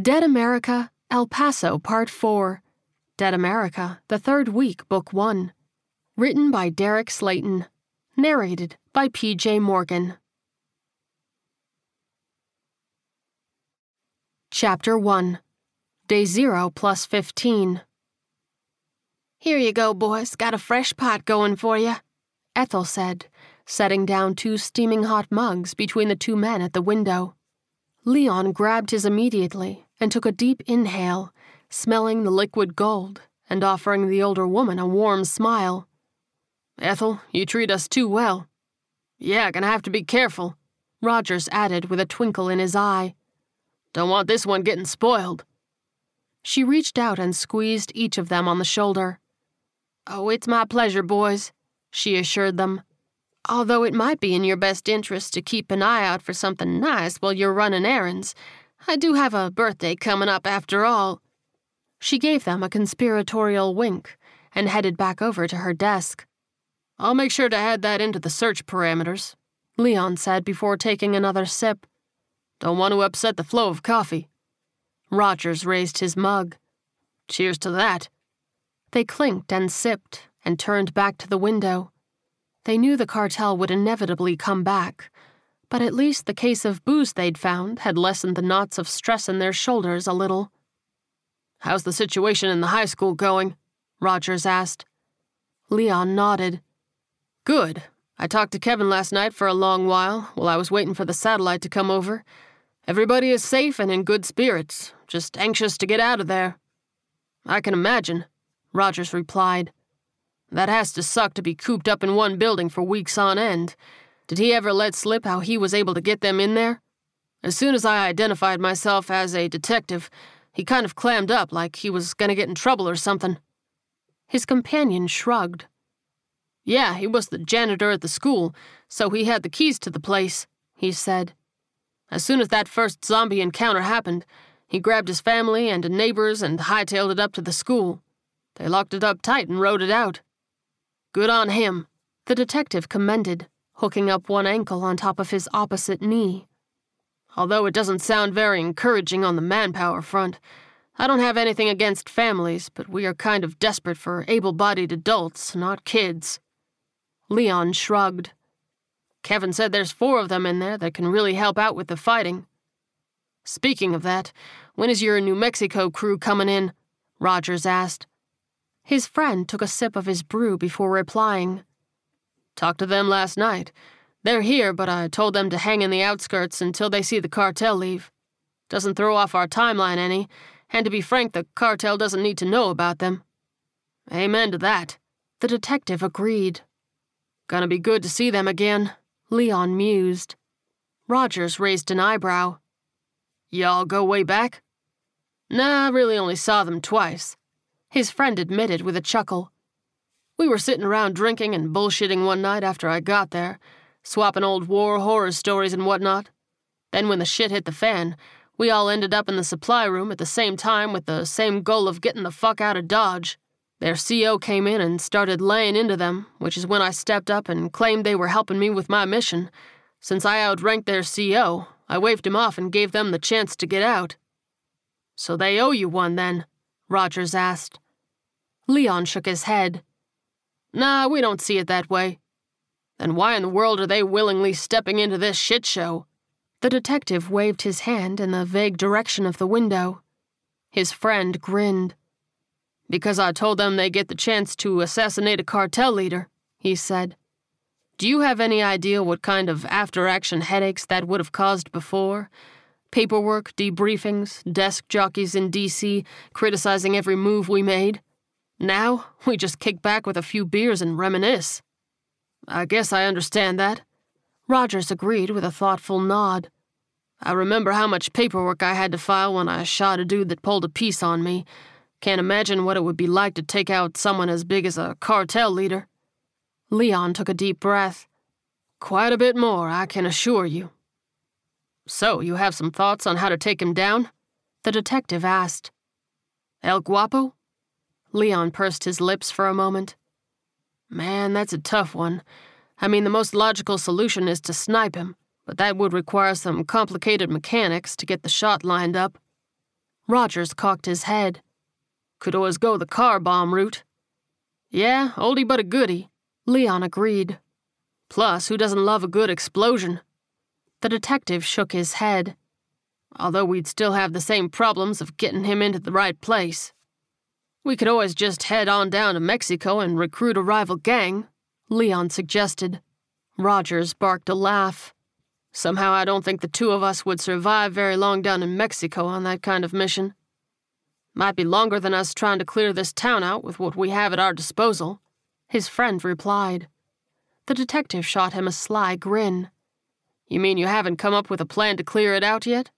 Dead America, El Paso, Part 4. Dead America, The Third Week, Book 1. Written by Derek Slaton. Narrated by P.J. Morgan. Chapter 1 Day 0 plus 15. Here you go, boys. Got a fresh pot going for you, Ethel said, setting down two steaming hot mugs between the two men at the window. Leon grabbed his immediately and took a deep inhale, smelling the liquid gold and offering the older woman a warm smile. Ethel, you treat us too well. Yeah, gonna have to be careful, Rogers added with a twinkle in his eye. Don't want this one getting spoiled. She reached out and squeezed each of them on the shoulder. Oh, it's my pleasure, boys, she assured them. Although it might be in your best interest to keep an eye out for something nice while you're running errands, I do have a birthday coming up after all. She gave them a conspiratorial wink and headed back over to her desk. I'll make sure to add that into the search parameters, Leon said before taking another sip. Don't want to upset the flow of coffee. Rogers raised his mug. Cheers to that. They clinked and sipped and turned back to the window. They knew the cartel would inevitably come back, but at least the case of booze they'd found had lessened the knots of stress in their shoulders a little. How's the situation in the high school going? Rogers asked. Leon nodded. Good. I talked to Kevin last night for a long while while I was waiting for the satellite to come over. Everybody is safe and in good spirits, just anxious to get out of there. I can imagine, Rogers replied. That has to suck to be cooped up in one building for weeks on end. Did he ever let slip how he was able to get them in there? As soon as I identified myself as a detective, he kind of clammed up like he was gonna get in trouble or something. His companion shrugged. Yeah, he was the janitor at the school, so he had the keys to the place, he said. As soon as that first zombie encounter happened, he grabbed his family and neighbors and hightailed it up to the school. They locked it up tight and rode it out. Good on him, the detective commended, hooking up one ankle on top of his opposite knee. Although it doesn't sound very encouraging on the manpower front, I don't have anything against families, but we are kind of desperate for able bodied adults, not kids. Leon shrugged. Kevin said there's four of them in there that can really help out with the fighting. Speaking of that, when is your New Mexico crew coming in? Rogers asked. His friend took a sip of his brew before replying. Talked to them last night. They're here, but I told them to hang in the outskirts until they see the cartel leave. Doesn't throw off our timeline any, and to be frank, the cartel doesn't need to know about them. Amen to that. The detective agreed. Gonna be good to see them again, Leon mused. Rogers raised an eyebrow. Y'all go way back? Nah, I really only saw them twice, his friend admitted with a chuckle. We were sitting around drinking and bullshitting one night after I got there, swapping old war horror stories and whatnot. Then, when the shit hit the fan, we all ended up in the supply room at the same time with the same goal of getting the fuck out of Dodge. Their CO came in and started laying into them, which is when I stepped up and claimed they were helping me with my mission. Since I outranked their CO, I waved him off and gave them the chance to get out. So they owe you one then? Rogers asked. Leon shook his head. Nah, we don't see it that way. Then why in the world are they willingly stepping into this shit show? The detective waved his hand in the vague direction of the window. His friend grinned. Because I told them they get the chance to assassinate a cartel leader, he said. Do you have any idea what kind of after action headaches that would have caused before? Paperwork, debriefings, desk jockeys in DC criticizing every move we made? Now, we just kick back with a few beers and reminisce. I guess I understand that. Rogers agreed with a thoughtful nod. I remember how much paperwork I had to file when I shot a dude that pulled a piece on me. Can't imagine what it would be like to take out someone as big as a cartel leader. Leon took a deep breath. Quite a bit more, I can assure you. So, you have some thoughts on how to take him down? The detective asked. El Guapo? Leon pursed his lips for a moment. Man, that's a tough one. I mean, the most logical solution is to snipe him, but that would require some complicated mechanics to get the shot lined up. Rogers cocked his head. Could always go the car bomb route. Yeah, oldie but a goodie, Leon agreed. Plus, who doesn't love a good explosion? The detective shook his head. Although we'd still have the same problems of getting him into the right place. We could always just head on down to Mexico and recruit a rival gang, Leon suggested. Rogers barked a laugh. Somehow I don't think the two of us would survive very long down in Mexico on that kind of mission. Might be longer than us trying to clear this town out with what we have at our disposal, his friend replied. The detective shot him a sly grin. You mean you haven't come up with a plan to clear it out yet?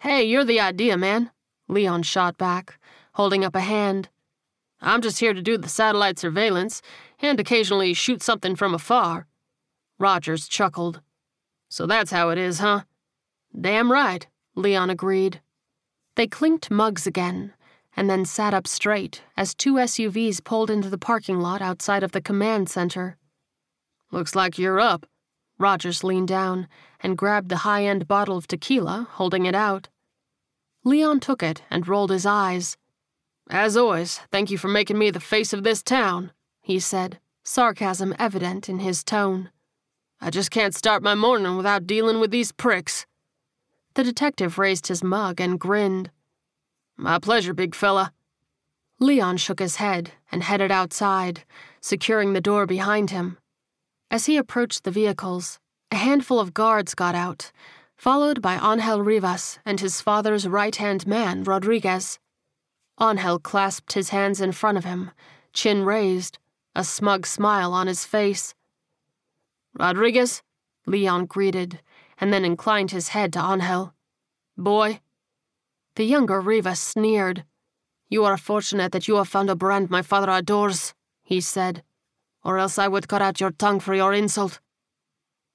Hey, you're the idea, man, Leon shot back, holding up a hand. I'm just here to do the satellite surveillance and occasionally shoot something from afar. Rogers chuckled. So that's how it is, huh? Damn right, Leon agreed. They clinked mugs again, and then sat up straight as two SUVs pulled into the parking lot outside of the command center. Looks like you're up. Rogers leaned down and grabbed the high end bottle of tequila, holding it out. Leon took it and rolled his eyes. As always, thank you for making me the face of this town, he said, sarcasm evident in his tone. I just can't start my morning without dealing with these pricks. The detective raised his mug and grinned. My pleasure, big fella. Leon shook his head and headed outside, securing the door behind him. As he approached the vehicles, a handful of guards got out, followed by Angel Rivas and his father's right hand man, Rodriguez. Angel clasped his hands in front of him, chin raised, a smug smile on his face. Rodriguez? Leon greeted, and then inclined his head to Angel. Boy. The younger Rivas sneered. You are fortunate that you have found a brand my father adores, he said, or else I would cut out your tongue for your insult.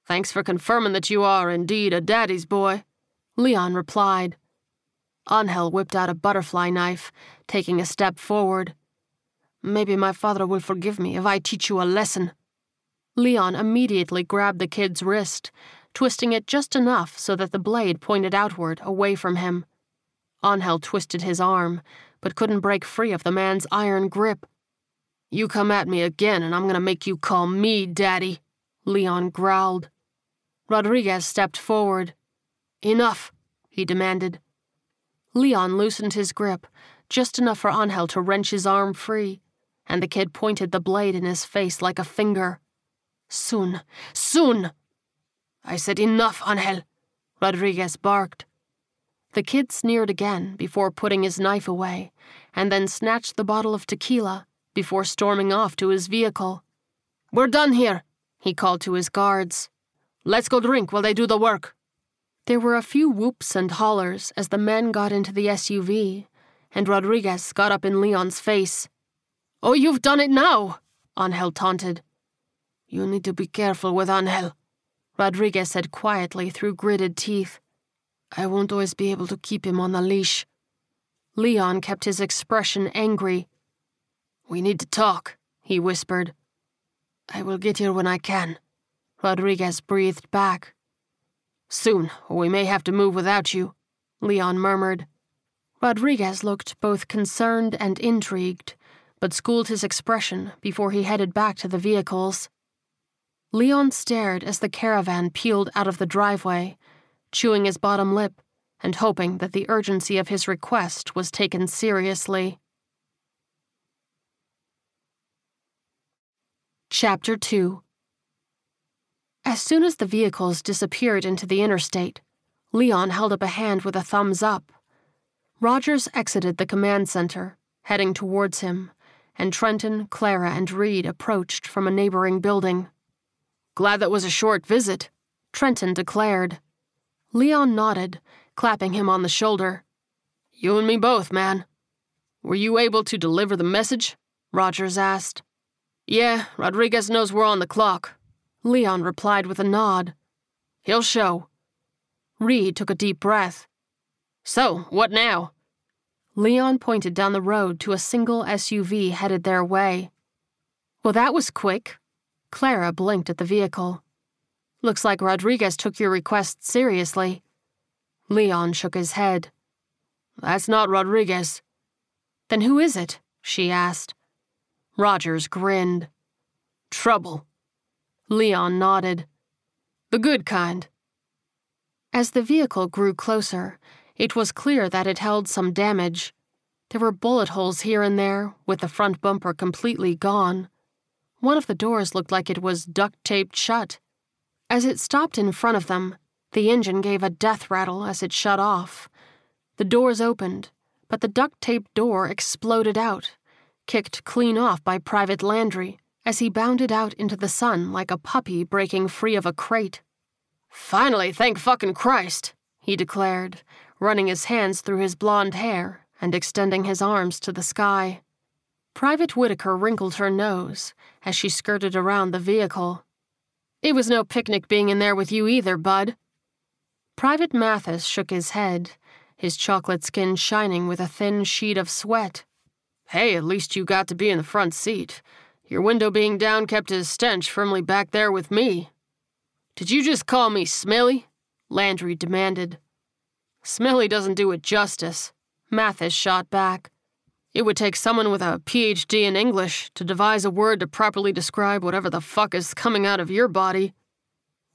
Thanks for confirming that you are indeed a daddy's boy, Leon replied. Angel whipped out a butterfly knife, taking a step forward. Maybe my father will forgive me if I teach you a lesson. Leon immediately grabbed the kid's wrist, twisting it just enough so that the blade pointed outward, away from him. Angel twisted his arm, but couldn't break free of the man's iron grip. You come at me again, and I'm gonna make you call me Daddy, Leon growled. Rodriguez stepped forward. Enough, he demanded. Leon loosened his grip, just enough for Angel to wrench his arm free, and the kid pointed the blade in his face like a finger. Soon, soon, I said enough, Angel, Rodriguez barked. The kid sneered again before putting his knife away, and then snatched the bottle of tequila before storming off to his vehicle. We're done here, he called to his guards. Let's go drink while they do the work. There were a few whoops and hollers as the men got into the SUV, and Rodriguez got up in Leon's face. Oh, you've done it now, Angel taunted. You need to be careful with Angel, Rodriguez said quietly through gritted teeth. I won't always be able to keep him on the leash. Leon kept his expression angry. We need to talk, he whispered. I will get here when I can, Rodriguez breathed back. Soon, or we may have to move without you, Leon murmured. Rodriguez looked both concerned and intrigued, but schooled his expression before he headed back to the vehicles. Leon stared as the caravan peeled out of the driveway, chewing his bottom lip and hoping that the urgency of his request was taken seriously. Chapter 2 As soon as the vehicles disappeared into the interstate, Leon held up a hand with a thumbs up. Rogers exited the command center, heading towards him, and Trenton, Clara, and Reed approached from a neighboring building. Glad that was a short visit, Trenton declared. Leon nodded, clapping him on the shoulder. You and me both, man. Were you able to deliver the message? Rogers asked. Yeah, Rodriguez knows we're on the clock. Leon replied with a nod. He'll show. Reed took a deep breath. So, what now? Leon pointed down the road to a single SUV headed their way. Well, that was quick. Clara blinked at the vehicle. Looks like Rodriguez took your request seriously. Leon shook his head. That's not Rodriguez. Then who is it? she asked. Rogers grinned. Trouble. Leon nodded. The good kind. As the vehicle grew closer, it was clear that it held some damage. There were bullet holes here and there, with the front bumper completely gone. One of the doors looked like it was duct taped shut. As it stopped in front of them, the engine gave a death rattle as it shut off. The doors opened, but the duct taped door exploded out, kicked clean off by Private Landry as he bounded out into the sun like a puppy breaking free of a crate. Finally, thank fucking Christ, he declared, running his hands through his blonde hair and extending his arms to the sky. Private Whitaker wrinkled her nose as she skirted around the vehicle. It was no picnic being in there with you either, bud. Private Mathis shook his head, his chocolate skin shining with a thin sheet of sweat. Hey, at least you got to be in the front seat. Your window being down kept his stench firmly back there with me. Did you just call me smelly? Landry demanded. Smelly doesn't do it justice, Mathis shot back. It would take someone with a PhD in English to devise a word to properly describe whatever the fuck is coming out of your body.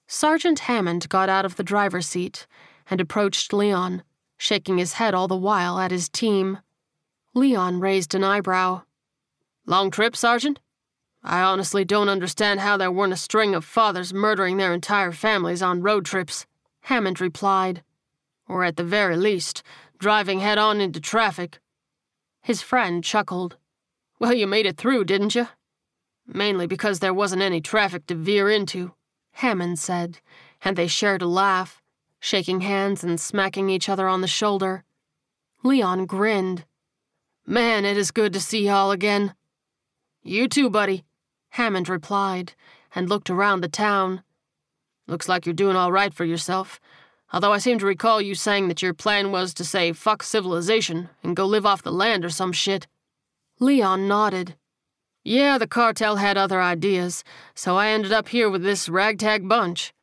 Sergeant Hammond got out of the driver's seat and approached Leon, shaking his head all the while at his team. Leon raised an eyebrow. Long trip, Sergeant? I honestly don't understand how there weren't a string of fathers murdering their entire families on road trips, Hammond replied. Or at the very least, driving head on into traffic. His friend chuckled. Well, you made it through, didn't you? Mainly because there wasn't any traffic to veer into, Hammond said, and they shared a laugh, shaking hands and smacking each other on the shoulder. Leon grinned. Man, it is good to see y'all again. You too, buddy, Hammond replied, and looked around the town. Looks like you're doing all right for yourself although I seem to recall you saying that your plan was to say fuck civilization and go live off the land or some shit. Leon nodded. Yeah, the cartel had other ideas, so I ended up here with this ragtag bunch.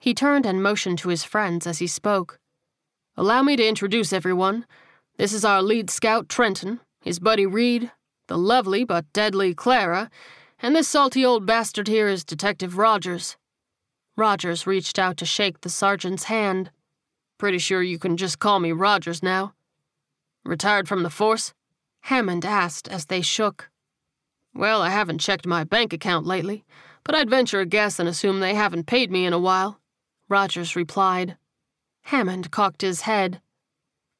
He turned and motioned to his friends as he spoke. Allow me to introduce everyone. This is our lead scout, Trenton, his buddy Reed, the lovely but deadly Clara, and this salty old bastard here is Detective Rogers. Rogers reached out to shake the sergeant's hand. Pretty sure you can just call me Rogers now. Retired from the force? Hammond asked as they shook. Well, I haven't checked my bank account lately, but I'd venture a guess and assume they haven't paid me in a while. Rogers replied. Hammond cocked his head.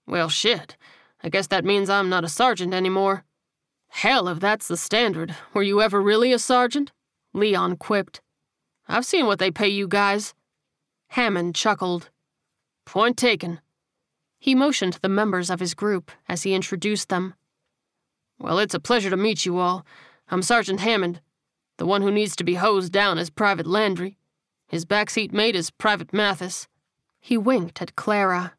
Well, shit. I guess that means I'm not a sergeant anymore. Hell, if that's the standard, were you ever really a sergeant? Leon quipped. I've seen what they pay you guys. Hammond chuckled. Point taken. He motioned to the members of his group as he introduced them. Well, it's a pleasure to meet you all. I'm Sergeant Hammond. The one who needs to be hosed down is Private Landry. His backseat mate is Private Mathis. He winked at Clara.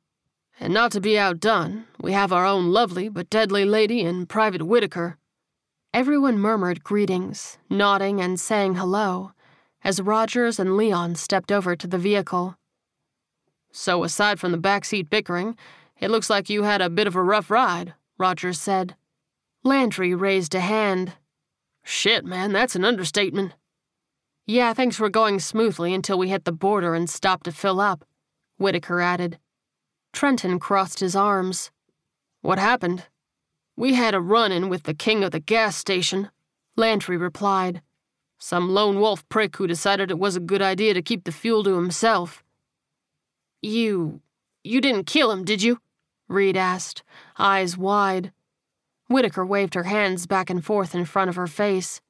And not to be outdone, we have our own lovely but deadly lady in Private Whitaker. Everyone murmured greetings, nodding and saying hello, as Rogers and Leon stepped over to the vehicle. So, aside from the backseat bickering, it looks like you had a bit of a rough ride, Rogers said. Landry raised a hand. Shit, man, that's an understatement. Yeah, things were going smoothly until we hit the border and stopped to fill up, Whitaker added. Trenton crossed his arms. What happened? We had a run in with the king of the gas station, Landry replied. Some lone wolf prick who decided it was a good idea to keep the fuel to himself. You. you didn't kill him, did you? Reed asked, eyes wide. Whitaker waved her hands back and forth in front of her face.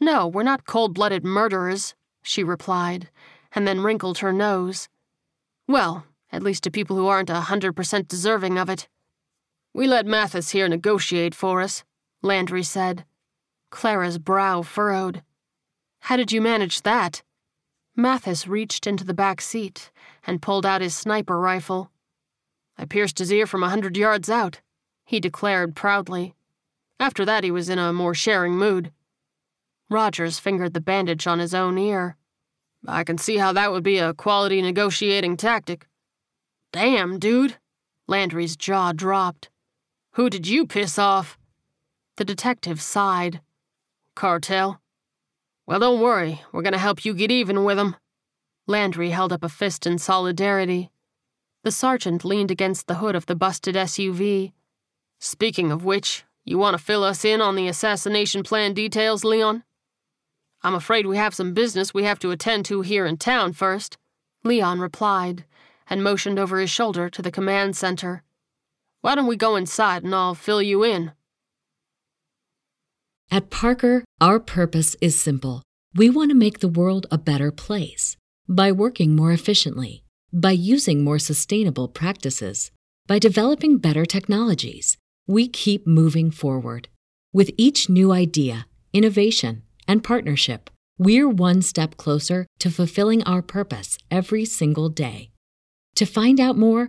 No, we're not cold blooded murderers, she replied, and then wrinkled her nose. Well, at least to people who aren't a 100% deserving of it. We let Mathis here negotiate for us, Landry said. Clara's brow furrowed. How did you manage that? Mathis reached into the back seat and pulled out his sniper rifle. I pierced his ear from a hundred yards out, he declared proudly. After that, he was in a more sharing mood. Rogers fingered the bandage on his own ear. I can see how that would be a quality negotiating tactic. Damn, dude. Landry's jaw dropped. Who did you piss off? The detective sighed. Cartel. Well, don't worry. We're going to help you get even with them. Landry held up a fist in solidarity. The sergeant leaned against the hood of the busted SUV. Speaking of which, you want to fill us in on the assassination plan details, Leon? I'm afraid we have some business we have to attend to here in town first, Leon replied, and motioned over his shoulder to the command center. Why don't we go inside and I'll fill you in? At Parker, our purpose is simple. We want to make the world a better place by working more efficiently, by using more sustainable practices, by developing better technologies. We keep moving forward. With each new idea, innovation, and partnership, we're one step closer to fulfilling our purpose every single day. To find out more,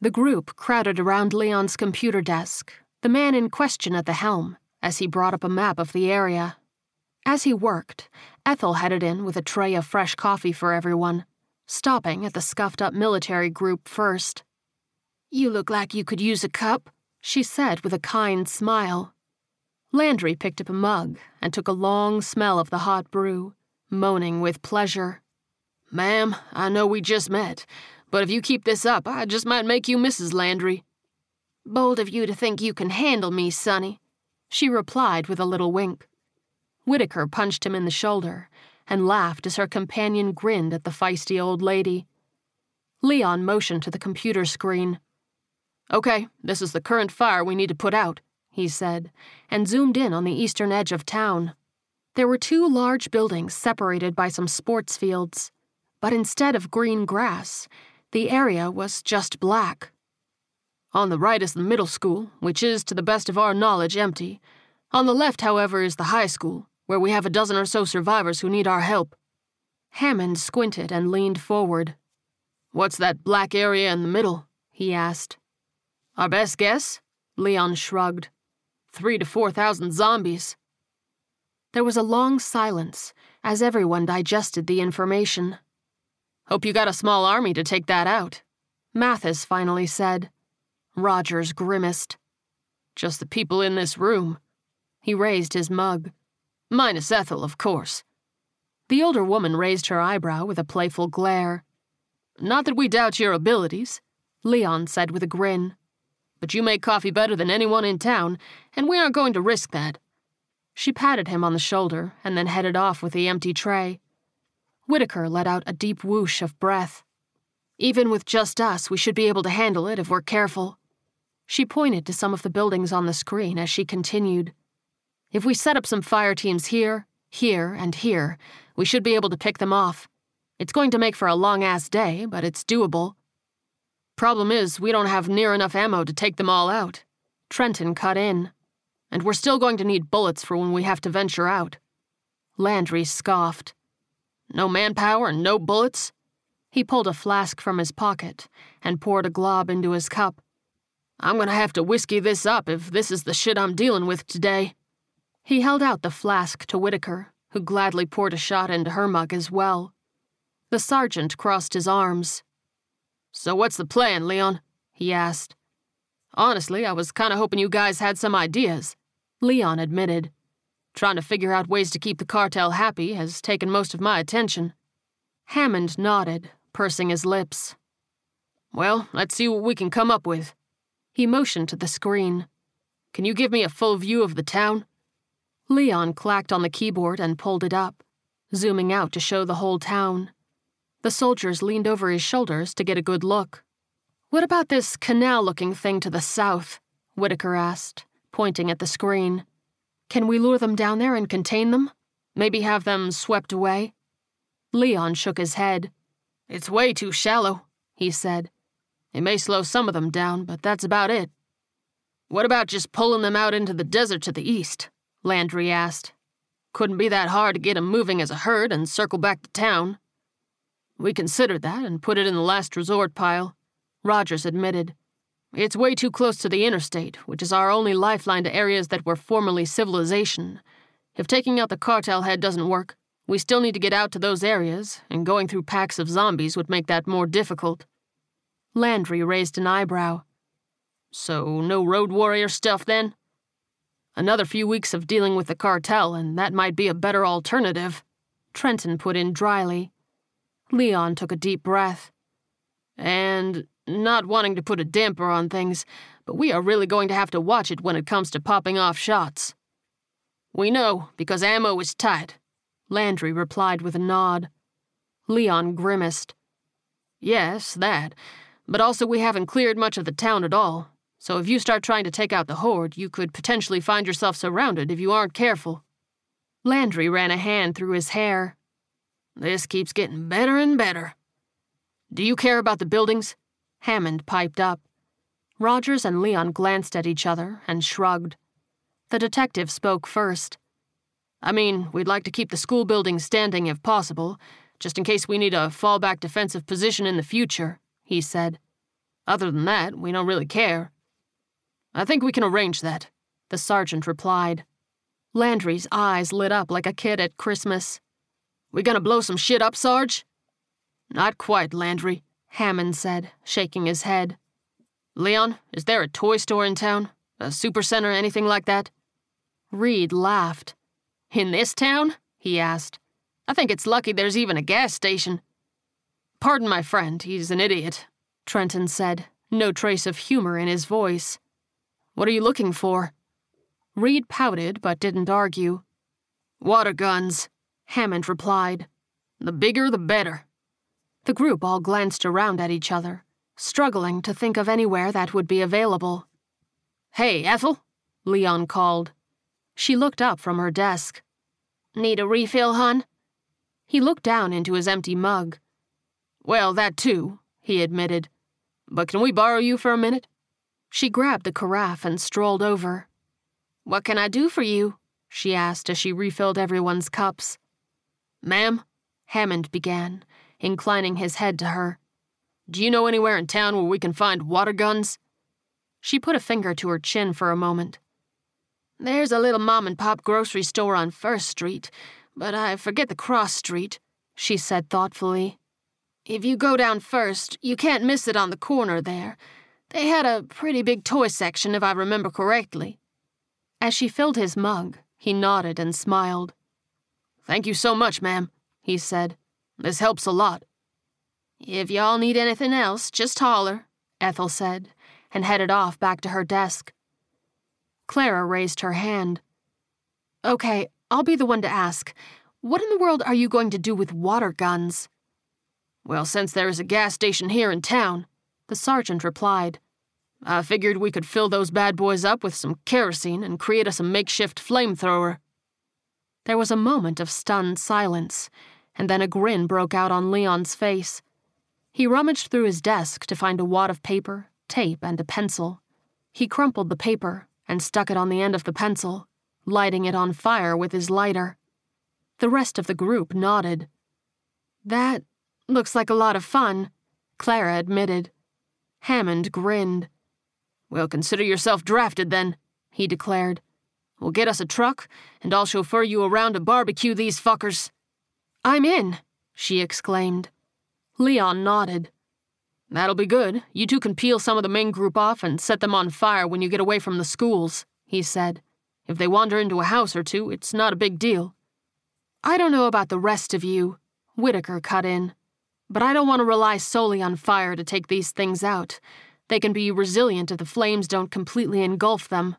The group crowded around Leon's computer desk, the man in question at the helm, as he brought up a map of the area. As he worked, Ethel headed in with a tray of fresh coffee for everyone, stopping at the scuffed up military group first. You look like you could use a cup, she said with a kind smile. Landry picked up a mug and took a long smell of the hot brew, moaning with pleasure. Ma'am, I know we just met, but if you keep this up, I just might make you Mrs. Landry. Bold of you to think you can handle me, Sonny, she replied with a little wink. Whitaker punched him in the shoulder and laughed as her companion grinned at the feisty old lady. Leon motioned to the computer screen. Okay, this is the current fire we need to put out, he said, and zoomed in on the eastern edge of town. There were two large buildings separated by some sports fields, but instead of green grass, the area was just black. On the right is the middle school, which is, to the best of our knowledge, empty. On the left, however, is the high school, where we have a dozen or so survivors who need our help. Hammond squinted and leaned forward. What's that black area in the middle? he asked. Our best guess? Leon shrugged. Three to four thousand zombies. There was a long silence as everyone digested the information. Hope you got a small army to take that out, Mathis finally said. Rogers grimaced. Just the people in this room. He raised his mug. Minus Ethel, of course. The older woman raised her eyebrow with a playful glare. Not that we doubt your abilities, Leon said with a grin. But you make coffee better than anyone in town, and we aren't going to risk that. She patted him on the shoulder and then headed off with the empty tray. Whitaker let out a deep whoosh of breath. Even with just us, we should be able to handle it if we're careful. She pointed to some of the buildings on the screen as she continued. If we set up some fire teams here, here, and here, we should be able to pick them off. It's going to make for a long ass day, but it's doable. Problem is, we don't have near enough ammo to take them all out. Trenton cut in. And we're still going to need bullets for when we have to venture out. Landry scoffed. No manpower and no bullets? He pulled a flask from his pocket and poured a glob into his cup. I'm gonna have to whiskey this up if this is the shit I'm dealing with today. He held out the flask to Whitaker, who gladly poured a shot into her mug as well. The sergeant crossed his arms. So what's the plan, Leon? he asked. Honestly, I was kinda hoping you guys had some ideas, Leon admitted. Trying to figure out ways to keep the cartel happy has taken most of my attention. Hammond nodded, pursing his lips. Well, let's see what we can come up with. He motioned to the screen. Can you give me a full view of the town? Leon clacked on the keyboard and pulled it up, zooming out to show the whole town. The soldiers leaned over his shoulders to get a good look. What about this canal looking thing to the south? Whitaker asked, pointing at the screen. Can we lure them down there and contain them? Maybe have them swept away? Leon shook his head. It's way too shallow, he said. It may slow some of them down, but that's about it. What about just pulling them out into the desert to the east? Landry asked. Couldn't be that hard to get 'em moving as a herd and circle back to town. We considered that and put it in the last resort pile, Rogers admitted. It's way too close to the interstate, which is our only lifeline to areas that were formerly civilization. If taking out the cartel head doesn't work, we still need to get out to those areas, and going through packs of zombies would make that more difficult. Landry raised an eyebrow. So, no road warrior stuff then? Another few weeks of dealing with the cartel, and that might be a better alternative, Trenton put in dryly. Leon took a deep breath. And not wanting to put a damper on things, but we are really going to have to watch it when it comes to popping off shots. We know, because ammo is tight, Landry replied with a nod. Leon grimaced. Yes, that, but also we haven't cleared much of the town at all, so if you start trying to take out the horde, you could potentially find yourself surrounded if you aren't careful. Landry ran a hand through his hair. This keeps getting better and better. Do you care about the buildings? Hammond piped up. Rogers and Leon glanced at each other and shrugged. The detective spoke first. I mean, we'd like to keep the school building standing if possible, just in case we need a fallback defensive position in the future, he said. Other than that, we don't really care. I think we can arrange that, the sergeant replied. Landry's eyes lit up like a kid at Christmas. We gonna blow some shit up, Sarge? Not quite, Landry, Hammond said, shaking his head. Leon, is there a toy store in town? A supercenter, anything like that? Reed laughed. In this town? he asked. I think it's lucky there's even a gas station. Pardon my friend, he's an idiot, Trenton said, no trace of humor in his voice. What are you looking for? Reed pouted but didn't argue. Water guns, Hammond replied. The bigger the better. The group all glanced around at each other, struggling to think of anywhere that would be available. Hey, Ethel, Leon called. She looked up from her desk. Need a refill, hun? He looked down into his empty mug. Well, that too, he admitted. But can we borrow you for a minute? She grabbed the carafe and strolled over. What can I do for you? she asked as she refilled everyone's cups. Ma'am, Hammond began, inclining his head to her. Do you know anywhere in town where we can find water guns? She put a finger to her chin for a moment. There's a little mom and pop grocery store on First Street, but I forget the cross street, she said thoughtfully. If you go down first, you can't miss it on the corner there. They had a pretty big toy section, if I remember correctly. As she filled his mug, he nodded and smiled. Thank you so much, ma'am, he said. This helps a lot. If y'all need anything else, just holler, Ethel said, and headed off back to her desk. Clara raised her hand. Okay, I'll be the one to ask. What in the world are you going to do with water guns? Well, since there is a gas station here in town, the sergeant replied. I figured we could fill those bad boys up with some kerosene and create us a makeshift flamethrower. There was a moment of stunned silence, and then a grin broke out on Leon's face. He rummaged through his desk to find a wad of paper, tape, and a pencil. He crumpled the paper and stuck it on the end of the pencil, lighting it on fire with his lighter. The rest of the group nodded. That looks like a lot of fun, Clara admitted. Hammond grinned. Well, consider yourself drafted then, he declared. We'll get us a truck, and I'll chauffeur you around to barbecue these fuckers. I'm in, she exclaimed. Leon nodded. That'll be good. You two can peel some of the main group off and set them on fire when you get away from the schools, he said. If they wander into a house or two, it's not a big deal. I don't know about the rest of you, Whitaker cut in, but I don't want to rely solely on fire to take these things out. They can be resilient if the flames don't completely engulf them.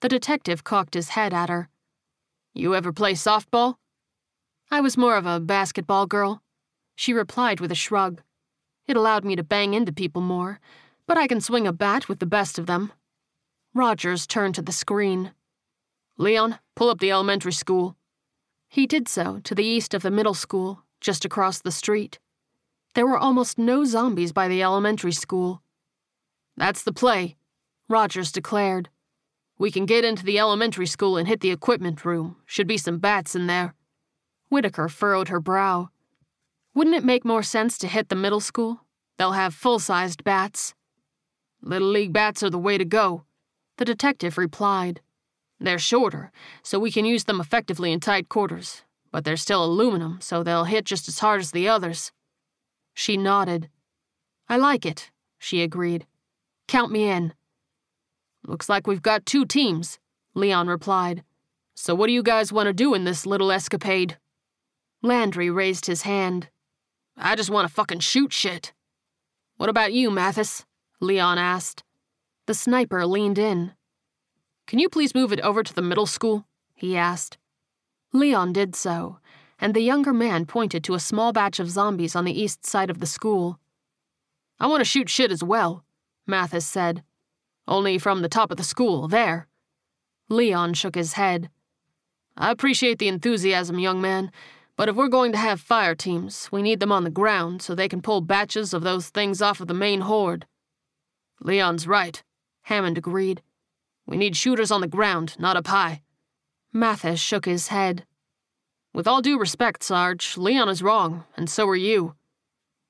The detective cocked his head at her. You ever play softball? I was more of a basketball girl. She replied with a shrug. It allowed me to bang into people more, but I can swing a bat with the best of them. Rogers turned to the screen. Leon, pull up the elementary school. He did so to the east of the middle school, just across the street. There were almost no zombies by the elementary school. That's the play, Rogers declared. We can get into the elementary school and hit the equipment room. Should be some bats in there. Whitaker furrowed her brow. Wouldn't it make more sense to hit the middle school? They'll have full sized bats. Little League bats are the way to go, the detective replied. They're shorter, so we can use them effectively in tight quarters, but they're still aluminum, so they'll hit just as hard as the others. She nodded. I like it, she agreed. Count me in. Looks like we've got two teams, Leon replied. So what do you guys want to do in this little escapade? Landry raised his hand. I just want to fucking shoot shit. What about you, Mathis? Leon asked. The sniper leaned in. Can you please move it over to the middle school? he asked. Leon did so, and the younger man pointed to a small batch of zombies on the east side of the school. I want to shoot shit as well, Mathis said. Only from the top of the school, there. Leon shook his head. I appreciate the enthusiasm, young man, but if we're going to have fire teams, we need them on the ground so they can pull batches of those things off of the main horde. Leon's right, Hammond agreed. We need shooters on the ground, not up high. Mathis shook his head. With all due respect, Sarge, Leon is wrong, and so are you.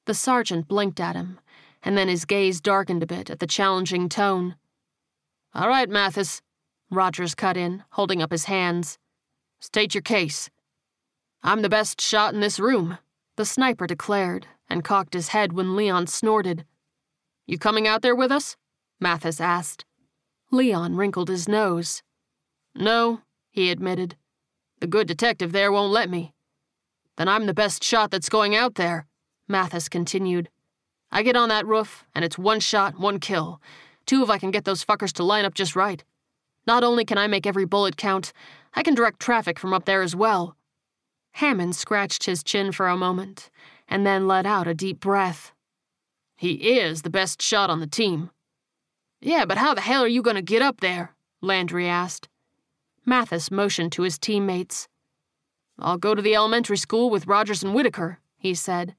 The sergeant blinked at him, and then his gaze darkened a bit at the challenging tone. All right, Mathis, Rogers cut in, holding up his hands. State your case. I'm the best shot in this room, the sniper declared, and cocked his head when Leon snorted. You coming out there with us? Mathis asked. Leon wrinkled his nose. No, he admitted. The good detective there won't let me. Then I'm the best shot that's going out there, Mathis continued. I get on that roof, and it's one shot, one kill, Two if I can get those fuckers to line up just right. Not only can I make every bullet count, I can direct traffic from up there as well. Hammond scratched his chin for a moment, and then let out a deep breath. He is the best shot on the team. Yeah, but how the hell are you going to get up there? Landry asked. Mathis motioned to his teammates. I'll go to the elementary school with Rogers and Whitaker, he said.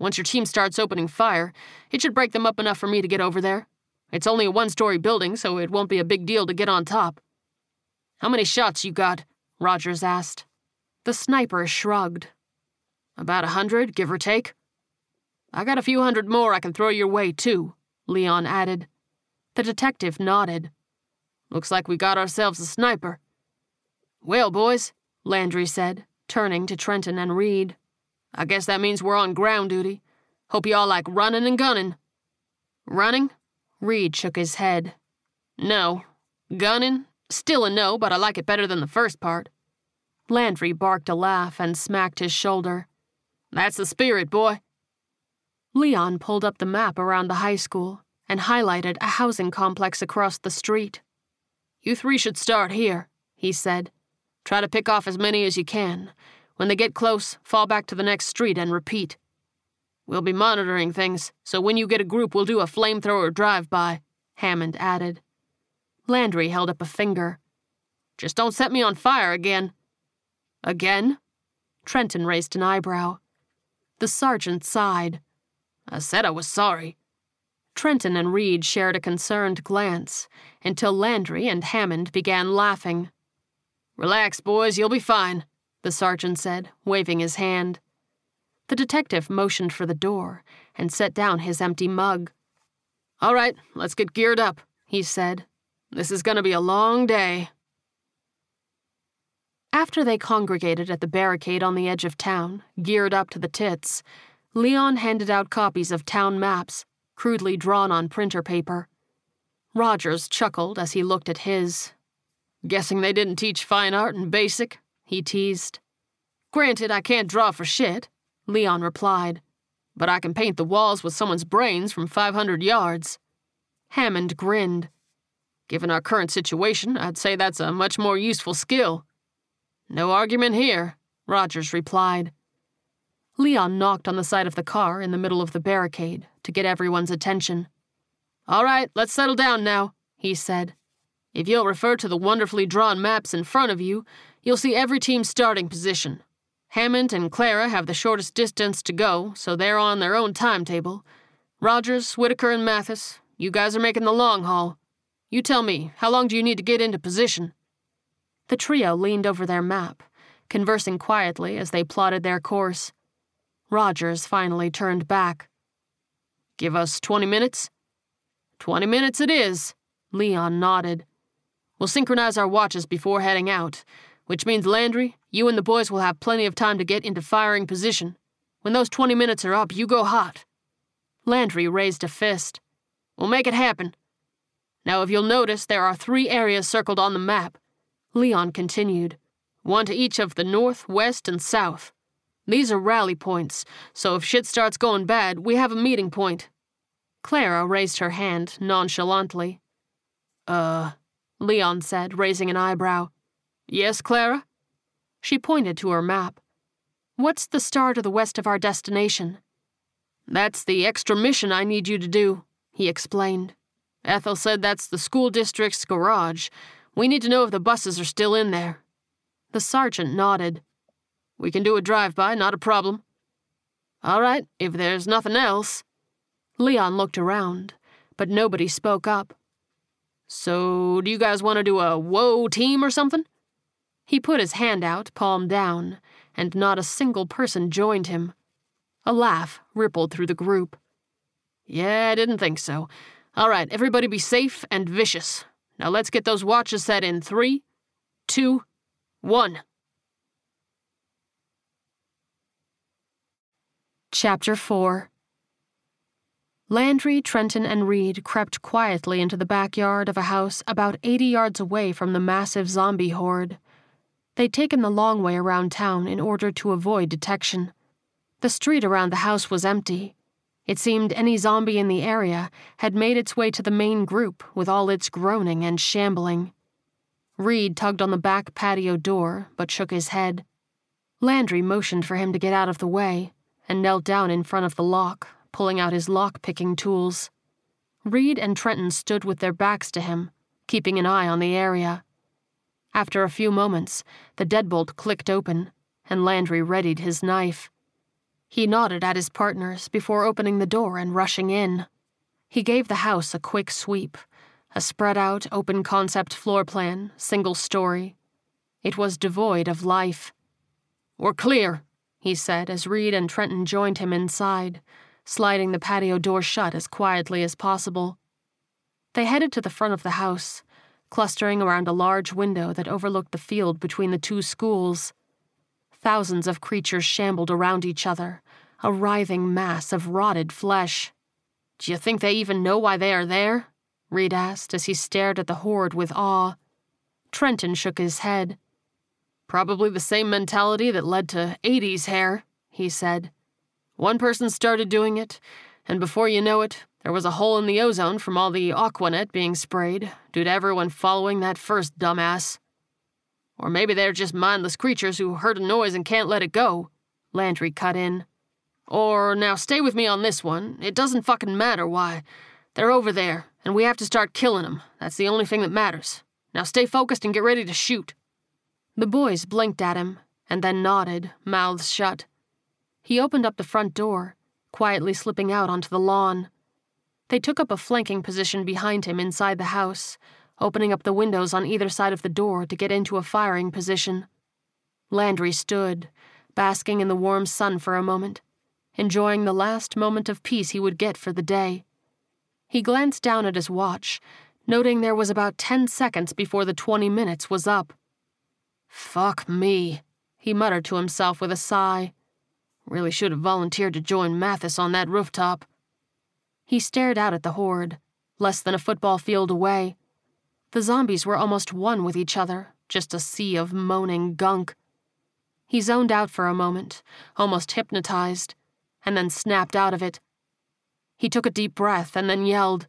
Once your team starts opening fire, it should break them up enough for me to get over there. It's only a one story building, so it won't be a big deal to get on top. How many shots you got? Rogers asked. The sniper shrugged. About a hundred, give or take. I got a few hundred more I can throw your way, too, Leon added. The detective nodded. Looks like we got ourselves a sniper. Well, boys, Landry said, turning to Trenton and Reed. I guess that means we're on ground duty. Hope you all like running and gunning. Running? Reed shook his head. No. Gunning? Still a no, but I like it better than the first part. Landry barked a laugh and smacked his shoulder. That's the spirit, boy. Leon pulled up the map around the high school and highlighted a housing complex across the street. You three should start here, he said. Try to pick off as many as you can. When they get close, fall back to the next street and repeat. We'll be monitoring things, so when you get a group, we'll do a flamethrower drive by, Hammond added. Landry held up a finger. Just don't set me on fire again. Again? Trenton raised an eyebrow. The sergeant sighed. I said I was sorry. Trenton and Reed shared a concerned glance until Landry and Hammond began laughing. Relax, boys, you'll be fine, the sergeant said, waving his hand. The detective motioned for the door and set down his empty mug. All right, let's get geared up, he said. This is going to be a long day. After they congregated at the barricade on the edge of town, geared up to the tits, Leon handed out copies of town maps, crudely drawn on printer paper. Rogers chuckled as he looked at his. Guessing they didn't teach fine art in basic, he teased. Granted, I can't draw for shit, Leon replied. But I can paint the walls with someone's brains from 500 yards. Hammond grinned. Given our current situation, I'd say that's a much more useful skill. No argument here, Rogers replied. Leon knocked on the side of the car in the middle of the barricade to get everyone's attention. All right, let's settle down now, he said. If you'll refer to the wonderfully drawn maps in front of you, you'll see every team's starting position. Hammond and Clara have the shortest distance to go, so they're on their own timetable. Rogers, Whitaker, and Mathis, you guys are making the long haul. You tell me, how long do you need to get into position? The trio leaned over their map, conversing quietly as they plotted their course. Rogers finally turned back. Give us 20 minutes? 20 minutes it is, Leon nodded. We'll synchronize our watches before heading out, which means Landry, you and the boys will have plenty of time to get into firing position. When those 20 minutes are up, you go hot. Landry raised a fist. We'll make it happen. Now, if you'll notice, there are three areas circled on the map. Leon continued. One to each of the north, west, and south. These are rally points, so if shit starts going bad, we have a meeting point. Clara raised her hand nonchalantly. Uh, Leon said, raising an eyebrow. Yes, Clara? She pointed to her map. What's the star to the west of our destination? That's the extra mission I need you to do, he explained. Ethel said that's the school district's garage. We need to know if the buses are still in there. The sergeant nodded. We can do a drive by, not a problem. All right, if there's nothing else. Leon looked around, but nobody spoke up. So, do you guys want to do a whoa team or something? He put his hand out, palm down, and not a single person joined him. A laugh rippled through the group. Yeah, I didn't think so. All right, everybody be safe and vicious. Now let's get those watches set in three, two, one. Chapter 4 Landry, Trenton, and Reed crept quietly into the backyard of a house about 80 yards away from the massive zombie horde. They'd taken the long way around town in order to avoid detection. The street around the house was empty. It seemed any zombie in the area had made its way to the main group with all its groaning and shambling. Reed tugged on the back patio door, but shook his head. Landry motioned for him to get out of the way and knelt down in front of the lock, pulling out his lock picking tools. Reed and Trenton stood with their backs to him, keeping an eye on the area. After a few moments, the deadbolt clicked open, and Landry readied his knife. He nodded at his partners before opening the door and rushing in. He gave the house a quick sweep, a spread out, open concept floor plan, single story. It was devoid of life. We're clear, he said as Reed and Trenton joined him inside, sliding the patio door shut as quietly as possible. They headed to the front of the house, clustering around a large window that overlooked the field between the two schools. Thousands of creatures shambled around each other, a writhing mass of rotted flesh. Do you think they even know why they are there? Reed asked as he stared at the horde with awe. Trenton shook his head. Probably the same mentality that led to 80s hair, he said. One person started doing it, and before you know it, there was a hole in the ozone from all the Aqua Net being sprayed due to everyone following that first dumbass. Or maybe they're just mindless creatures who heard a noise and can't let it go, Landry cut in. Or, now stay with me on this one. It doesn't fucking matter why. They're over there, and we have to start killing them. That's the only thing that matters. Now stay focused and get ready to shoot. The boys blinked at him, and then nodded, mouths shut. He opened up the front door, quietly slipping out onto the lawn. They took up a flanking position behind him inside the house, opening up the windows on either side of the door to get into a firing position. Landry stood, basking in the warm sun for a moment, enjoying the last moment of peace he would get for the day. He glanced down at his watch, noting there was about 10 seconds before the 20 minutes was up. Fuck me, he muttered to himself with a sigh. Really should have volunteered to join Mathis on that rooftop. He stared out at the horde, less than a football field away. The zombies were almost one with each other, just a sea of moaning gunk. He zoned out for a moment, almost hypnotized, and then snapped out of it. He took a deep breath and then yelled,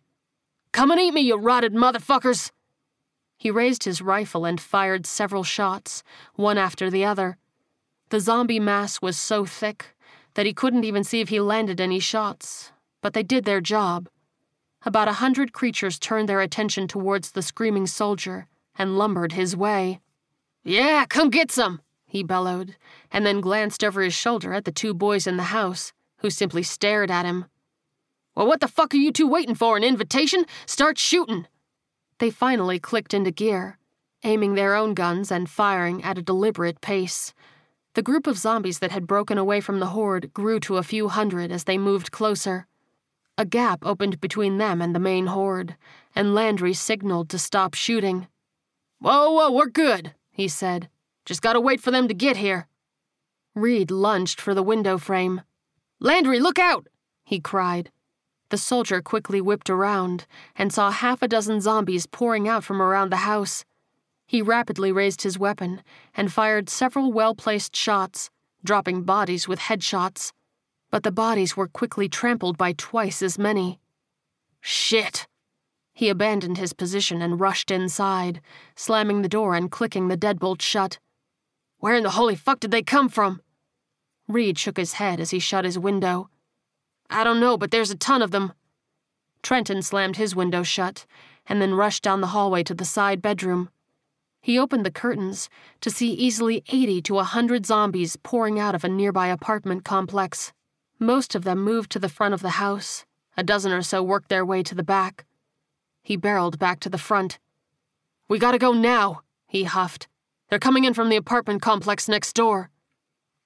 Come and eat me, you rotted motherfuckers! He raised his rifle and fired several shots, one after the other. The zombie mass was so thick that he couldn't even see if he landed any shots, but they did their job. About a hundred creatures turned their attention towards the screaming soldier and lumbered his way. Yeah, come get some, he bellowed, and then glanced over his shoulder at the two boys in the house, who simply stared at him. Well, what the fuck are you two waiting for? An invitation? Start shooting! They finally clicked into gear, aiming their own guns and firing at a deliberate pace. The group of zombies that had broken away from the horde grew to a few hundred as they moved closer. A gap opened between them and the main horde, and Landry signaled to stop shooting. Whoa, whoa, we're good, he said. Just gotta wait for them to get here. Reed lunged for the window frame. Landry, look out! he cried. The soldier quickly whipped around and saw half a dozen zombies pouring out from around the house. He rapidly raised his weapon and fired several well placed shots, dropping bodies with headshots. But the bodies were quickly trampled by twice as many. Shit! He abandoned his position and rushed inside, slamming the door and clicking the deadbolt shut. Where in the holy fuck did they come from? Reed shook his head as he shut his window. I don't know, but there's a ton of them. Trenton slammed his window shut and then rushed down the hallway to the side bedroom. He opened the curtains to see easily 80 to a 100 zombies pouring out of a nearby apartment complex. Most of them moved to the front of the house. A dozen or so worked their way to the back. He barreled back to the front. We gotta go now, he huffed. They're coming in from the apartment complex next door.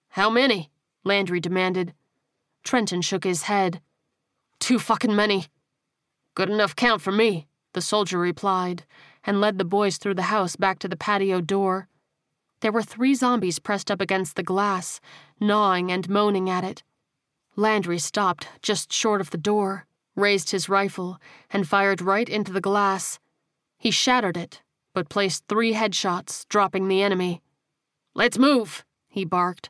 How many? Landry demanded. Trenton shook his head. Too fucking many. Good enough count for me, the soldier replied, and led the boys through the house back to the patio door. There were three zombies pressed up against the glass, gnawing and moaning at it. Landry stopped just short of the door, raised his rifle, and fired right into the glass. He shattered it, but placed three headshots, dropping the enemy. Let's move, he barked.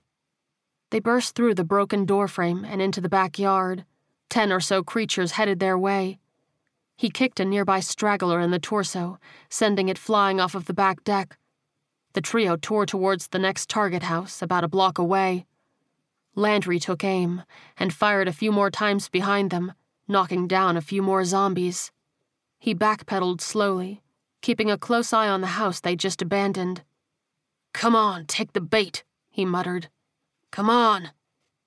They burst through the broken doorframe and into the backyard. Ten or so creatures headed their way. He kicked a nearby straggler in the torso, sending it flying off of the back deck. The trio tore towards the next target house, about a block away. Landry took aim and fired a few more times behind them, knocking down a few more zombies. He backpedaled slowly, keeping a close eye on the house they just abandoned. Come on, take the bait, he muttered. Come on.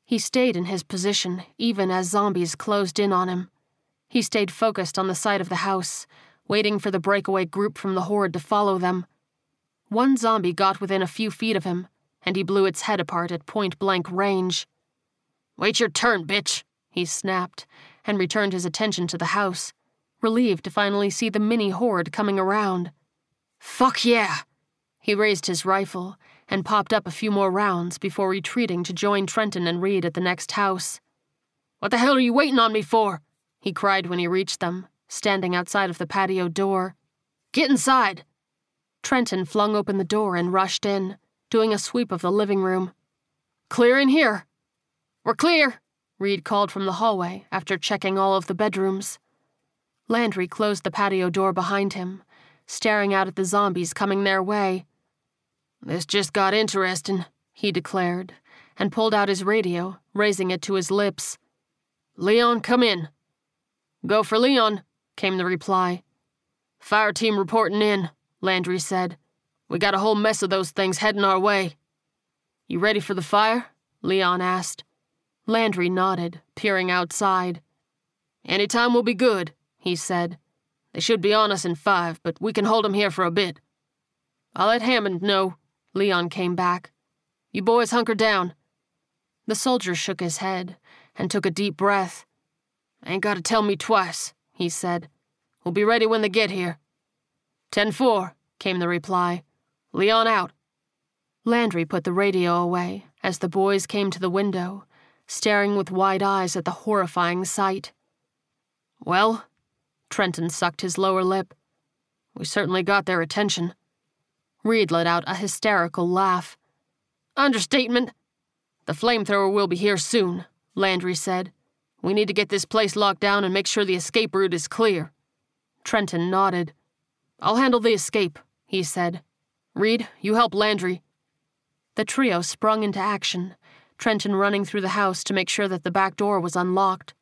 He stayed in his position, even as zombies closed in on him. He stayed focused on the side of the house, waiting for the breakaway group from the horde to follow them. One zombie got within a few feet of him, and he blew its head apart at point blank range. Wait your turn, bitch, he snapped, and returned his attention to the house, relieved to finally see the mini horde coming around. Fuck yeah! He raised his rifle and popped up a few more rounds before retreating to join Trenton and Reed at the next house. What the hell are you waiting on me for? he cried when he reached them, standing outside of the patio door. Get inside! Trenton flung open the door and rushed in, doing a sweep of the living room. Clear in here. We're clear, Reed called from the hallway after checking all of the bedrooms. Landry closed the patio door behind him, staring out at the zombies coming their way. This just got interesting, he declared, and pulled out his radio, raising it to his lips. Leon, come in. Go for Leon, came the reply. Fire team reporting in, Landry said. We got a whole mess of those things heading our way. You ready for the fire? Leon asked. Landry nodded, peering outside. Any time will be good, he said. They should be on us in five, but we can hold hold 'em here for a bit. I'll let Hammond know, Leon came back. You boys hunker down. The soldier shook his head and took a deep breath. Ain't gotta tell me twice, he said. We'll be ready when they get here. Ten four, came the reply. Leon out. Landry put the radio away as the boys came to the window, staring with wide eyes at the horrifying sight. Well, Trenton sucked his lower lip. We certainly got their attention. Reed let out a hysterical laugh. Understatement. The flamethrower will be here soon, Landry said. We need to get this place locked down and make sure the escape route is clear. Trenton nodded. I'll handle the escape, he said. Reed, you help Landry. The trio sprung into action, Trenton running through the house to make sure that the back door was unlocked.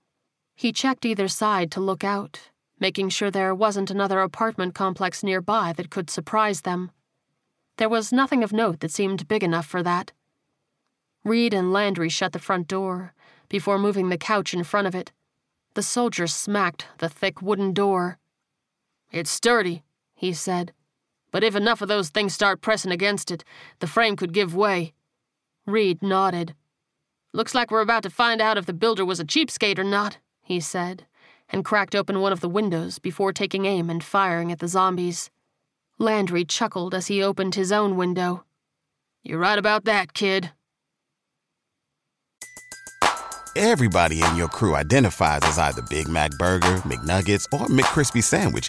He checked either side to look out, making sure there wasn't another apartment complex nearby that could surprise them. There was nothing of note that seemed big enough for that. Reed and Landry shut the front door before moving the couch in front of it. The soldier smacked the thick wooden door. It's sturdy, he said, but if enough of those things start pressing against it, the frame could give way. Reed nodded. Looks like we're about to find out if the builder was a cheapskate or not, he said, and cracked open one of the windows before taking aim and firing at the zombies. Landry chuckled as he opened his own window. You're right about that, kid. Everybody in your crew identifies as either Big Mac Burger, McNuggets, or McCrispy Sandwich,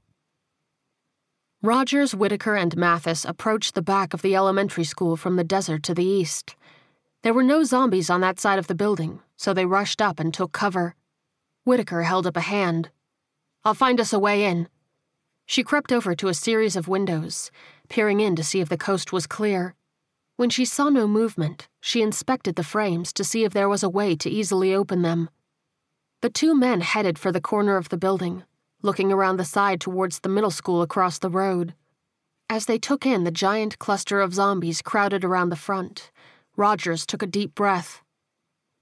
Rogers, Whitaker, and Mathis approached the back of the elementary school from the desert to the east. There were no zombies on that side of the building, so they rushed up and took cover. Whitaker held up a hand. I'll find us a way in. She crept over to a series of windows, peering in to see if the coast was clear. When she saw no movement, she inspected the frames to see if there was a way to easily open them. The two men headed for the corner of the building, looking around the side towards the middle school across the road. As they took in the giant cluster of zombies crowded around the front, Rogers took a deep breath.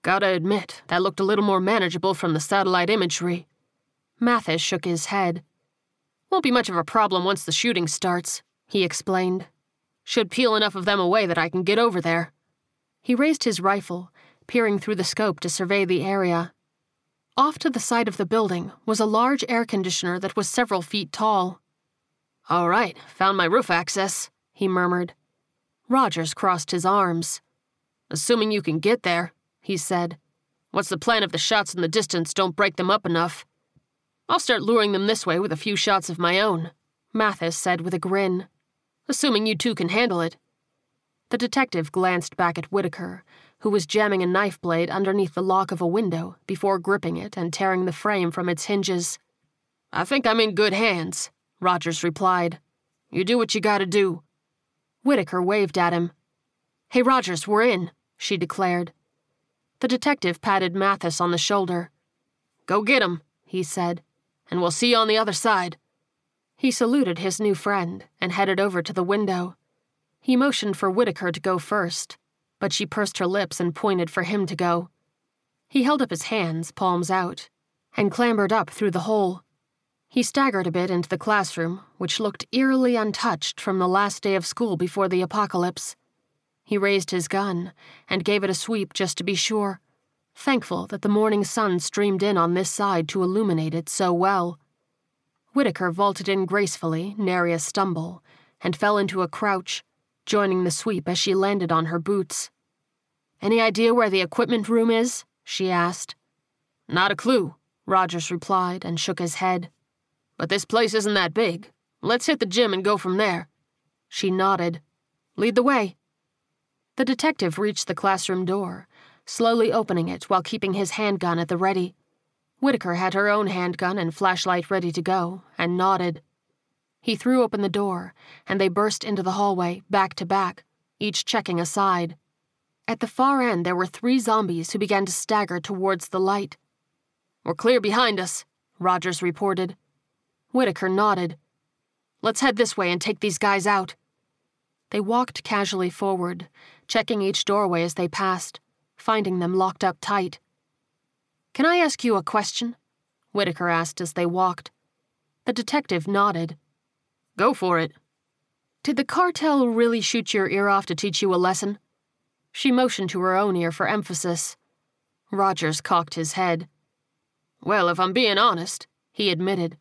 Gotta admit, that looked a little more manageable from the satellite imagery. Mathis shook his head. Won't be much of a problem once the shooting starts, he explained. Should peel enough of them away that I can get over there. He raised his rifle, peering through the scope to survey the area. Off to the side of the building was a large air conditioner that was several feet tall. All right, found my roof access, he murmured. Rogers crossed his arms. Assuming you can get there, he said. What's the plan if the shots in the distance don't break them up enough? I'll start luring them this way with a few shots of my own, Mathis said with a grin. Assuming you two can handle it. The detective glanced back at Whitaker, who was jamming a knife blade underneath the lock of a window before gripping it and tearing the frame from its hinges. I think I'm in good hands, Rogers replied. You do what you gotta do. Whitaker waved at him. Hey, Rogers, we're in, she declared. The detective patted Mathis on the shoulder. Go get him, he said, and we'll see you on the other side. He saluted his new friend and headed over to the window. He motioned for Whitaker to go first, but she pursed her lips and pointed for him to go. He held up his hands, palms out, and clambered up through the hole. He staggered a bit into the classroom, which looked eerily untouched from the last day of school before the apocalypse. He raised his gun and gave it a sweep just to be sure, thankful that the morning sun streamed in on this side to illuminate it so well. Whitaker vaulted in gracefully, nary a stumble, and fell into a crouch, joining the sweep as she landed on her boots. Any idea where the equipment room is? she asked. Not a clue, Rogers replied and shook his head. But this place isn't that big. Let's hit the gym and go from there. She nodded. Lead the way. The detective reached the classroom door, slowly opening it while keeping his handgun at the ready. Whitaker had her own handgun and flashlight ready to go, and nodded. He threw open the door, and they burst into the hallway, back to back, each checking a side. At the far end, there were three zombies who began to stagger towards the light. We're clear behind us, Rogers reported. Whitaker nodded. Let's head this way and take these guys out. They walked casually forward, checking each doorway as they passed, finding them locked up tight. Can I ask you a question? Whitaker asked as they walked. The detective nodded. Go for it. Did the cartel really shoot your ear off to teach you a lesson? She motioned to her own ear for emphasis. Rogers cocked his head. Well, if I'm being honest, he admitted,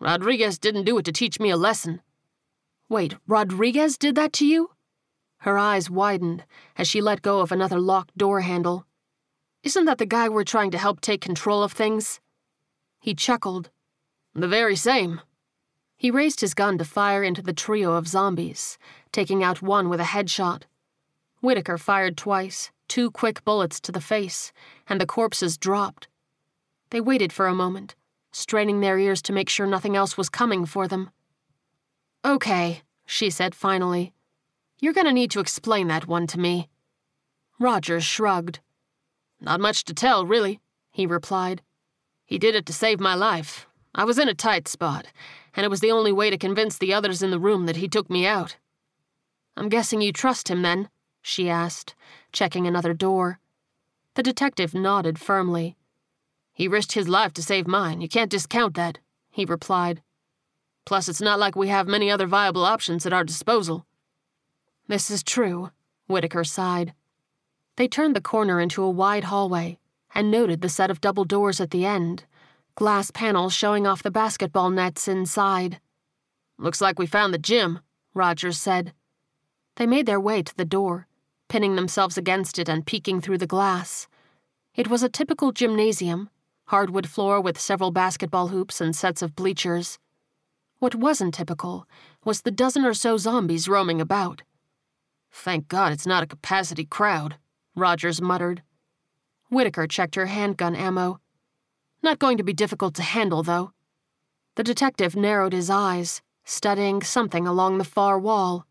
Rodriguez didn't do it to teach me a lesson. Wait, Rodriguez did that to you? Her eyes widened as she let go of another locked door handle. Isn't that the guy we're trying to help take control of things? He chuckled. The very same. He raised his gun to fire into the trio of zombies, taking out one with a headshot. Whitaker fired twice, two quick bullets to the face, and the corpses dropped. They waited for a moment, straining their ears to make sure nothing else was coming for them. Okay, she said finally. You're gonna need to explain that one to me. Rogers shrugged. Not much to tell, really, he replied. He did it to save my life. I was in a tight spot, and it was the only way to convince the others in the room that he took me out. I'm guessing you trust him then? she asked, checking another door. The detective nodded firmly. He risked his life to save mine. You can't discount that, he replied. Plus, it's not like we have many other viable options at our disposal. This is true, Whitaker sighed. They turned the corner into a wide hallway and noted the set of double doors at the end, glass panels showing off the basketball nets inside. Looks like we found the gym, Rogers said. They made their way to the door, pinning themselves against it and peeking through the glass. It was a typical gymnasium, hardwood floor with several basketball hoops and sets of bleachers. What wasn't typical was the dozen or so zombies roaming about. Thank God it's not a capacity crowd, Rogers muttered. Whitaker checked her handgun ammo. Not going to be difficult to handle, though. The detective narrowed his eyes, studying something along the far wall.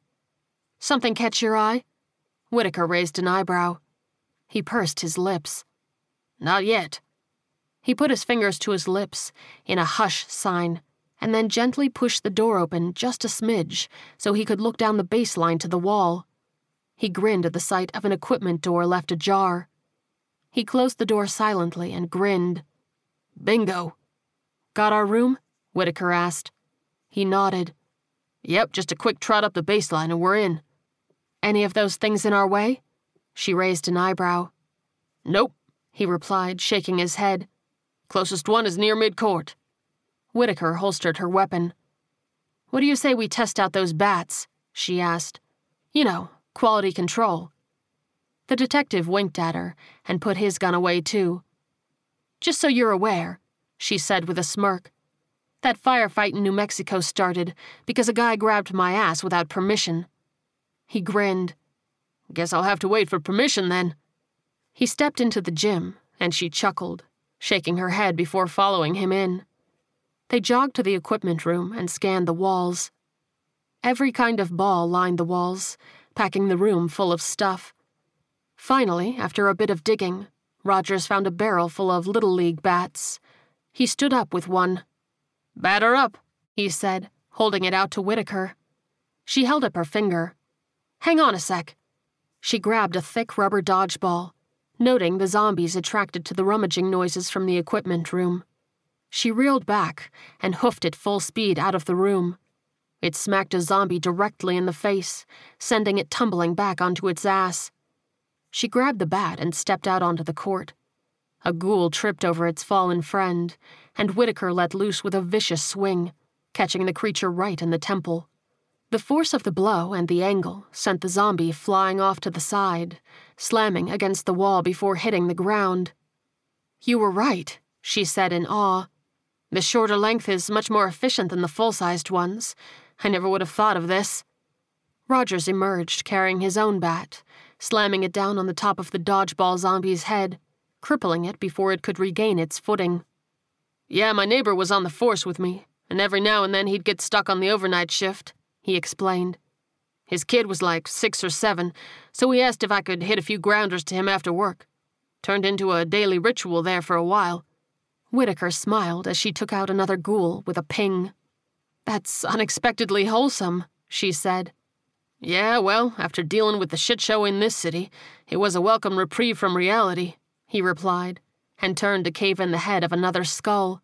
Something catch your eye? Whitaker raised an eyebrow. He pursed his lips. Not yet. He put his fingers to his lips in a hush sign and then gently pushed the door open just a smidge so he could look down the baseline to the wall. He grinned at the sight of an equipment door left ajar. He closed the door silently and grinned. Bingo. Got our room? Whitaker asked. He nodded. Yep, just a quick trot up the baseline and we're in. Any of those things in our way? She raised an eyebrow. Nope, he replied, shaking his head. Closest one is near midcourt. Whitaker holstered her weapon. What do you say we test out those bats? she asked. You know, quality control. The detective winked at her and put his gun away, too. Just so you're aware, she said with a smirk. That firefight in New Mexico started because a guy grabbed my ass without permission. He grinned. Guess I'll have to wait for permission then. He stepped into the gym, and she chuckled, shaking her head before following him in. They jogged to the equipment room and scanned the walls. Every kind of ball lined the walls, packing the room full of stuff. Finally, after a bit of digging, Rogers found a barrel full of Little League bats. He stood up with one. Batter up, he said, holding it out to Whitaker. She held up her finger. Hang on a sec. She grabbed a thick rubber dodgeball, noting the zombies attracted to the rummaging noises from the equipment room. She reeled back and hoofed it full speed out of the room. It smacked a zombie directly in the face, sending it tumbling back onto its ass. She grabbed the bat and stepped out onto the court. A ghoul tripped over its fallen friend, and Whitaker let loose with a vicious swing, catching the creature right in the temple. The force of the blow and the angle sent the zombie flying off to the side, slamming against the wall before hitting the ground. You were right, she said in awe. The shorter length is much more efficient than the full sized ones. I never would have thought of this. Rogers emerged carrying his own bat, slamming it down on the top of the dodgeball zombie's head, crippling it before it could regain its footing. Yeah, my neighbor was on the force with me, and every now and then he'd get stuck on the overnight shift, he explained. His kid was like six or seven, so he asked if I could hit a few grounders to him after work. Turned into a daily ritual there for a while. Whitaker smiled as she took out another ghoul with a ping. That's unexpectedly wholesome, she said. Yeah, well, after dealing with the shit show in this city, it was a welcome reprieve from reality, he replied, and turned to cave in the head of another skull.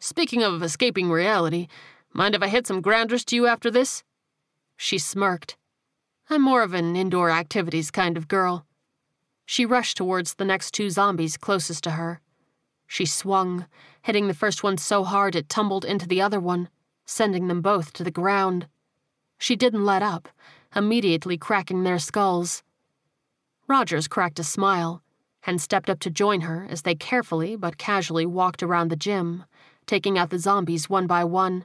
Speaking of escaping reality, mind if I hit some grounders to you after this? She smirked. I'm more of an indoor activities kind of girl. She rushed towards the next two zombies closest to her. She swung, hitting the first one so hard it tumbled into the other one, sending them both to the ground. She didn't let up, immediately cracking their skulls. Rogers cracked a smile and stepped up to join her as they carefully but casually walked around the gym, taking out the zombies one by one.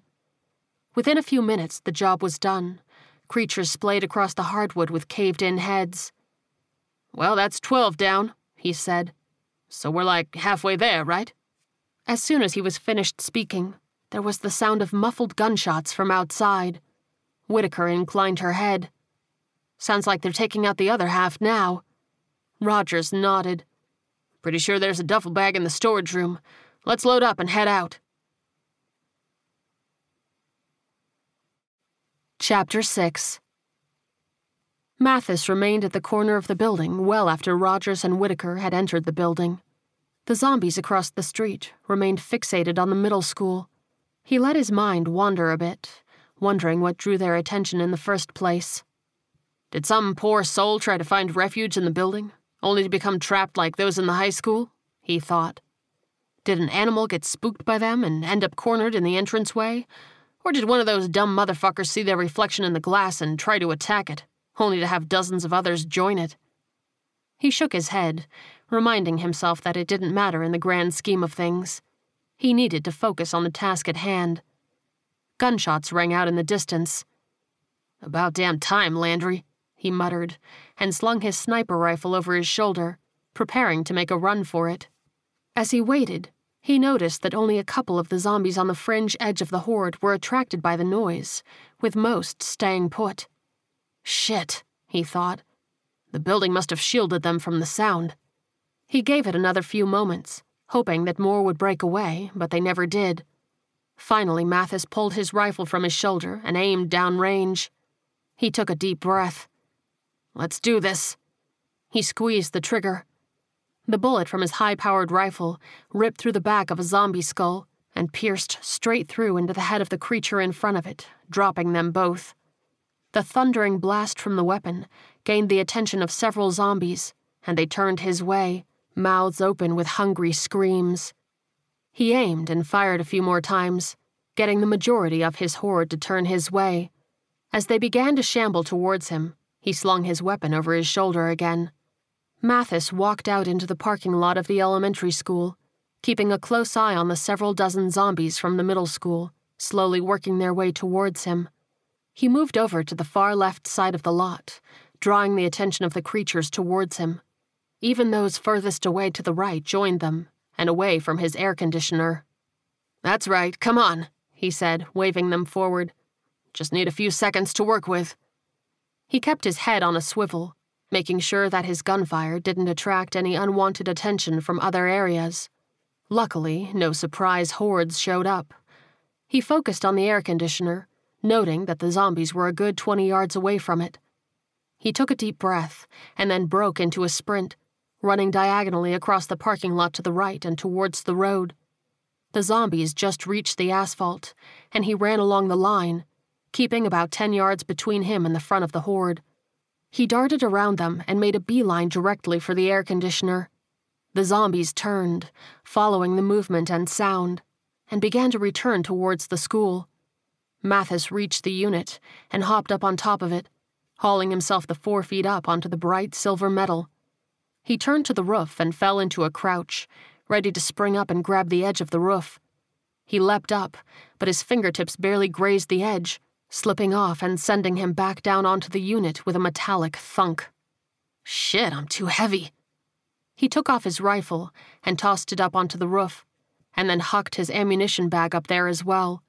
Within a few minutes, the job was done. Creatures splayed across the hardwood with caved in heads. Well, that's 12 down, he said. So we're like halfway there, right? As soon as he was finished speaking, there was the sound of muffled gunshots from outside. Whitaker inclined her head. Sounds like they're taking out the other half now. Rogers nodded. Pretty sure there's a duffel bag in the storage room. Let's load up and head out. Chapter 6 Mathis remained at the corner of the building well after Rogers and Whitaker had entered the building. The zombies across the street remained fixated on the middle school. He let his mind wander a bit, wondering what drew their attention in the first place. Did some poor soul try to find refuge in the building, only to become trapped like those in the high school? He thought. Did an animal get spooked by them and end up cornered in the entranceway? Or did one of those dumb motherfuckers see their reflection in the glass and try to attack it, only to have dozens of others join it? He shook his head, reminding himself that it didn't matter in the grand scheme of things. He needed to focus on the task at hand. Gunshots rang out in the distance. About damn time, Landry, he muttered, and slung his sniper rifle over his shoulder, preparing to make a run for it. As he waited, he noticed that only a couple of the zombies on the fringe edge of the horde were attracted by the noise, with most staying put. Shit, he thought. The building must have shielded them from the sound. He gave it another few moments, hoping that more would break away, but they never did. Finally, Mathis pulled his rifle from his shoulder and aimed downrange. He took a deep breath. Let's do this. He squeezed the trigger. The bullet from his high powered rifle ripped through the back of a zombie skull and pierced straight through into the head of the creature in front of it, dropping them both. The thundering blast from the weapon gained the attention of several zombies, and they turned his way, mouths open with hungry screams. He aimed and fired a few more times, getting the majority of his horde to turn his way. As they began to shamble towards him, he slung his weapon over his shoulder again. Mathis walked out into the parking lot of the elementary school, keeping a close eye on the several dozen zombies from the middle school, slowly working their way towards him. He moved over to the far left side of the lot, drawing the attention of the creatures towards him. Even those furthest away to the right joined them, and away from his air conditioner. That's right, come on, he said, waving them forward. Just need a few seconds to work with. He kept his head on a swivel, making sure that his gunfire didn't attract any unwanted attention from other areas. Luckily, no surprise hordes showed up. He focused on the air conditioner, noting that the zombies were a good 20 yards away from it. He took a deep breath and then broke into a sprint, running diagonally across the parking lot to the right and towards the road. The zombies just reached the asphalt, and he ran along the line, keeping about 10 yards between him and the front of the horde. He darted around them and made a beeline directly for the air conditioner. The zombies turned, following the movement and sound, and began to return towards the school. Mathis reached the unit and hopped up on top of it, hauling himself the four feet up onto the bright silver metal. He turned to the roof and fell into a crouch, ready to spring up and grab the edge of the roof. He leapt up, but his fingertips barely grazed the edge, slipping off and sending him back down onto the unit with a metallic thunk. Shit, I'm too heavy. He took off his rifle and tossed it up onto the roof, and then hucked his ammunition bag up there as well.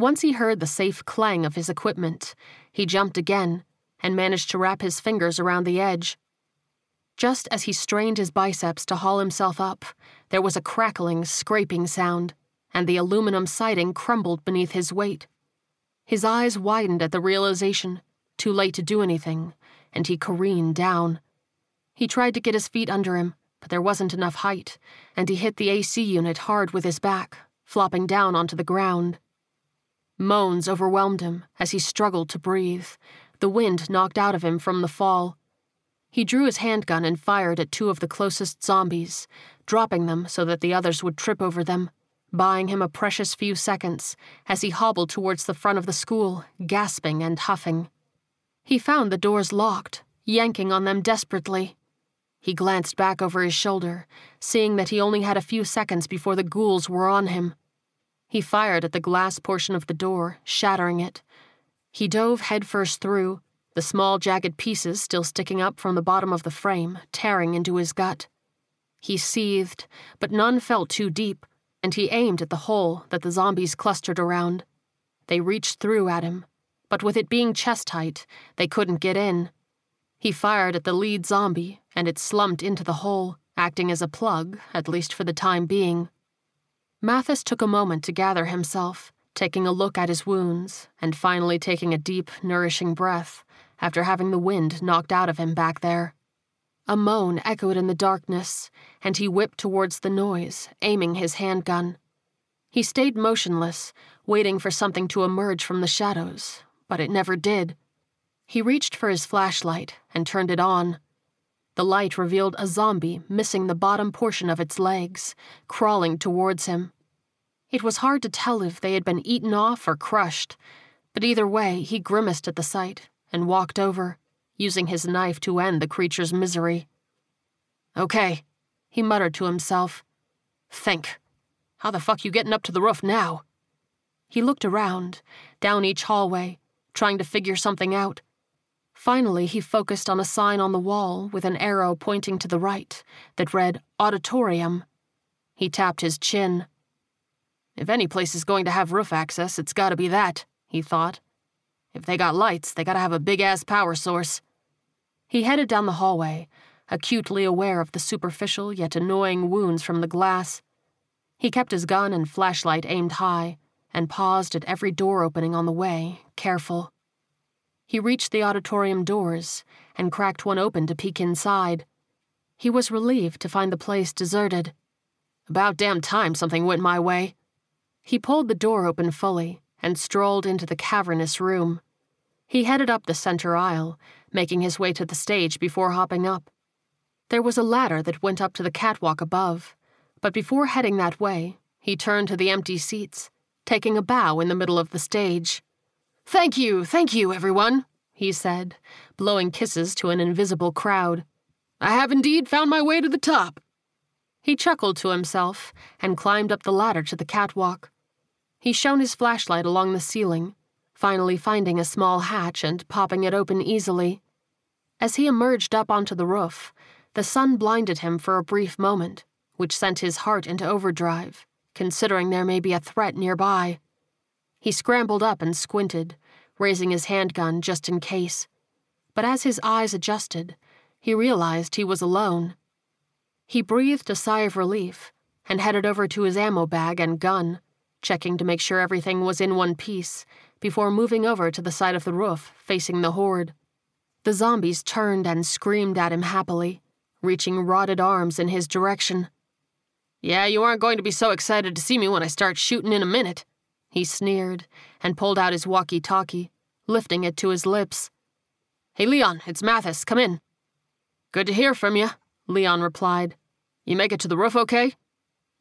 Once he heard the safe clang of his equipment, he jumped again and managed to wrap his fingers around the edge. Just as he strained his biceps to haul himself up, there was a crackling, scraping sound, and the aluminum siding crumbled beneath his weight. His eyes widened at the realization, too late to do anything, and he careened down. He tried to get his feet under him, but there wasn't enough height, and he hit the AC unit hard with his back, flopping down onto the ground. Moans overwhelmed him as he struggled to breathe, the wind knocked out of him from the fall. He drew his handgun and fired at two of the closest zombies, dropping them so that the others would trip over them, buying him a precious few seconds as he hobbled towards the front of the school, gasping and huffing. He found the doors locked, yanking on them desperately. He glanced back over his shoulder, seeing that he only had a few seconds before the ghouls were on him. He fired at the glass portion of the door, shattering it. He dove headfirst through, the small jagged pieces still sticking up from the bottom of the frame, tearing into his gut. He seethed, but none felt too deep, and he aimed at the hole that the zombies clustered around. They reached through at him, but with it being chest height, they couldn't get in. He fired at the lead zombie, and it slumped into the hole, acting as a plug, at least for the time being. Mathis took a moment to gather himself, taking a look at his wounds, and finally taking a deep, nourishing breath after having the wind knocked out of him back there. A moan echoed in the darkness, and he whipped towards the noise, aiming his handgun. He stayed motionless, waiting for something to emerge from the shadows, but it never did. He reached for his flashlight and turned it on. The light revealed a zombie missing the bottom portion of its legs, crawling towards him. It was hard to tell if they had been eaten off or crushed, but either way, he grimaced at the sight and walked over, using his knife to end the creature's misery. Okay, he muttered to himself. Think. How the fuck you getting up to the roof now? He looked around, down each hallway, trying to figure something out. Finally, he focused on a sign on the wall with an arrow pointing to the right that read Auditorium. He tapped his chin. If any place is going to have roof access, it's gotta be that, he thought. If they got lights, they gotta have a big ass power source. He headed down the hallway, acutely aware of the superficial yet annoying wounds from the glass. He kept his gun and flashlight aimed high and paused at every door opening on the way, careful. He reached the auditorium doors and cracked one open to peek inside. He was relieved to find the place deserted. About damn time something went my way. He pulled the door open fully and strolled into the cavernous room. He headed up the center aisle, making his way to the stage before hopping up. There was a ladder that went up to the catwalk above, but before heading that way, he turned to the empty seats, taking a bow in the middle of the stage. Thank you, thank you, everyone, he said, blowing kisses to an invisible crowd. I have indeed found my way to the top. He chuckled to himself and climbed up the ladder to the catwalk. He shone his flashlight along the ceiling, finally finding a small hatch and popping it open easily. As he emerged up onto the roof, the sun blinded him for a brief moment, which sent his heart into overdrive, considering there may be a threat nearby. He scrambled up and squinted, raising his handgun just in case. But as his eyes adjusted, he realized he was alone. He breathed a sigh of relief and headed over to his ammo bag and gun, checking to make sure everything was in one piece before moving over to the side of the roof facing the horde. The zombies turned and screamed at him happily, reaching rotted arms in his direction. Yeah, you aren't going to be so excited to see me when I start shooting in a minute, he sneered and pulled out his walkie talkie, lifting it to his lips. Hey, Leon, it's Mathis. Come in. Good to hear from you, Leon replied. You make it to the roof okay?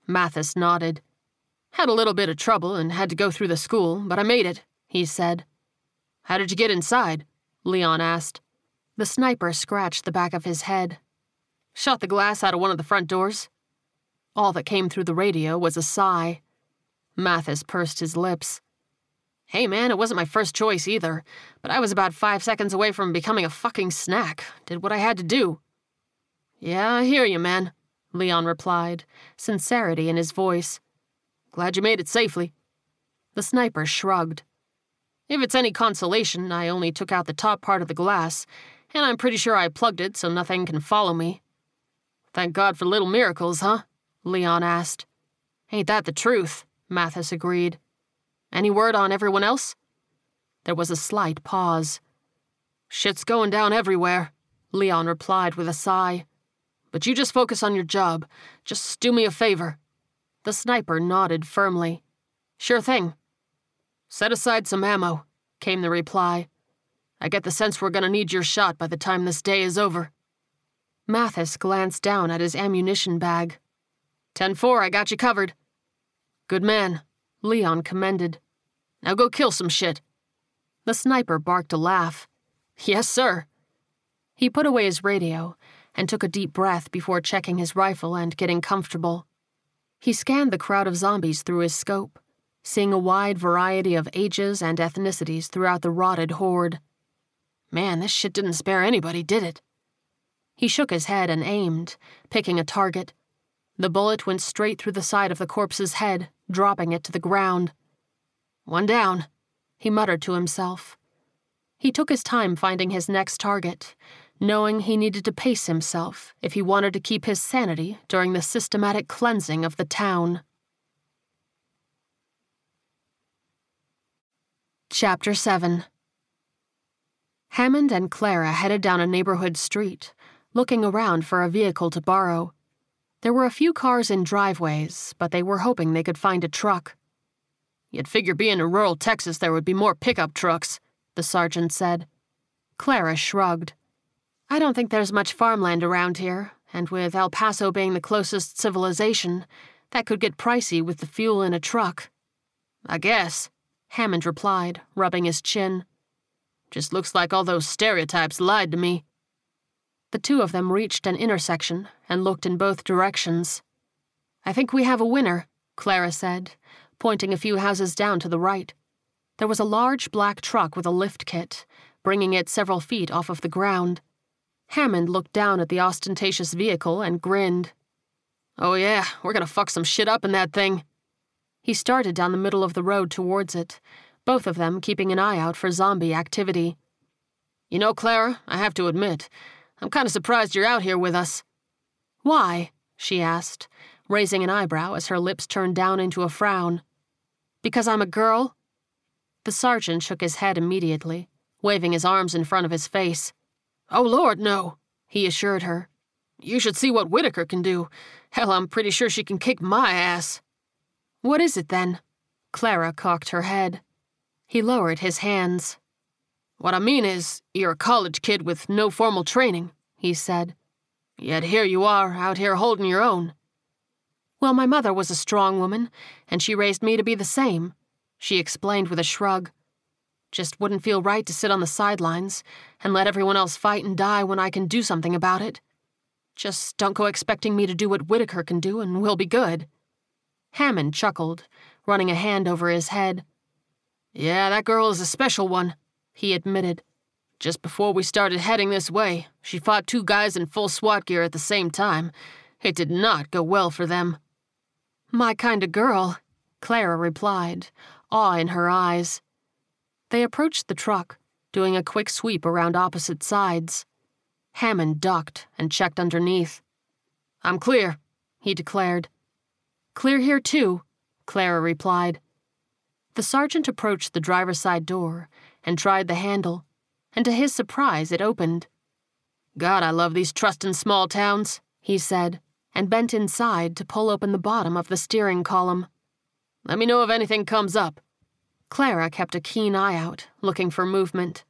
Mathis nodded. Had a little bit of trouble and had to go through the school, but I made it, he said. How did you get inside? Leon asked. The sniper scratched the back of his head. Shot the glass out of one of the front doors. All that came through the radio was a sigh. Mathis pursed his lips. Hey man, it wasn't my first choice either, but I was about five seconds away from becoming a fucking snack. Did what I had to do. Yeah, I hear you, man, Leon replied, sincerity in his voice. Glad you made it safely. The sniper shrugged. If it's any consolation, I only took out the top part of the glass, and I'm pretty sure I plugged it so nothing can follow me. Thank God for little miracles, huh? Leon asked. Ain't that the truth? Mathis agreed. Any word on everyone else? There was a slight pause. Shit's going down everywhere, Leon replied with a sigh. But you just focus on your job. Just do me a favor. The sniper nodded firmly. Sure thing. Set aside some ammo, came the reply. I get the sense we're gonna need your shot by the time this day is over. Mathis glanced down at his ammunition bag. Ten four, I got you covered. Good man, Leon commended. Now go kill some shit. The sniper barked a laugh. Yes, sir. He put away his radio and took a deep breath before checking his rifle and getting comfortable. He scanned the crowd of zombies through his scope, seeing a wide variety of ages and ethnicities throughout the rotted horde. Man, this shit didn't spare anybody, did it? He shook his head and aimed, picking a target. The bullet went straight through the side of the corpse's head, dropping it to the ground. One down, he muttered to himself. He took his time finding his next target, knowing he needed to pace himself if he wanted to keep his sanity during the systematic cleansing of the town. Chapter 7 Hammond and Clara headed down a neighborhood street, looking around for a vehicle to borrow. There were a few cars in driveways, but they were hoping they could find a truck. You'd figure being in rural Texas there would be more pickup trucks, the sergeant said. Clara shrugged. I don't think there's much farmland around here, and with El Paso being the closest civilization, that could get pricey with the fuel in a truck. I guess, Hammond replied, rubbing his chin. Just looks like all those stereotypes lied to me. The two of them reached an intersection and looked in both directions. I think we have a winner, Clara said, pointing a few houses down to the right. There was a large black truck with a lift kit, bringing it several feet off of the ground. Hammond looked down at the ostentatious vehicle and grinned. Oh, yeah, we're gonna fuck some shit up in that thing. He started down the middle of the road towards it, both of them keeping an eye out for zombie activity. You know, Clara, I have to admit, I'm kind of surprised you're out here with us. Why? she asked, raising an eyebrow as her lips turned down into a frown. Because I'm a girl? The sergeant shook his head immediately, waving his arms in front of his face. Oh, Lord, no, he assured her. You should see what Whitaker can do. Hell, I'm pretty sure she can kick my ass. What is it then? Clara cocked her head. He lowered his hands. What I mean is, you're a college kid with no formal training, he said. Yet here you are, out here holding your own. Well, my mother was a strong woman, and she raised me to be the same, she explained with a shrug. Just wouldn't feel right to sit on the sidelines and let everyone else fight and die when I can do something about it. Just don't go expecting me to do what Whitaker can do and we'll be good. Hammond chuckled, running a hand over his head. Yeah, that girl is a special one, he admitted. Just before we started heading this way, she fought two guys in full SWAT gear at the same time. It did not go well for them. My kind of girl, Clara replied, awe in her eyes. They approached the truck, doing a quick sweep around opposite sides. Hammond ducked and checked underneath. I'm clear, he declared. Clear here, too, Clara replied. The sergeant approached the driver's side door and tried the handle, and to his surprise, it opened. God, I love these trustin' small towns, he said and bent inside to pull open the bottom of the steering column. Let me know if anything comes up. Clara kept a keen eye out, looking for movement.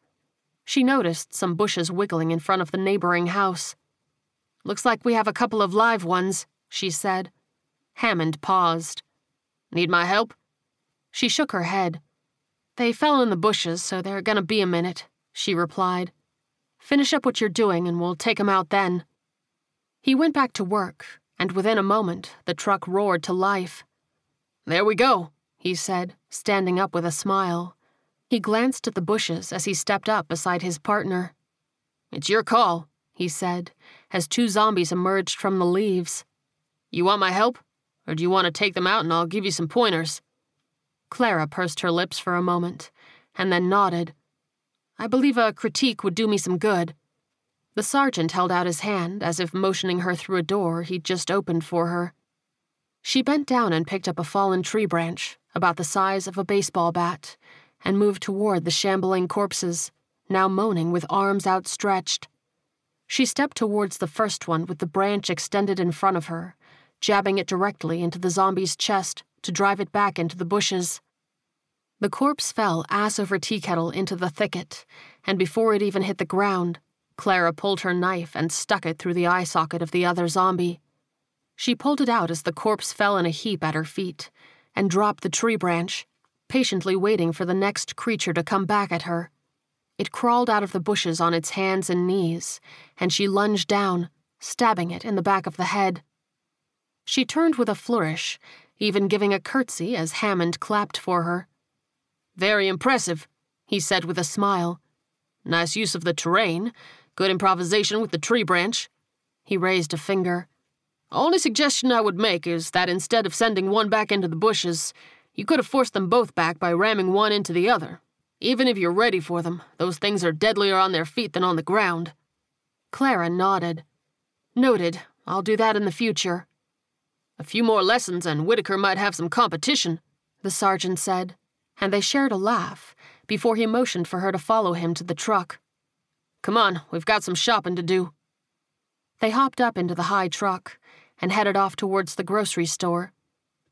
She noticed some bushes wiggling in front of the neighboring house. Looks like we have a couple of live ones, she said. Hammond paused. Need my help? She shook her head. They fell in the bushes, so they're gonna be a minute, she replied. Finish up what you're doing and we'll take 'em out then. He went back to work, and within a moment, the truck roared to life. There we go, he said, standing up with a smile. He glanced at the bushes as he stepped up beside his partner. It's your call, he said, as two zombies emerged from the leaves. You want my help? Or do you want to take them out and I'll give you some pointers? Clara pursed her lips for a moment, and then nodded. I believe a critique would do me some good. The sergeant held out his hand as if motioning her through a door he'd just opened for her. She bent down and picked up a fallen tree branch, about the size of a baseball bat, and moved toward the shambling corpses, now moaning with arms outstretched. She stepped towards the first one with the branch extended in front of her, jabbing it directly into the zombie's chest to drive it back into the bushes. The corpse fell ass over tea kettle into the thicket, and before it even hit the ground, Clara pulled her knife and stuck it through the eye socket of the other zombie. She pulled it out as the corpse fell in a heap at her feet, and dropped the tree branch, patiently waiting for the next creature to come back at her. It crawled out of the bushes on its hands and knees, and she lunged down, stabbing it in the back of the head. She turned with a flourish, even giving a curtsy as Hammond clapped for her. Very impressive, he said with a smile. Nice use of the terrain, good improvisation with the tree branch. He raised a finger. Only suggestion I would make is that instead of sending one back into the bushes, you could have forced them both back by ramming one into the other. Even if you're ready for them, those things are deadlier on their feet than on the ground. Clara nodded. Noted. I'll do that in the future. A few more lessons and Whitaker might have some competition, the sergeant said, and they shared a laugh before he motioned for her to follow him to the truck. Come on, we've got some shopping to do. They hopped up into the high truck and headed off towards the grocery store.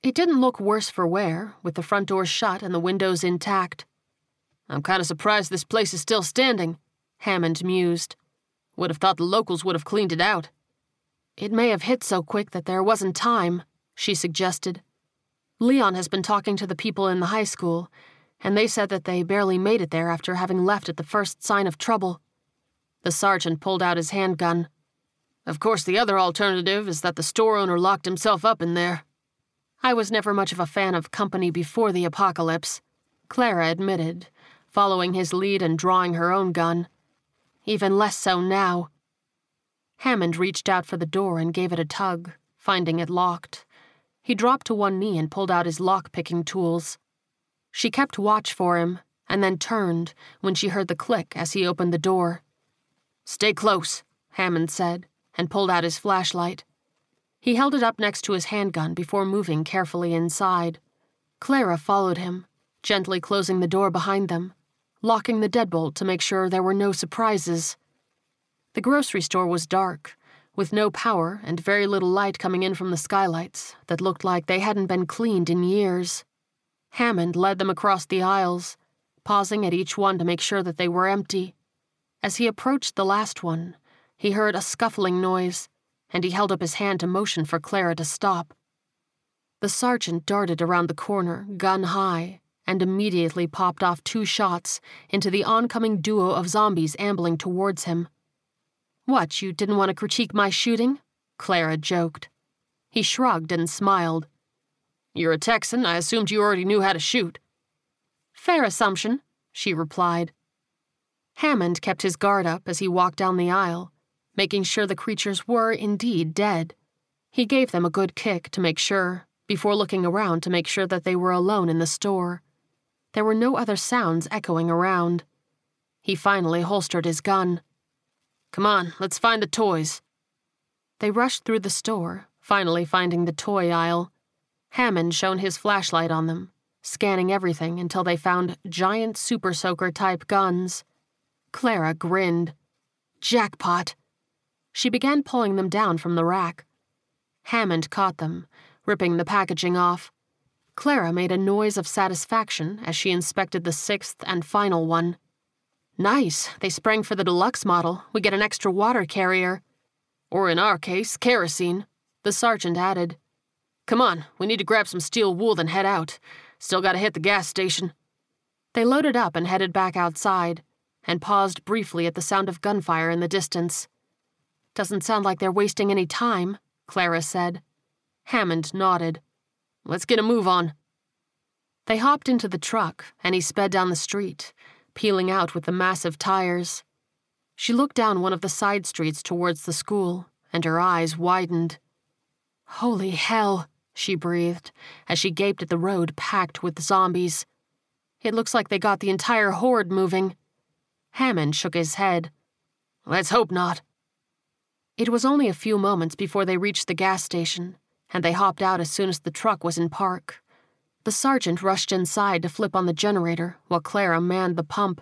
It didn't look worse for wear, with the front door shut and the windows intact. I'm kind of surprised this place is still standing, Hammond mused. Would have thought the locals would have cleaned it out. It may have hit so quick that there wasn't time, she suggested. Leon has been talking to the people in the high school, and they said that they barely made it there after having left at the first sign of trouble. The sergeant pulled out his handgun. Of course, the other alternative is that the store owner locked himself up in there. I was never much of a fan of company before the apocalypse, Clara admitted, following his lead and drawing her own gun. Even less so now. Hammond reached out for the door and gave it a tug, finding it locked. He dropped to one knee and pulled out his lock-picking tools. She kept watch for him, and then turned when she heard the click as he opened the door. Stay close, Hammond said, and pulled out his flashlight. He held it up next to his handgun before moving carefully inside. Clara followed him, gently closing the door behind them locking the deadbolt to make sure there were no surprises. The grocery store was dark, with no power and very little light coming in from the skylights that looked like they hadn't been cleaned in years. Hammond led them across the aisles, pausing at each one to make sure that they were empty. As he approached the last one, he heard a scuffling noise, and he held up his hand to motion for Clara to stop. The sergeant darted around the corner, gun high, and immediately popped off two shots into the oncoming duo of zombies ambling towards him. What, you didn't want to critique my shooting? Clara joked. He shrugged and smiled. You're a Texan, I assumed you already knew how to shoot. Fair assumption, she replied. Hammond kept his guard up as he walked down the aisle, making sure the creatures were indeed dead. He gave them a good kick to make sure, before looking around to make sure that they were alone in the store. There were no other sounds echoing around. He finally holstered his gun. Come on, let's find the toys. They rushed through the store, finally finding the toy aisle. Hammond shone his flashlight on them, scanning everything until they found giant super soaker type guns. Clara grinned. Jackpot! She began pulling them down from the rack. Hammond caught them, ripping the packaging off. Clara made a noise of satisfaction as she inspected the sixth and final one. Nice, they sprang for the deluxe model. We get an extra water carrier. Or in our case, kerosene, the sergeant added. Come on, we need to grab some steel wool then head out. Still gotta hit the gas station. They loaded up and headed back outside, and paused briefly at the sound of gunfire in the distance. Doesn't sound like they're wasting any time, Clara said. Hammond nodded. Let's get a move on. They hopped into the truck, and he sped down the street, peeling out with the massive tires. She looked down one of the side streets towards the school, and her eyes widened. Holy hell, she breathed, as she gaped at the road packed with zombies. It looks like they got the entire horde moving. Hammond shook his head. Let's hope not. It was only a few moments before they reached the gas station, and they hopped out as soon as the truck was in park. The sergeant rushed inside to flip on the generator while Clara manned the pump.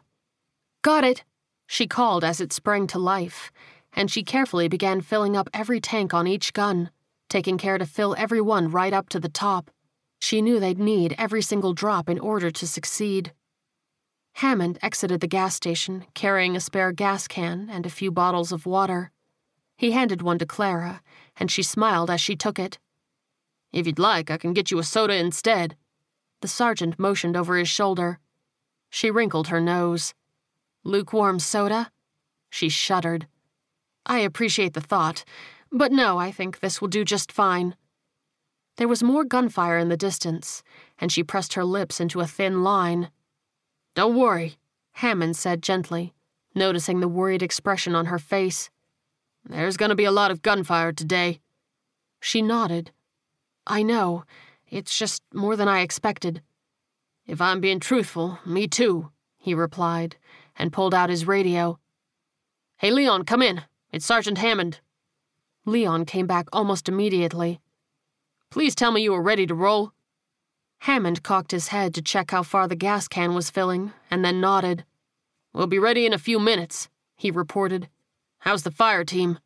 Got it! She called as it sprang to life, and she carefully began filling up every tank on each gun, taking care to fill every one right up to the top. She knew they'd need every single drop in order to succeed. Hammond exited the gas station carrying a spare gas can and a few bottles of water. He handed one to Clara, and she smiled as she took it. If you'd like, I can get you a soda instead, The sergeant motioned over his shoulder. She wrinkled her nose. Lukewarm soda? She shuddered. I appreciate the thought, but no, I think this will do just fine. There was more gunfire in the distance, and she pressed her lips into a thin line. Don't worry, Hammond said gently, noticing the worried expression on her face. There's to be a lot of gunfire today. She nodded. I know. It's just more than I expected. If I'm being truthful, me too, he replied, and pulled out his radio. Hey, Leon, come in. It's Sergeant Hammond. Leon came back almost immediately. Please tell me you are ready to roll. Hammond cocked his head to check how far the gas can was filling, and then nodded. We'll be ready in a few minutes, he reported. How's the fire team?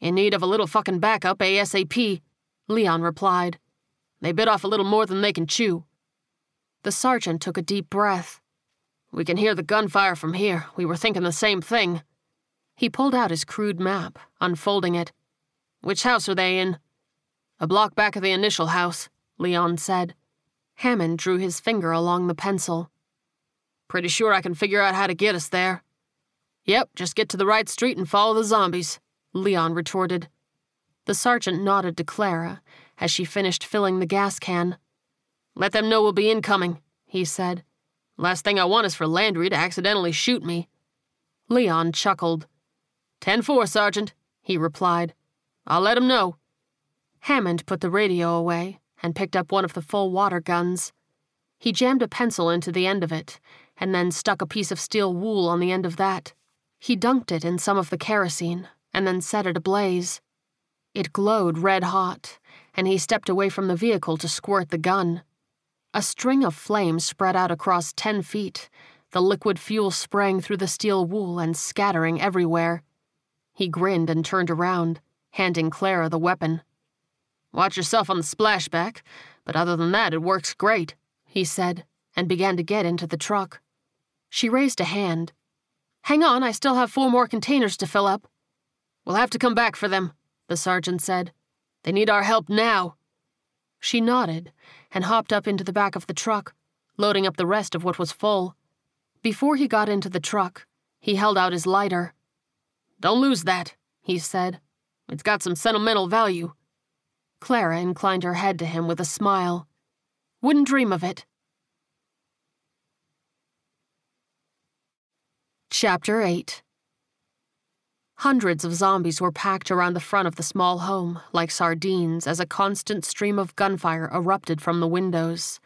In need of a little fucking backup ASAP, Leon replied. They bit off a little more than they can chew. The sergeant took a deep breath. We can hear the gunfire from here. We were thinking the same thing. He pulled out his crude map, unfolding it. Which house are they in? A block back of the initial house, Leon said. Hammond drew his finger along the pencil. Pretty sure I can figure out how to get us there. Yep, just get to the right street and follow the zombies, Leon retorted. The sergeant nodded to Clara as she finished filling the gas can. Let them know we'll be incoming, he said. Last thing I want is for Landry to accidentally shoot me. Leon chuckled. Ten four, Sergeant, he replied. I'll let him know. Hammond put the radio away and picked up one of the full water guns. He jammed a pencil into the end of it and then stuck a piece of steel wool on the end of that. He dunked it in some of the kerosene and then set it ablaze. It glowed red hot, and he stepped away from the vehicle to squirt the gun. A string of flames spread out across ten feet, the liquid fuel spraying through the steel wool and scattering everywhere. He grinned and turned around, handing Clara the weapon. Watch yourself on the splashback, but other than that, it works great, he said, and began to get into the truck. She raised a hand. Hang on, I still have four more containers to fill up. We'll have to come back for them, the sergeant said. They need our help now. She nodded and hopped up into the back of the truck, loading up the rest of what was full. Before he got into the truck, he held out his lighter. Don't lose that, he said. It's got some sentimental value. Clara inclined her head to him with a smile. Wouldn't dream of it. Chapter 8 Hundreds of zombies were packed around the front of the small home, like sardines, as a constant stream of gunfire erupted from the windows.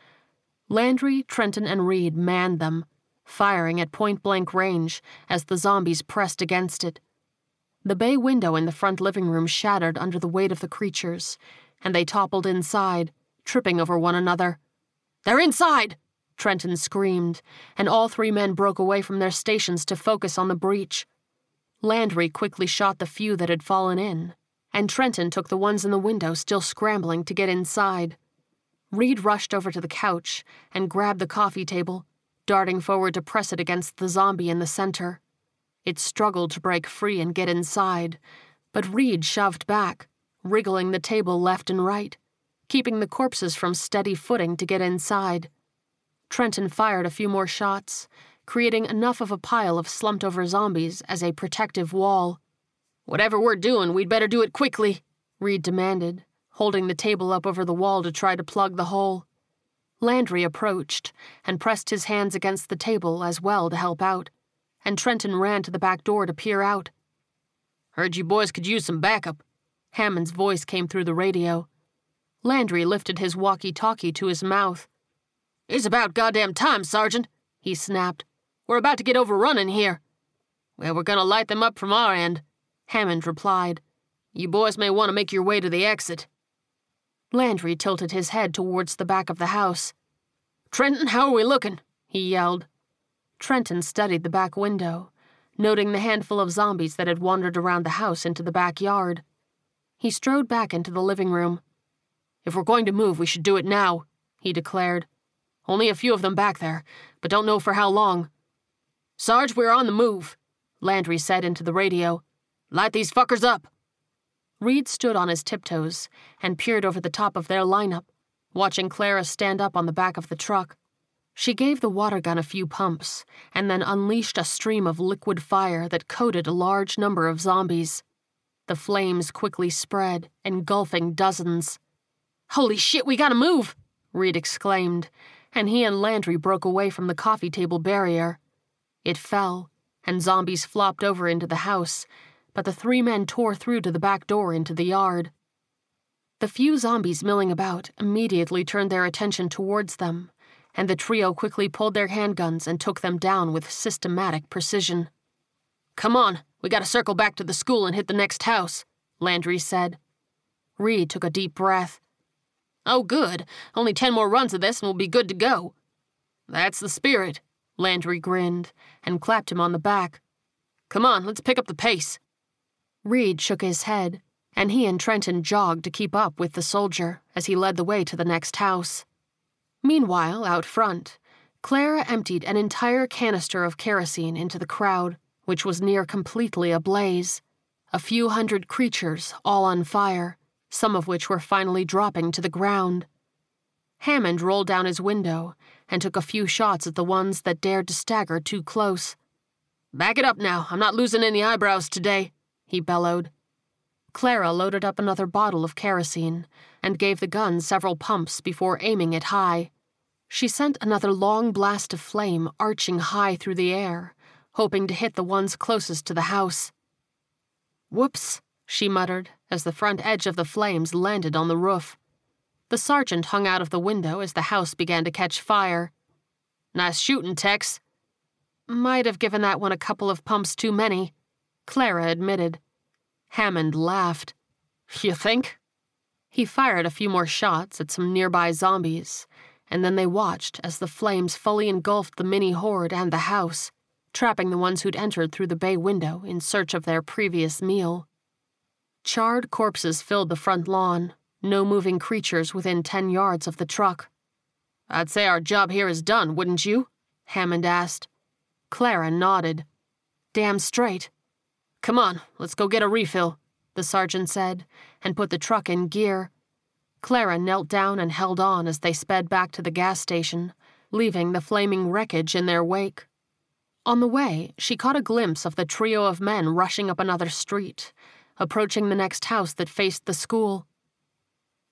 Landry, Trenton, and Reed manned them, firing at point blank range as the zombies pressed against it. The bay window in the front living room shattered under the weight of the creatures, and they toppled inside, tripping over one another. They're inside! Trenton screamed, and all three men broke away from their stations to focus on the breach. Landry quickly shot the few that had fallen in, and Trenton took the ones in the window still scrambling to get inside. Reed rushed over to the couch and grabbed the coffee table, darting forward to press it against the zombie in the center. It struggled to break free and get inside, but Reed shoved back, wriggling the table left and right, keeping the corpses from steady footing to get inside. Trenton fired a few more shots, creating enough of a pile of slumped over zombies as a protective wall. Whatever we're doing, we'd better do it quickly, Reed demanded, holding the table up over the wall to try to plug the hole. Landry approached and pressed his hands against the table as well to help out and Trenton ran to the back door to peer out. Heard you boys could use some backup. Hammond's voice came through the radio. Landry lifted his walkie talkie to his mouth. It's about goddamn time, Sergeant, he snapped. We're about to get overrun in here. Well, we're gonna light them up from our end, Hammond replied. You boys may want to make your way to the exit. Landry tilted his head towards the back of the house. Trenton, how are we looking? he yelled. Trenton studied the back window, noting the handful of zombies that had wandered around the house into the backyard. He strode back into the living room. If we're going to move, we should do it now, he declared. Only a few of them back there, but don't know for how long. Sarge, we're on the move, Landry said into the radio. Light these fuckers up. Reed stood on his tiptoes and peered over the top of their lineup, watching Clara stand up on the back of the truck. She gave the water gun a few pumps and then unleashed a stream of liquid fire that coated a large number of zombies. The flames quickly spread, engulfing dozens. Holy shit, we gotta move! Reed exclaimed, and he and Landry broke away from the coffee table barrier. It fell, and zombies flopped over into the house, but the three men tore through to the back door into the yard. The few zombies milling about immediately turned their attention towards them, and the trio quickly pulled their handguns and took them down with systematic precision. Come on, we gotta circle back to the school and hit the next house, Landry said. Reed took a deep breath. Oh, good. Only ten more runs of this and we'll be good to go. That's the spirit, Landry grinned and clapped him on the back. Come on, let's pick up the pace. Reed shook his head, and he and Trenton jogged to keep up with the soldier as he led the way to the next house. Meanwhile, out front, Clara emptied an entire canister of kerosene into the crowd, which was near completely ablaze. A few hundred creatures, all on fire, some of which were finally dropping to the ground. Hammond rolled down his window and took a few shots at the ones that dared to stagger too close. Back it up now, I'm not losing any eyebrows today, he bellowed. Clara loaded up another bottle of kerosene and gave the gun several pumps before aiming it high. She sent another long blast of flame arching high through the air, hoping to hit the ones closest to the house. Whoops, she muttered as the front edge of the flames landed on the roof. The sergeant hung out of the window as the house began to catch fire. Nice shooting, Tex. Might have given that one a couple of pumps too many, Clara admitted. Hammond laughed. You think? He fired a few more shots at some nearby zombies, and then they watched as the flames fully engulfed the mini horde and the house, trapping the ones who'd entered through the bay window in search of their previous meal. Charred corpses filled the front lawn, no moving creatures within 10 yards of the truck. I'd say our job here is done, wouldn't you? Hammond asked. Clara nodded. Damn straight. Come on, let's go get a refill, the sergeant said, and put the truck in gear. Clara knelt down and held on as they sped back to the gas station, leaving the flaming wreckage in their wake. On the way, she caught a glimpse of the trio of men rushing up another street, approaching the next house that faced the school.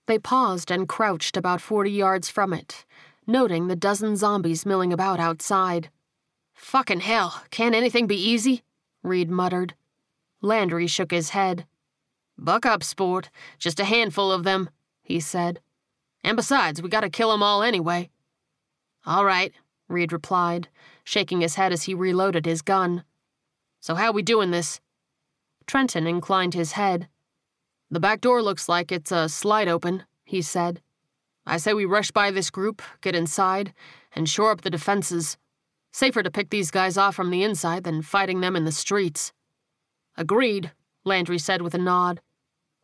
They paused and crouched about 40 yards from it, noting the dozen zombies milling about outside. Fucking hell, can't anything be easy? Reed muttered. Landry shook his head. Buck up, sport. Just a handful of them, he said. And besides, we gotta kill 'em all anyway. All right, Reed replied, shaking his head as he reloaded his gun. So how we doing this? Trenton inclined his head. The back door looks like it's a slide open, he said. I say we rush by this group, get inside, and shore up the defenses. Safer to pick these guys off from the inside than fighting them in the streets. Agreed, Landry said with a nod.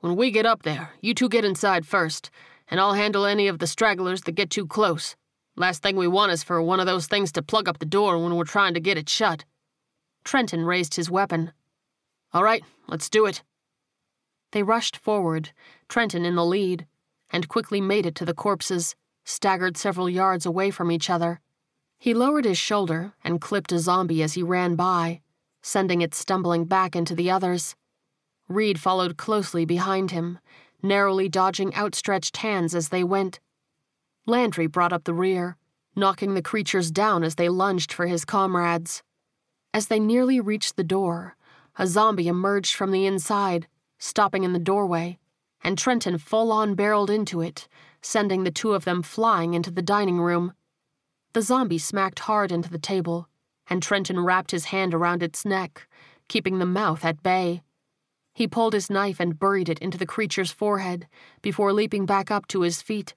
When we get up there, you two get inside first, and I'll handle any of the stragglers that get too close. Last thing we want is for one of those things to plug up the door when we're trying to get it shut. Trenton raised his weapon. All right, let's do it. They rushed forward, Trenton in the lead, and quickly made it to the corpses, staggered several yards away from each other. He lowered his shoulder and clipped a zombie as he ran by, sending it stumbling back into the others. Reed followed closely behind him, narrowly dodging outstretched hands as they went. Landry brought up the rear, knocking the creatures down as they lunged for his comrades. As they nearly reached the door, a zombie emerged from the inside, stopping in the doorway, and Trenton full on barreled into it, sending the two of them flying into the dining room. The zombie smacked hard into the table, and Trenton wrapped his hand around its neck, keeping the mouth at bay. He pulled his knife and buried it into the creature's forehead before leaping back up to his feet.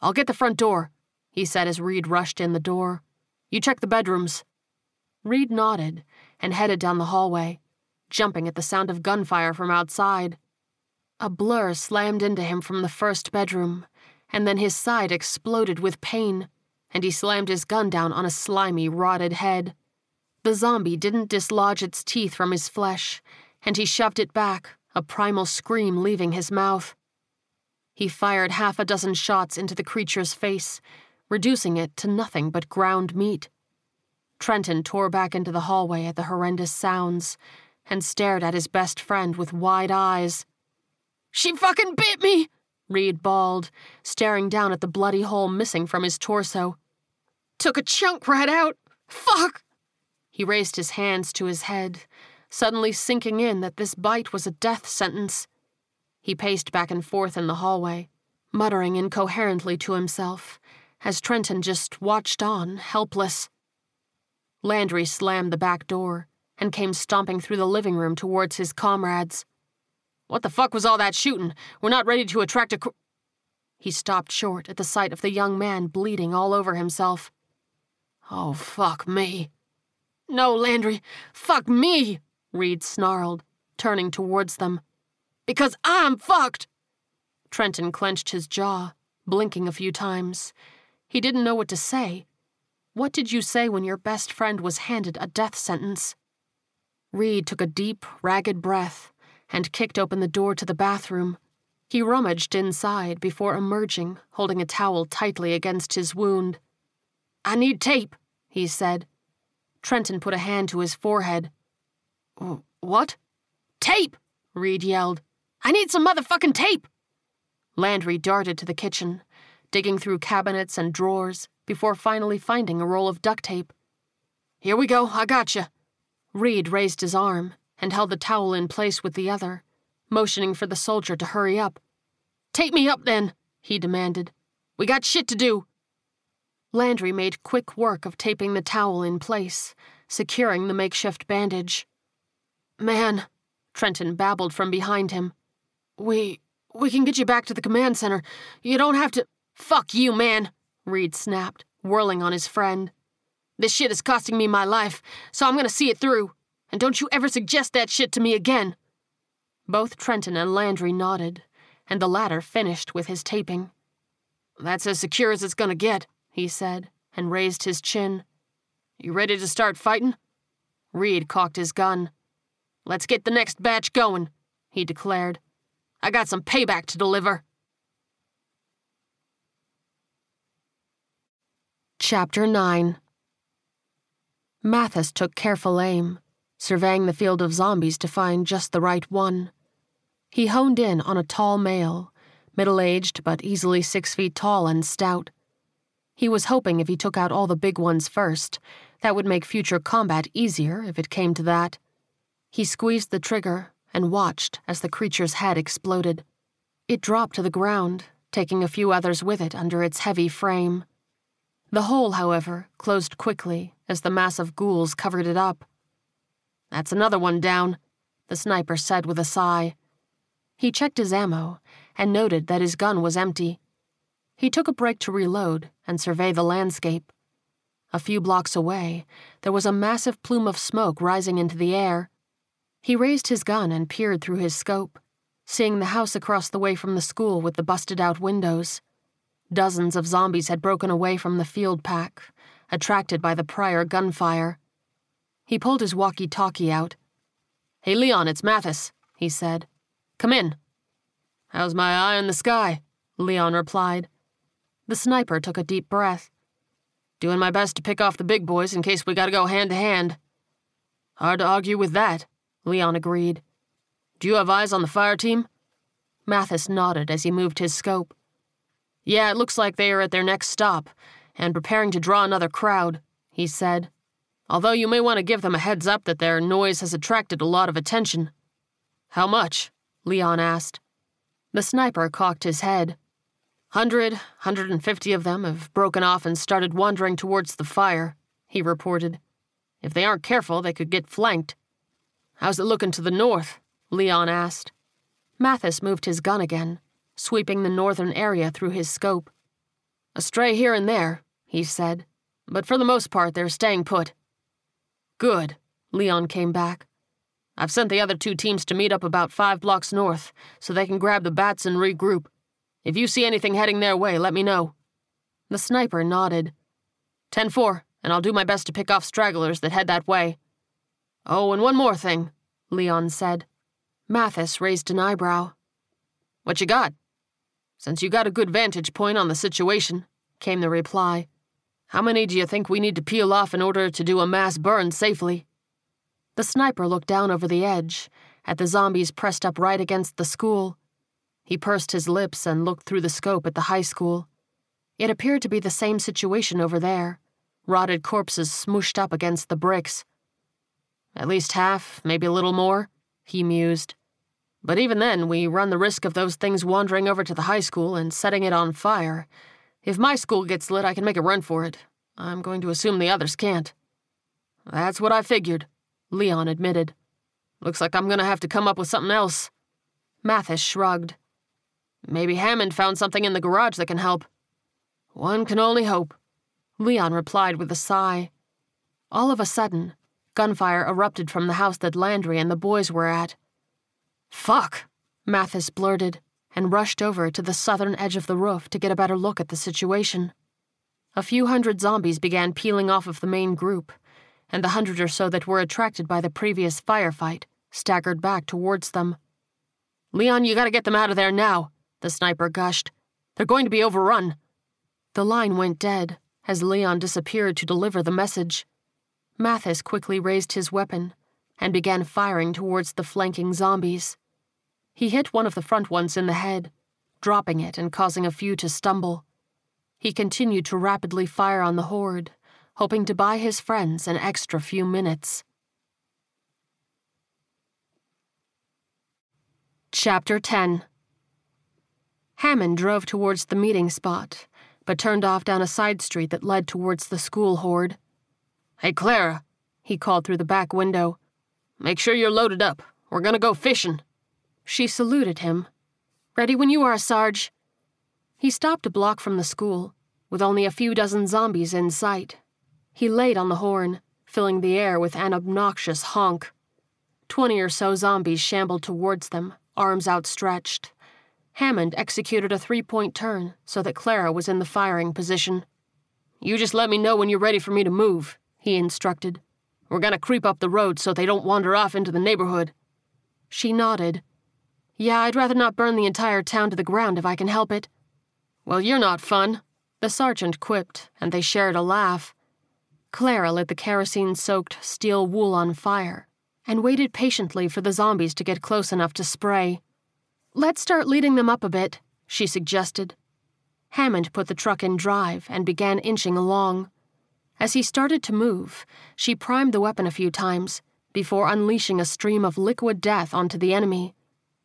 I'll get the front door, he said as Reed rushed in the door. You check the bedrooms. Reed nodded and headed down the hallway jumping at the sound of gunfire from outside. A blur slammed into him from the first bedroom, and then his side exploded with pain, and he slammed his gun down on a slimy, rotted head. The zombie didn't dislodge its teeth from his flesh, and he shoved it back, a primal scream leaving his mouth. He fired half a dozen shots into the creature's face, reducing it to nothing but ground meat. Trenton tore back into the hallway at the horrendous sounds and stared at his best friend with wide eyes. She fucking bit me! Reed bawled, staring down at the bloody hole missing from his torso. Took a chunk right out. Fuck! He raised his hands to his head, suddenly sinking in that this bite was a death sentence. He paced back and forth in the hallway, muttering incoherently to himself, as Trenton just watched on, helpless. Landry slammed the back door and came stomping through the living room towards his comrades. What the fuck was all that shooting? We're not ready to attract a. Cr-. He stopped short at the sight of the young man bleeding all over himself. Oh, fuck me. No, Landry, fuck me, Reed snarled, turning towards them. Because I'm fucked! Trenton clenched his jaw, blinking a few times. He didn't know what to say. What did you say when your best friend was handed a death sentence? Reed took a deep, ragged breath and kicked open the door to the bathroom. He rummaged inside before emerging, holding a towel tightly against his wound. I need tape, he said. Trenton put a hand to his forehead. What? Tape! Reed yelled. I need some motherfucking tape! Landry darted to the kitchen, digging through cabinets and drawers before finally finding a roll of duct tape. Here we go, I gotcha. Reed raised his arm and held the towel in place with the other, motioning for the soldier to hurry up. Tape me up then, he demanded. We got shit to do. Landry made quick work of taping the towel in place, securing the makeshift bandage. Man, Trenton babbled from behind him. We. we can get you back to the command center. You don't have to. Fuck you, man, Reed snapped, whirling on his friend. This shit is costing me my life, so I'm gonna see it through. And don't you ever suggest that shit to me again. Both Trenton and Landry nodded, and the latter finished with his taping. That's as secure as it's gonna get, he said, and raised his chin. You ready to start fighting? Reed cocked his gun. Let's get the next batch going, he declared. I got some payback to deliver. Chapter 9 Mathis took careful aim, surveying the field of zombies to find just the right one. He honed in on a tall male, middle aged but easily six feet tall and stout. He was hoping if he took out all the big ones first, that would make future combat easier if it came to that. He squeezed the trigger and watched as the creature's head exploded. It dropped to the ground, taking a few others with it under its heavy frame. The hole, however, closed quickly as the mass of ghouls covered it up. That's another one down, the sniper said with a sigh. He checked his ammo and noted that his gun was empty. He took a break to reload and survey the landscape. A few blocks away, there was a massive plume of smoke rising into the air. He raised his gun and peered through his scope, seeing the house across the way from the school with the busted out windows. Dozens of zombies had broken away from the field pack, attracted by the prior gunfire. He pulled his walkie talkie out. Hey, Leon, it's Mathis, he said. Come in. How's my eye in the sky? Leon replied. The sniper took a deep breath. Doing my best to pick off the big boys in case we gotta go hand to hand. Hard to argue with that, Leon agreed. Do you have eyes on the fire team? Mathis nodded as he moved his scope. Yeah, it looks like they are at their next stop and preparing to draw another crowd, he said. Although you may want to give them a heads up that their noise has attracted a lot of attention. How much? Leon asked. The sniper cocked his head. Hundred, hundred and fifty of them have broken off and started wandering towards the fire, he reported. If they aren't careful, they could get flanked. How's it looking to the north? Leon asked. Mathis moved his gun again, sweeping the northern area through his scope. A stray here and there, he said, but for the most part they're staying put. Good, Leon came back. I've sent the other two teams to meet up about five blocks north so they can grab the bats and regroup. If you see anything heading their way, let me know. The sniper nodded. 10 4, and I'll do my best to pick off stragglers that head that way. Oh, and one more thing, Leon said. Mathis raised an eyebrow. What you got? Since you got a good vantage point on the situation, came the reply. How many do you think we need to peel off in order to do a mass burn safely? The sniper looked down over the edge, at the zombies pressed up right against the school. He pursed his lips and looked through the scope at the high school. It appeared to be the same situation over there rotted corpses smooshed up against the bricks. At least half, maybe a little more, he mused. But even then, we run the risk of those things wandering over to the high school and setting it on fire. If my school gets lit, I can make a run for it. I'm going to assume the others can't. That's what I figured, Leon admitted. Looks like I'm gonna have to come up with something else. Mathis shrugged. Maybe Hammond found something in the garage that can help. One can only hope. Leon replied with a sigh. All of a sudden, gunfire erupted from the house that Landry and the boys were at. Fuck, Mathis blurted and rushed over to the southern edge of the roof to get a better look at the situation. A few hundred zombies began peeling off of the main group, and the hundred or so that were attracted by the previous firefight staggered back towards them. Leon, you gotta get them out of there now, the sniper gushed. They're going to be overrun. The line went dead as Leon disappeared to deliver the message. Mathis quickly raised his weapon and began firing towards the flanking zombies. He hit one of the front ones in the head, dropping it and causing a few to stumble. He continued to rapidly fire on the horde, hoping to buy his friends an extra few minutes. Chapter 10 Hammond drove towards the meeting spot, but turned off down a side street that led towards the school horde. Hey, Clara, he called through the back window. Make sure you're loaded up. We're gonna go fishing. She saluted him. Ready when you are, Sarge. He stopped a block from the school, with only a few dozen zombies in sight. He laid on the horn, filling the air with an obnoxious honk. Twenty or so zombies shambled towards them, arms outstretched. Hammond executed a three point turn so that Clara was in the firing position. You just let me know when you're ready for me to move, he instructed. We're gonna creep up the road so they don't wander off into the neighborhood. She nodded. Yeah, I'd rather not burn the entire town to the ground if I can help it. Well, you're not fun, the sergeant quipped, and they shared a laugh. Clara lit the kerosene soaked steel wool on fire and waited patiently for the zombies to get close enough to spray. Let's start leading them up a bit, she suggested. Hammond put the truck in drive and began inching along. As he started to move, she primed the weapon a few times before unleashing a stream of liquid death onto the enemy.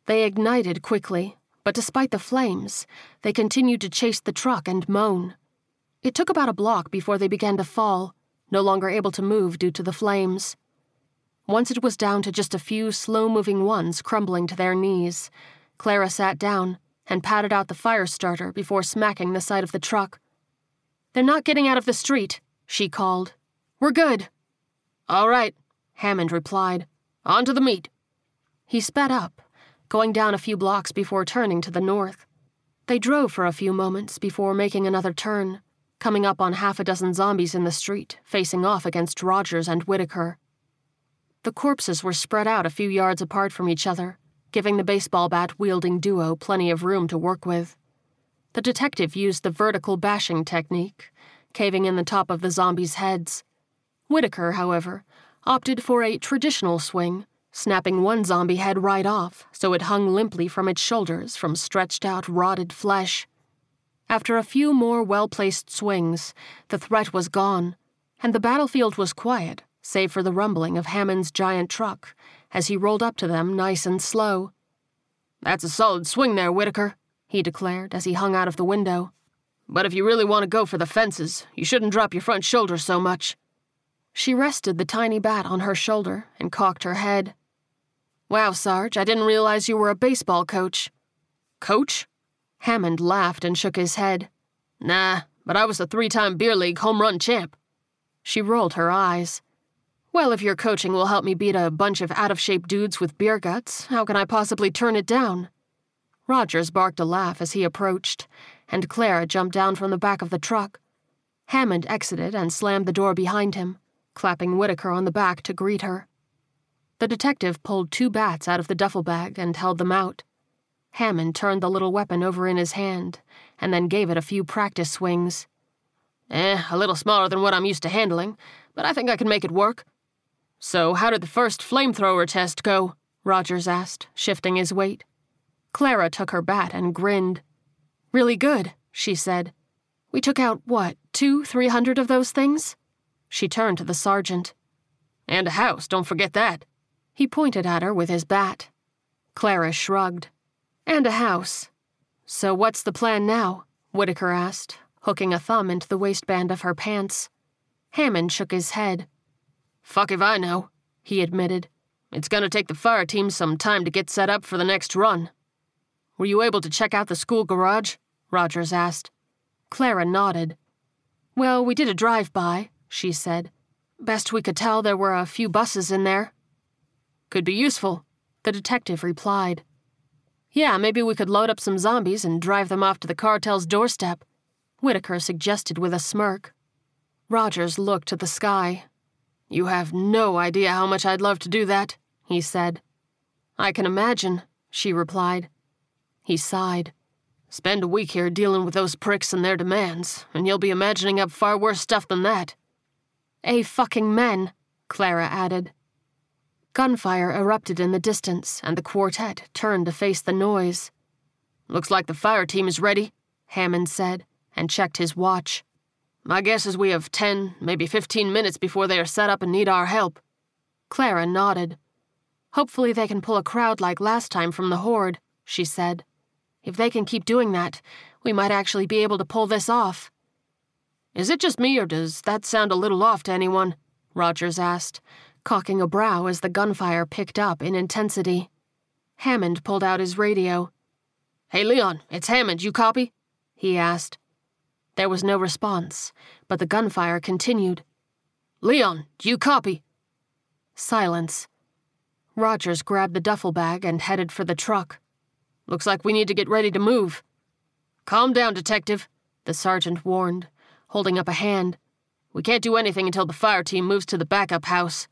They ignited quickly, but despite the flames, they continued to chase the truck and moan. It took about a block before they began to fall, no longer able to move due to the flames. Once it was down to just a few slow moving ones crumbling to their knees, Clara sat down and patted out the fire starter before smacking the side of the truck. They're not getting out of the street, she called. We're good. All right, Hammond replied. On to the meat. He sped up, going down a few blocks before turning to the north. They drove for a few moments before making another turn, coming up on half a dozen zombies in the street, facing off against Rogers and Whitaker. The corpses were spread out a few yards apart from each other, giving the baseball bat wielding duo plenty of room to work with. The detective used the vertical bashing technique, caving in the top of the zombies' heads. Whitaker, however, opted for a traditional swing, snapping one zombie head right off so it hung limply from its shoulders from stretched out, rotted flesh. After a few more well placed swings, the threat was gone, and the battlefield was quiet, save for the rumbling of Hammond's giant truck as he rolled up to them nice and slow. That's a solid swing there, Whitaker, he declared as he hung out of the window. But if you really want to go for the fences, you shouldn't drop your front shoulder so much. She rested the tiny bat on her shoulder and cocked her head. Wow, Sarge, I didn't realize you were a baseball coach. Coach? Hammond laughed and shook his head. Nah, but I was a three time beer league home run champ. She rolled her eyes. Well, if your coaching will help me beat a bunch of out of shape dudes with beer guts, how can I possibly turn it down? Rogers barked a laugh as he approached, and Clara jumped down from the back of the truck. Hammond exited and slammed the door behind him, clapping Whitaker on the back to greet her. The detective pulled two bats out of the duffel bag and held them out. Hammond turned the little weapon over in his hand and then gave it a few practice swings. Eh, a little smaller than what I'm used to handling, but I think I can make it work. So, how did the first flamethrower test go? Rogers asked, shifting his weight. Clara took her bat and grinned. Really good, she said. We took out, what, two, three hundred of those things? She turned to the sergeant. And a house, don't forget that. He pointed at her with his bat. Clara shrugged. And a house. So what's the plan now? Whitaker asked, hooking a thumb into the waistband of her pants. Hammond shook his head. Fuck if I know, he admitted. It's gonna take the fire team some time to get set up for the next run. Were you able to check out the school garage? Rogers asked. Clara nodded. Well, we did a drive by, she said. Best we could tell, there were a few buses in there. Could be useful, the detective replied. Yeah, maybe we could load up some zombies and drive them off to the cartel's doorstep, Whitaker suggested with a smirk. Rogers looked to the sky. You have no idea how much I'd love to do that, he said. I can imagine, she replied. He sighed. Spend a week here dealing with those pricks and their demands, and you'll be imagining up far worse stuff than that. A fucking men, Clara added. Gunfire erupted in the distance, and the quartet turned to face the noise. Looks like the fire team is ready, Hammond said, and checked his watch. My guess is we have 10, maybe 15 minutes before they are set up and need our help. Clara nodded. Hopefully, they can pull a crowd like last time from the horde, she said. If they can keep doing that, we might actually be able to pull this off. Is it just me, or does that sound a little off to anyone? Rogers asked, cocking a brow as the gunfire picked up in intensity. Hammond pulled out his radio. Hey, Leon, it's Hammond, you copy? he asked. There was no response, but the gunfire continued. Leon, do you copy? Silence. Rogers grabbed the duffel bag and headed for the truck. Looks like we need to get ready to move. Calm down, detective, the sergeant warned, holding up a hand. We can't do anything until the fire team moves to the backup house.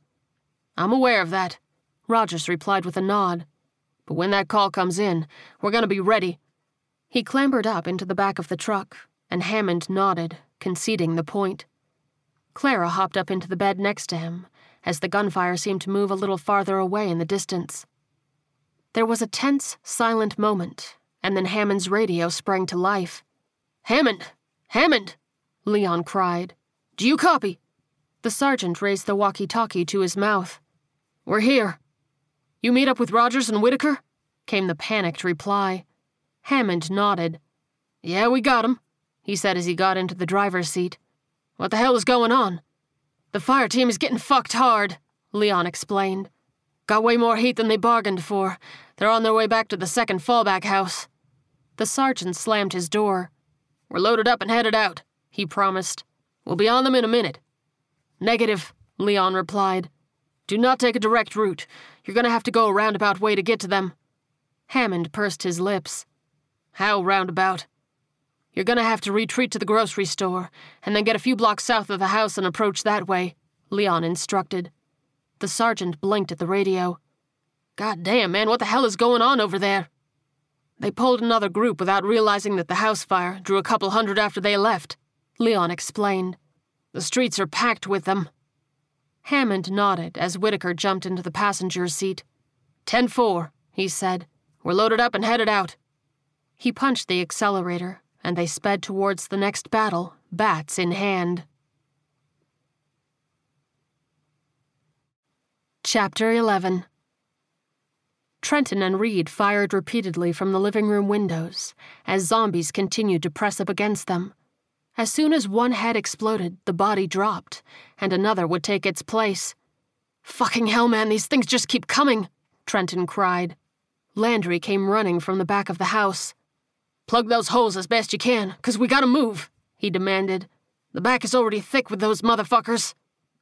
I'm aware of that, Rogers replied with a nod. But when that call comes in, we're going to be ready. He clambered up into the back of the truck, and Hammond nodded, conceding the point. Clara hopped up into the bed next to him, as the gunfire seemed to move a little farther away in the distance. There was a tense, silent moment, and then Hammond's radio sprang to life. Hammond! Hammond! Leon cried. Do you copy? The sergeant raised the walkie talkie to his mouth. We're here. You meet up with Rogers and Whitaker? came the panicked reply. Hammond nodded. Yeah, we got him, he said as he got into the driver's seat. What the hell is going on? The fire team is getting fucked hard, Leon explained. Got way more heat than they bargained for. They're on their way back to the second fallback house. The sergeant slammed his door. We're loaded up and headed out, he promised. We'll be on them in a minute. Negative, Leon replied. Do not take a direct route. You're to have to go a roundabout way to get to them. Hammond pursed his lips. How roundabout? You're to have to retreat to the grocery store, and then get a few blocks south of the house and approach that way, Leon instructed. The sergeant blinked at the radio. God damn, man, what the hell is going on over there? They pulled another group without realizing that the house fire drew a couple hundred after they left, Leon explained. The streets are packed with them. Hammond nodded as Whitaker jumped into the passenger's seat. Ten four, he said. We're loaded up and headed out. He punched the accelerator, and they sped towards the next battle, bats in hand. Chapter 11 Trenton and Reed fired repeatedly from the living room windows as zombies continued to press up against them. As soon as one head exploded, the body dropped, and another would take its place. Fucking hell, man, these things just keep coming, Trenton cried. Landry came running from the back of the house. Plug those holes as best you can, cause we gotta move, he demanded. The back is already thick with those motherfuckers.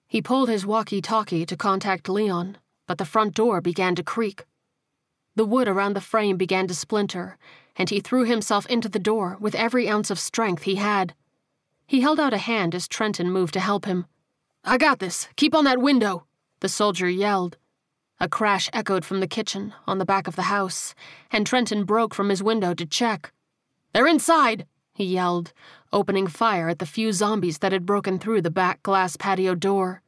He pulled his walkie talkie to contact Leon, but the front door began to creak. The wood around the frame began to splinter, and he threw himself into the door with every ounce of strength he had. He held out a hand as Trenton moved to help him. I got this. Keep on that window, the soldier yelled. A crash echoed from the kitchen on the back of the house, and Trenton broke from his window to check. They're inside, he yelled, opening fire at the few zombies that had broken through the back glass patio door.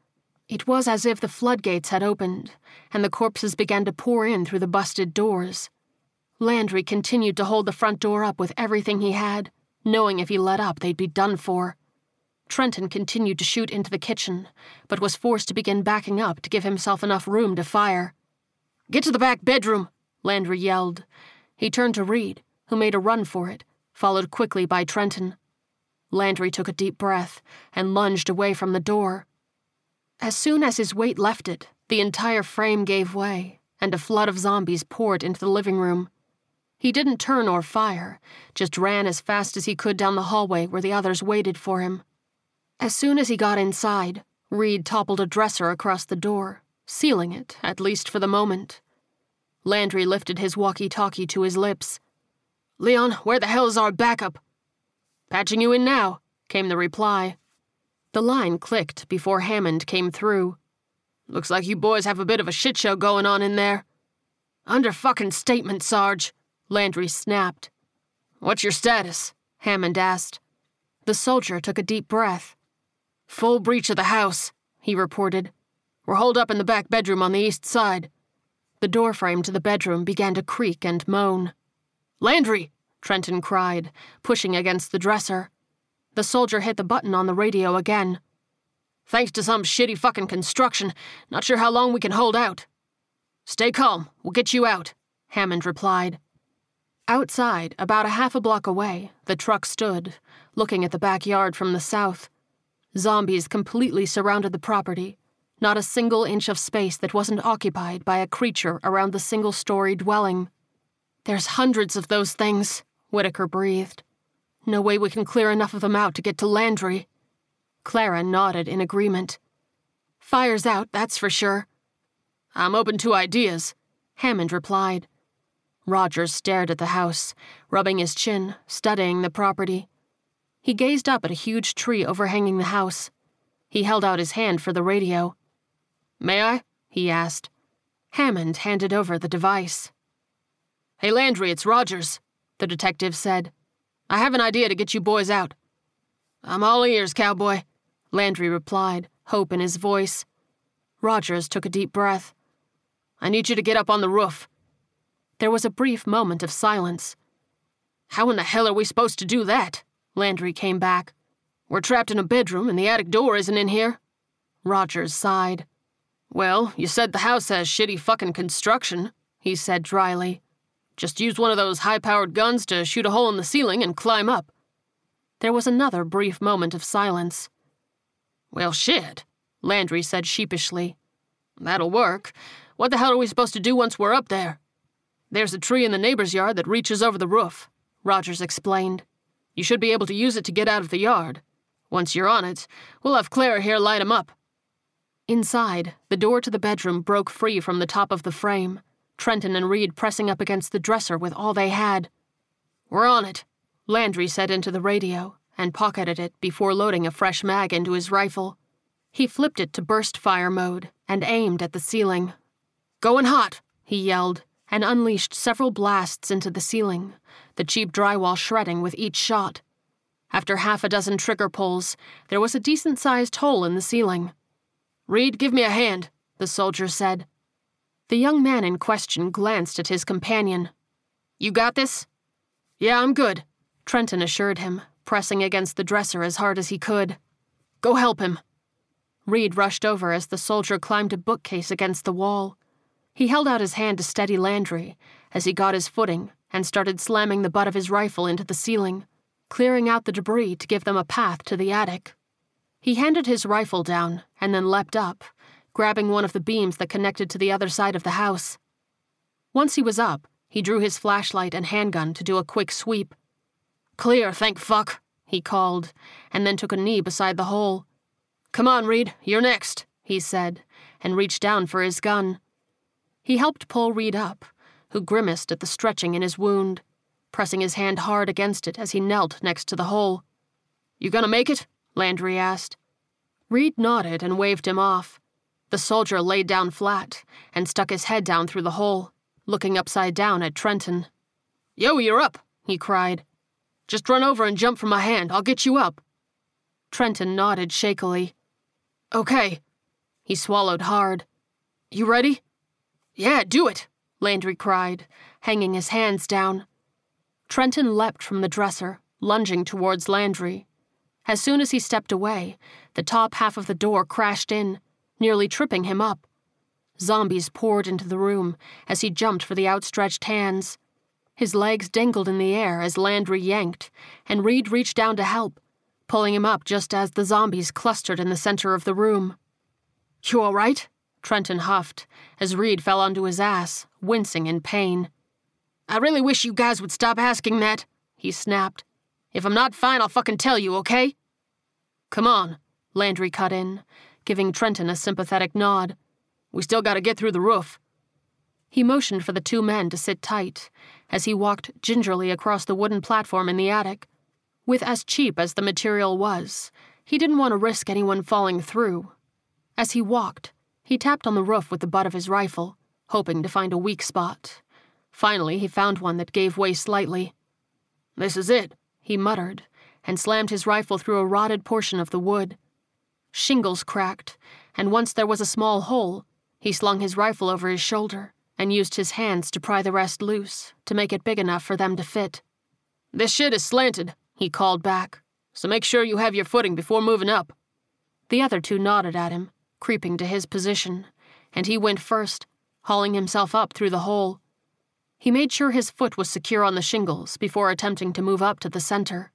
It was as if the floodgates had opened, and the corpses began to pour in through the busted doors. Landry continued to hold the front door up with everything he had, knowing if he let up they'd be done for. Trenton continued to shoot into the kitchen, but was forced to begin backing up to give himself enough room to fire. Get to the back bedroom, Landry yelled. He turned to Reed, who made a run for it, followed quickly by Trenton. Landry took a deep breath and lunged away from the door. As soon as his weight left it, the entire frame gave way, and a flood of zombies poured into the living room. He didn't turn or fire, just ran as fast as he could down the hallway where the others waited for him. As soon as he got inside, Reed toppled a dresser across the door, sealing it, at least for the moment. Landry lifted his walkie talkie to his lips. Leon, where the hell is our backup? Patching you in now, came the reply. The line clicked before Hammond came through. Looks like you boys have a bit of a shit show going on in there. Under fucking statement, Sarge, Landry snapped. What's your status? Hammond asked. The soldier took a deep breath. Full breach of the house, he reported. We're holed up in the back bedroom on the east side. The doorframe to the bedroom began to creak and moan. Landry! Trenton cried, pushing against the dresser. The soldier hit the button on the radio again. Thanks to some shitty fucking construction, not sure how long we can hold out. Stay calm, we'll get you out, Hammond replied. Outside, about a half a block away, the truck stood, looking at the backyard from the south. Zombies completely surrounded the property, not a single inch of space that wasn't occupied by a creature around the single story dwelling. There's hundreds of those things, Whitaker breathed. No way we can clear enough of them out to get to Landry. Clara nodded in agreement. Fire's out, that's for sure. I'm open to ideas, Hammond replied. Rogers stared at the house, rubbing his chin, studying the property. He gazed up at a huge tree overhanging the house. He held out his hand for the radio. May I? he asked. Hammond handed over the device. Hey, Landry, it's Rogers, the detective said. I have an idea to get you boys out. I'm all ears, cowboy, Landry replied, hope in his voice. Rogers took a deep breath. I need you to get up on the roof. There was a brief moment of silence. How in the hell are we supposed to do that? Landry came back. We're trapped in a bedroom and the attic door isn't in here. Rogers sighed. Well, you said the house has shitty fucking construction, he said dryly. Just use one of those high powered guns to shoot a hole in the ceiling and climb up. There was another brief moment of silence. Well, shit, Landry said sheepishly. That'll work. What the hell are we supposed to do once we're up there? There's a tree in the neighbor's yard that reaches over the roof, Rogers explained. You should be able to use it to get out of the yard. Once you're on it, we'll have Clara here light 'em up. Inside, the door to the bedroom broke free from the top of the frame, Trenton and Reed pressing up against the dresser with all they had. We're on it, Landry said into the radio and pocketed it before loading a fresh mag into his rifle. He flipped it to burst fire mode and aimed at the ceiling. Going hot, he yelled, and unleashed several blasts into the ceiling, the cheap drywall shredding with each shot. After half a dozen trigger pulls, there was a decent sized hole in the ceiling. Reed, give me a hand, the soldier said. The young man in question glanced at his companion. You got this? Yeah, I'm good, Trenton assured him, pressing against the dresser as hard as he could. Go help him. Reed rushed over as the soldier climbed a bookcase against the wall. He held out his hand to steady Landry as he got his footing and started slamming the butt of his rifle into the ceiling, clearing out the debris to give them a path to the attic. He handed his rifle down and then leapt up, grabbing one of the beams that connected to the other side of the house. Once he was up, he drew his flashlight and handgun to do a quick sweep. Clear, thank fuck, he called, and then took a knee beside the hole. Come on, Reed, you're next, he said, and reached down for his gun. He helped pull Reed up, who grimaced at the stretching in his wound, pressing his hand hard against it as he knelt next to the hole. You gonna make it? Landry asked. Reed nodded and waved him off. The soldier laid down flat and stuck his head down through the hole, looking upside down at Trenton. Yo, you're up, he cried. Just run over and jump for my hand. I'll get you up. Trenton nodded shakily. Okay. He swallowed hard. You ready? Yeah, do it, Landry cried, hanging his hands down. Trenton leapt from the dresser, lunging towards Landry. As soon as he stepped away, the top half of the door crashed in, nearly tripping him up. Zombies poured into the room as he jumped for the outstretched hands. His legs dangled in the air as Landry yanked, and Reed reached down to help, pulling him up just as the zombies clustered in the center of the room. You all right? Trenton huffed as Reed fell onto his ass, wincing in pain. I really wish you guys would stop asking that, he snapped. If I'm not fine, I'll fucking tell you, okay? Come on, Landry cut in, giving Trenton a sympathetic nod. We still gotta get through the roof. He motioned for the two men to sit tight as he walked gingerly across the wooden platform in the attic. With as cheap as the material was, he didn't want to risk anyone falling through. As he walked, he tapped on the roof with the butt of his rifle, hoping to find a weak spot. Finally, he found one that gave way slightly. This is it, he muttered, and slammed his rifle through a rotted portion of the wood. Shingles cracked, and once there was a small hole, he slung his rifle over his shoulder and used his hands to pry the rest loose to make it big enough for them to fit. This shit is slanted, he called back, so make sure you have your footing before moving up. The other two nodded at him, creeping to his position, and he went first, hauling himself up through the hole. He made sure his foot was secure on the shingles before attempting to move up to the center.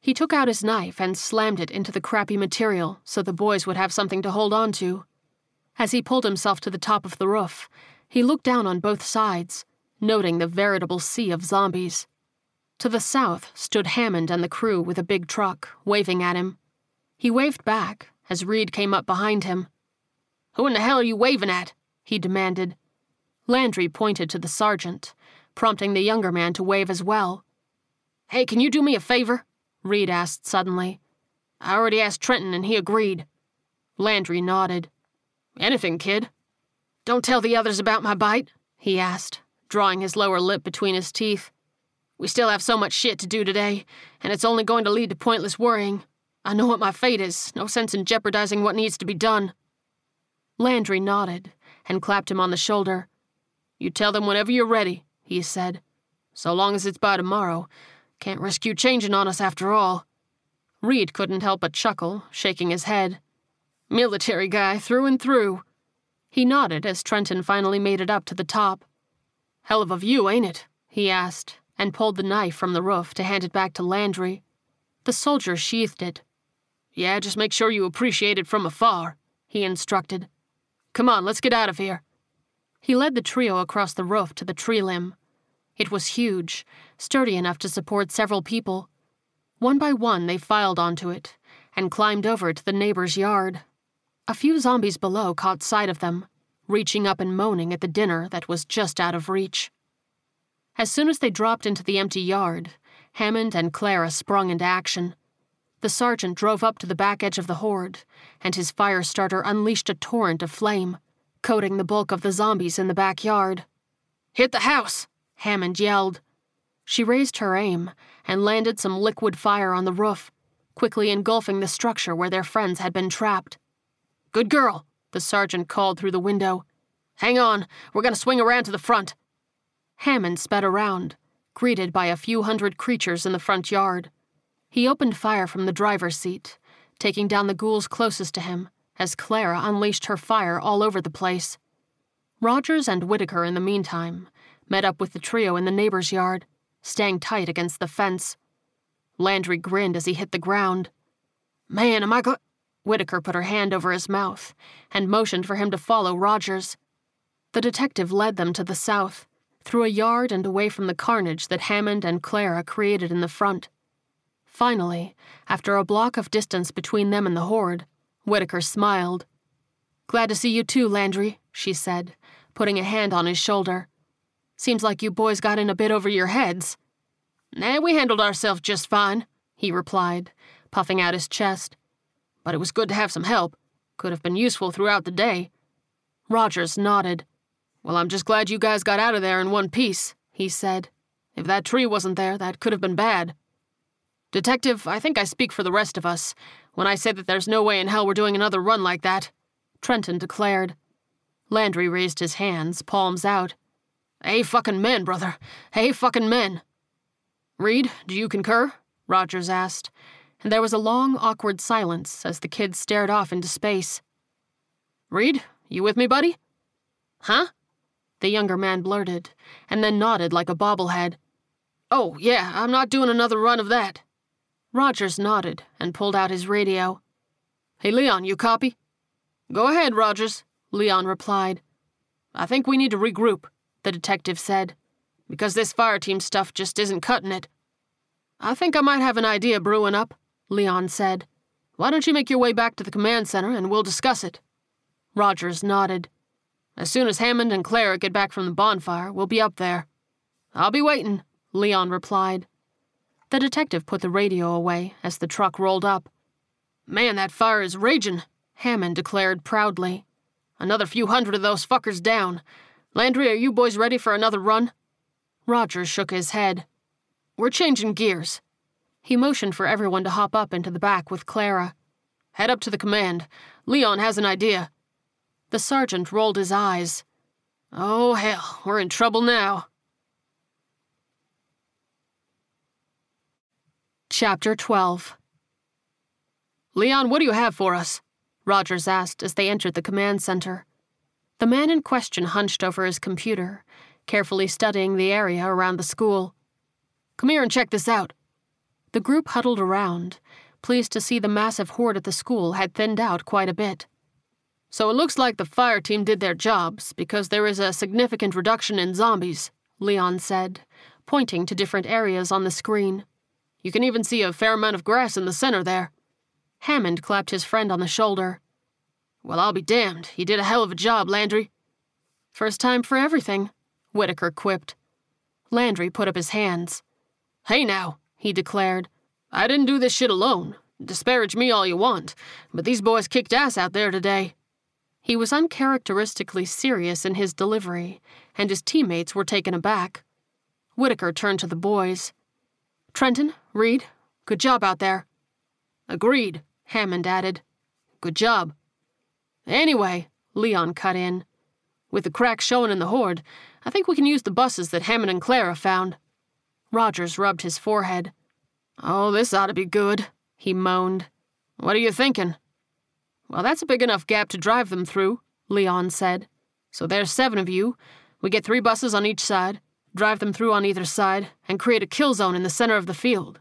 He took out his knife and slammed it into the crappy material so the boys would have something to hold on to. As he pulled himself to the top of the roof, he looked down on both sides, noting the veritable sea of zombies. To the south stood Hammond and the crew with a big truck, waving at him. He waved back as Reed came up behind him. Who in the hell are you waving at? he demanded. Landry pointed to the sergeant, prompting the younger man to wave as well. Hey, can you do me a favor? Reed asked suddenly. I already asked Trenton and he agreed. Landry nodded. Anything, kid. Don't tell the others about my bite, he asked, drawing his lower lip between his teeth. We still have so much shit to do today, and it's only going to lead to pointless worrying. I know what my fate is, no sense in jeopardizing what needs to be done. Landry nodded and clapped him on the shoulder. You tell them whenever you're ready, he said. So long as it's by tomorrow, can't risk you changing on us after all. Reed couldn't help but chuckle, shaking his head. Military guy through and through. He nodded as Trenton finally made it up to the top. Hell of a view, ain't it? he asked, and pulled the knife from the roof to hand it back to Landry. The soldier sheathed it. Yeah, just make sure you appreciate it from afar, he instructed. Come on, let's get out of here. He led the trio across the roof to the tree limb. It was huge, sturdy enough to support several people. One by one, they filed onto it and climbed over to the neighbor's yard. A few zombies below caught sight of them, reaching up and moaning at the dinner that was just out of reach. As soon as they dropped into the empty yard, Hammond and Clara sprung into action. The sergeant drove up to the back edge of the horde, and his fire starter unleashed a torrent of flame, coating the bulk of the zombies in the backyard. Hit the house! Hammond yelled. She raised her aim and landed some liquid fire on the roof, quickly engulfing the structure where their friends had been trapped. Good girl, the sergeant called through the window. Hang on, we're to swing around to the front. Hammond sped around, greeted by a few hundred creatures in the front yard. He opened fire from the driver's seat, taking down the ghouls closest to him as Clara unleashed her fire all over the place. Rogers and Whitaker, in the meantime, met up with the trio in the neighbor's yard, staying tight against the fence. Landry grinned as he hit the ground. Man, am I gl- Whitaker put her hand over his mouth and motioned for him to follow Rogers. The detective led them to the south, through a yard and away from the carnage that Hammond and Clara created in the front. Finally, after a block of distance between them and the horde, Whitaker smiled. Glad to see you too, Landry, she said, putting a hand on his shoulder. Seems like you boys got in a bit over your heads. Nah, we handled ourselves just fine, he replied, puffing out his chest. But it was good to have some help. Could have been useful throughout the day. Rogers nodded. Well, I'm just glad you guys got out of there in one piece, he said. If that tree wasn't there, that could have been bad. Detective, I think I speak for the rest of us when I say that there's no way in hell we're doing another run like that, Trenton declared. Landry raised his hands, palms out. Hey fucking men, brother. Hey fucking men. Reed, do you concur? Rogers asked, and there was a long, awkward silence as the kids stared off into space. Reed, you with me, buddy? Huh? The younger man blurted, and then nodded like a bobblehead. Oh, yeah, I'm not doing another run of that. Rogers nodded and pulled out his radio. Hey, Leon, you copy? Go ahead, Rogers, Leon replied. I think we need to regroup, the detective said, because this fire team stuff just isn't cutting it. I think I might have an idea brewing up, Leon said. Why don't you make your way back to the command center and we'll discuss it? Rogers nodded. As soon as Hammond and Clara get back from the bonfire, we'll be up there. I'll be waiting, Leon replied. The detective put the radio away as the truck rolled up. Man, that fire is raging, Hammond declared proudly. Another few hundred of those fuckers down. Landry, are you boys ready for another run? Rogers shook his head. We're changing gears. He motioned for everyone to hop up into the back with Clara. Head up to the command. Leon has an idea. The sergeant rolled his eyes. Oh, hell, we're in trouble now. Chapter 12 Leon, what do you have for us? Rogers asked as they entered the command center. The man in question hunched over his computer, carefully studying the area around the school. Come here and check this out. The group huddled around, pleased to see the massive horde at the school had thinned out quite a bit. So it looks like the fire team did their jobs because there is a significant reduction in zombies, Leon said, pointing to different areas on the screen. You can even see a fair amount of grass in the center there. Hammond clapped his friend on the shoulder. Well, I'll be damned. You did a hell of a job, Landry. First time for everything, Whitaker quipped. Landry put up his hands. Hey now, he declared. I didn't do this shit alone. Disparage me all you want, but these boys kicked ass out there today. He was uncharacteristically serious in his delivery, and his teammates were taken aback. Whitaker turned to the boys. Trenton, Reed, good job out there. Agreed, Hammond added. Good job. Anyway, Leon cut in. With the cracks showing in the horde, I think we can use the buses that Hammond and Clara found. Rogers rubbed his forehead. Oh, this ought to be good, he moaned. What are you thinking? Well, that's a big enough gap to drive them through, Leon said. So there's seven of you. We get three buses on each side, drive them through on either side, and create a kill zone in the center of the field.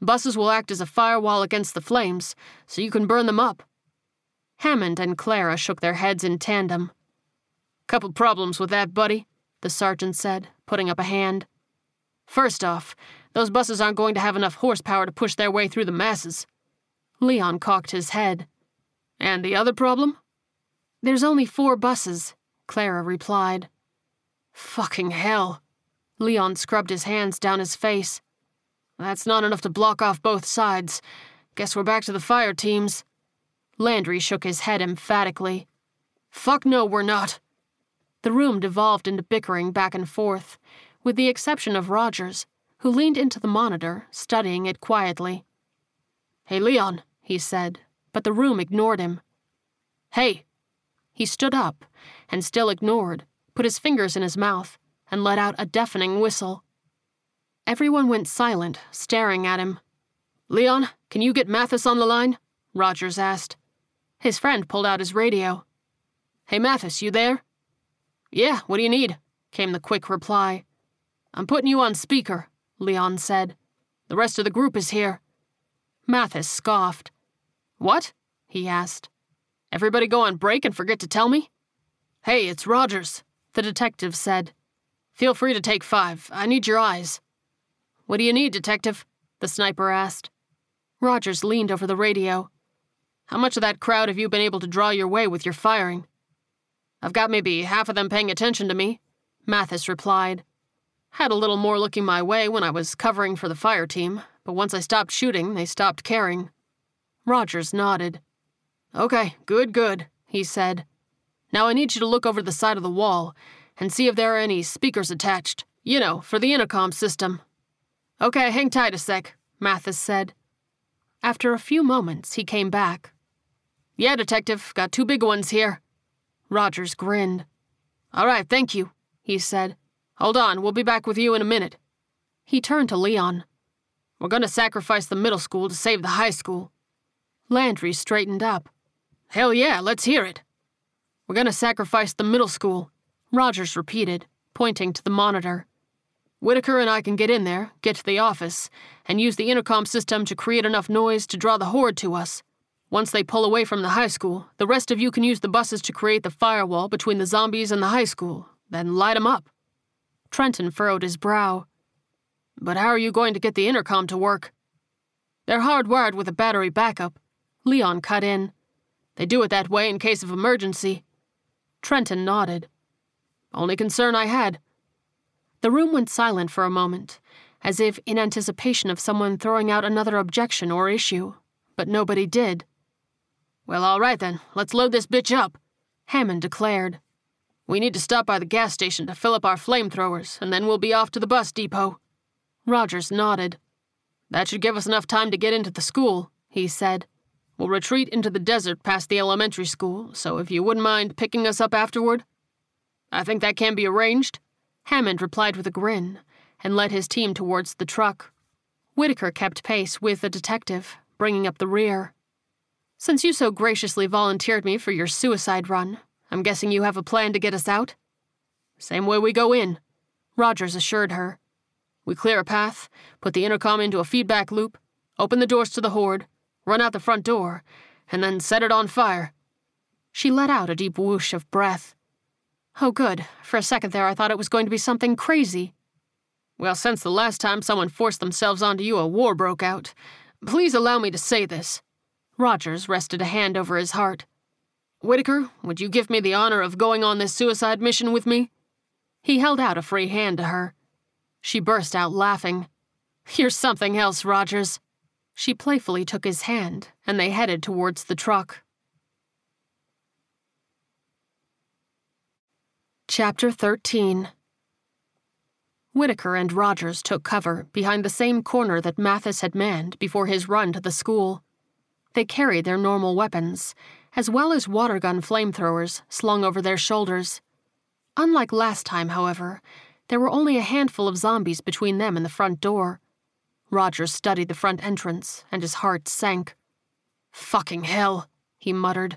Buses will act as a firewall against the flames, so you can burn them up. Hammond and Clara shook their heads in tandem. Couple problems with that, buddy, the sergeant said, putting up a hand. First off, those buses aren't going to have enough horsepower to push their way through the masses. Leon cocked his head. And the other problem? There's only four buses, Clara replied. Fucking hell. Leon scrubbed his hands down his face. That's not enough to block off both sides. Guess we're back to the fire teams. Landry shook his head emphatically. Fuck no, we're not. The room devolved into bickering back and forth, with the exception of Rogers, who leaned into the monitor, studying it quietly. Hey, Leon, he said, but the room ignored him. Hey! He stood up, and still ignored, put his fingers in his mouth, and let out a deafening whistle. Everyone went silent, staring at him. Leon, can you get Mathis on the line? Rogers asked. His friend pulled out his radio. Hey, Mathis, you there? Yeah, what do you need? came the quick reply. I'm putting you on speaker, Leon said. The rest of the group is here. Mathis scoffed. What? he asked. Everybody go on break and forget to tell me? Hey, it's Rogers, the detective said. Feel free to take five. I need your eyes. What do you need, Detective? The sniper asked. Rogers leaned over the radio. How much of that crowd have you been able to draw your way with your firing? I've got maybe half of them paying attention to me, Mathis replied. Had a little more looking my way when I was covering for the fire team, but once I stopped shooting, they stopped caring. Rogers nodded. Okay, good, good, he said. Now I need you to look over the side of the wall and see if there are any speakers attached. You know, for the intercom system. Okay, hang tight a sec, Mathis said. After a few moments, he came back. Yeah, Detective, got two big ones here. Rogers grinned. All right, thank you, he said. Hold on, we'll be back with you in a minute. He turned to Leon. We're to sacrifice the middle school to save the high school. Landry straightened up. Hell yeah, let's hear it. We're to sacrifice the middle school, Rogers repeated, pointing to the monitor. Whitaker and I can get in there, get to the office, and use the intercom system to create enough noise to draw the horde to us. Once they pull away from the high school, the rest of you can use the buses to create the firewall between the zombies and the high school, then light 'em up. Trenton furrowed his brow. But how are you going to get the intercom to work? They're hardwired with a battery backup. Leon cut in. They do it that way in case of emergency. Trenton nodded. Only concern I had. The room went silent for a moment, as if in anticipation of someone throwing out another objection or issue, but nobody did. Well, all right then, let's load this bitch up, Hammond declared. We need to stop by the gas station to fill up our flamethrowers, and then we'll be off to the bus depot. Rogers nodded. That should give us enough time to get into the school, he said. We'll retreat into the desert past the elementary school, so if you wouldn't mind picking us up afterward. I think that can be arranged, Hammond replied with a grin, and led his team towards the truck. Whitaker kept pace with the detective, bringing up the rear. Since you so graciously volunteered me for your suicide run, I'm guessing you have a plan to get us out? Same way we go in, Rogers assured her. We clear a path, put the intercom into a feedback loop, open the doors to the horde, run out the front door, and then set it on fire. She let out a deep whoosh of breath. Oh, good. For a second there, I thought it was going to be something crazy. Well, since the last time someone forced themselves onto you, a war broke out. Please allow me to say this. Rogers rested a hand over his heart. Whitaker, would you give me the honor of going on this suicide mission with me? He held out a free hand to her. She burst out laughing. You're something else, Rogers. She playfully took his hand, and they headed towards the truck. Chapter 13 Whitaker and Rogers took cover behind the same corner that Mathis had manned before his run to the school. They carried their normal weapons, as well as water gun flamethrowers slung over their shoulders. Unlike last time, however, there were only a handful of zombies between them and the front door. Rogers studied the front entrance, and his heart sank. Fucking hell, he muttered.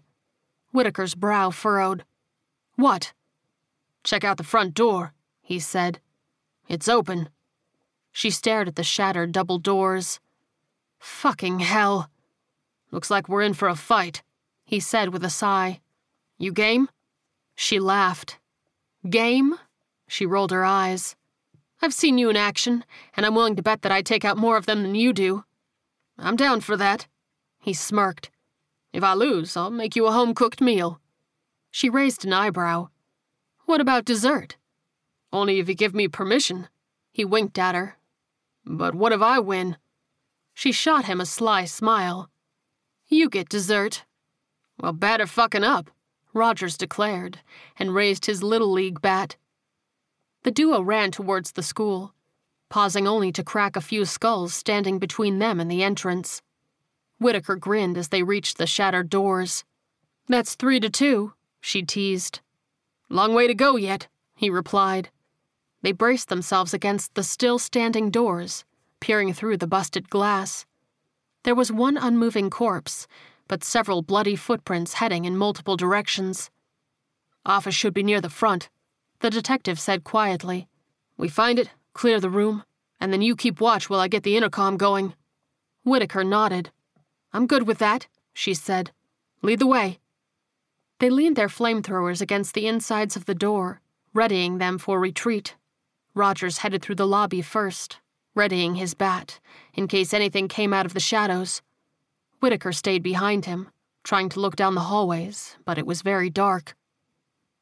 Whitaker's brow furrowed. What? Check out the front door, he said. It's open. She stared at the shattered double doors. Fucking hell. Looks like we're in for a fight he said with a sigh. You game? She laughed. Game? She rolled her eyes. I've seen you in action, and I'm willing to bet that I take out more of them than you do. I'm down for that. He smirked. If I lose, I'll make you a home cooked meal. She raised an eyebrow. What about dessert? Only if you give me permission. He winked at her. But what if I win? She shot him a sly smile. You get dessert. Well, batter fucking up, Rogers declared, and raised his Little League bat. The duo ran towards the school, pausing only to crack a few skulls standing between them and the entrance. Whitaker grinned as they reached the shattered doors. That's three to two, she teased. Long way to go yet, he replied. They braced themselves against the still standing doors, peering through the busted glass. There was one unmoving corpse, but several bloody footprints heading in multiple directions. Office should be near the front, the detective said quietly. We find it, clear the room, and then you keep watch while I get the intercom going. Whitaker nodded. I'm good with that, she said. Lead the way. They leaned their flamethrowers against the insides of the door, readying them for retreat. Rogers headed through the lobby first, readying his bat, in case anything came out of the shadows. Whitaker stayed behind him, trying to look down the hallways, but it was very dark.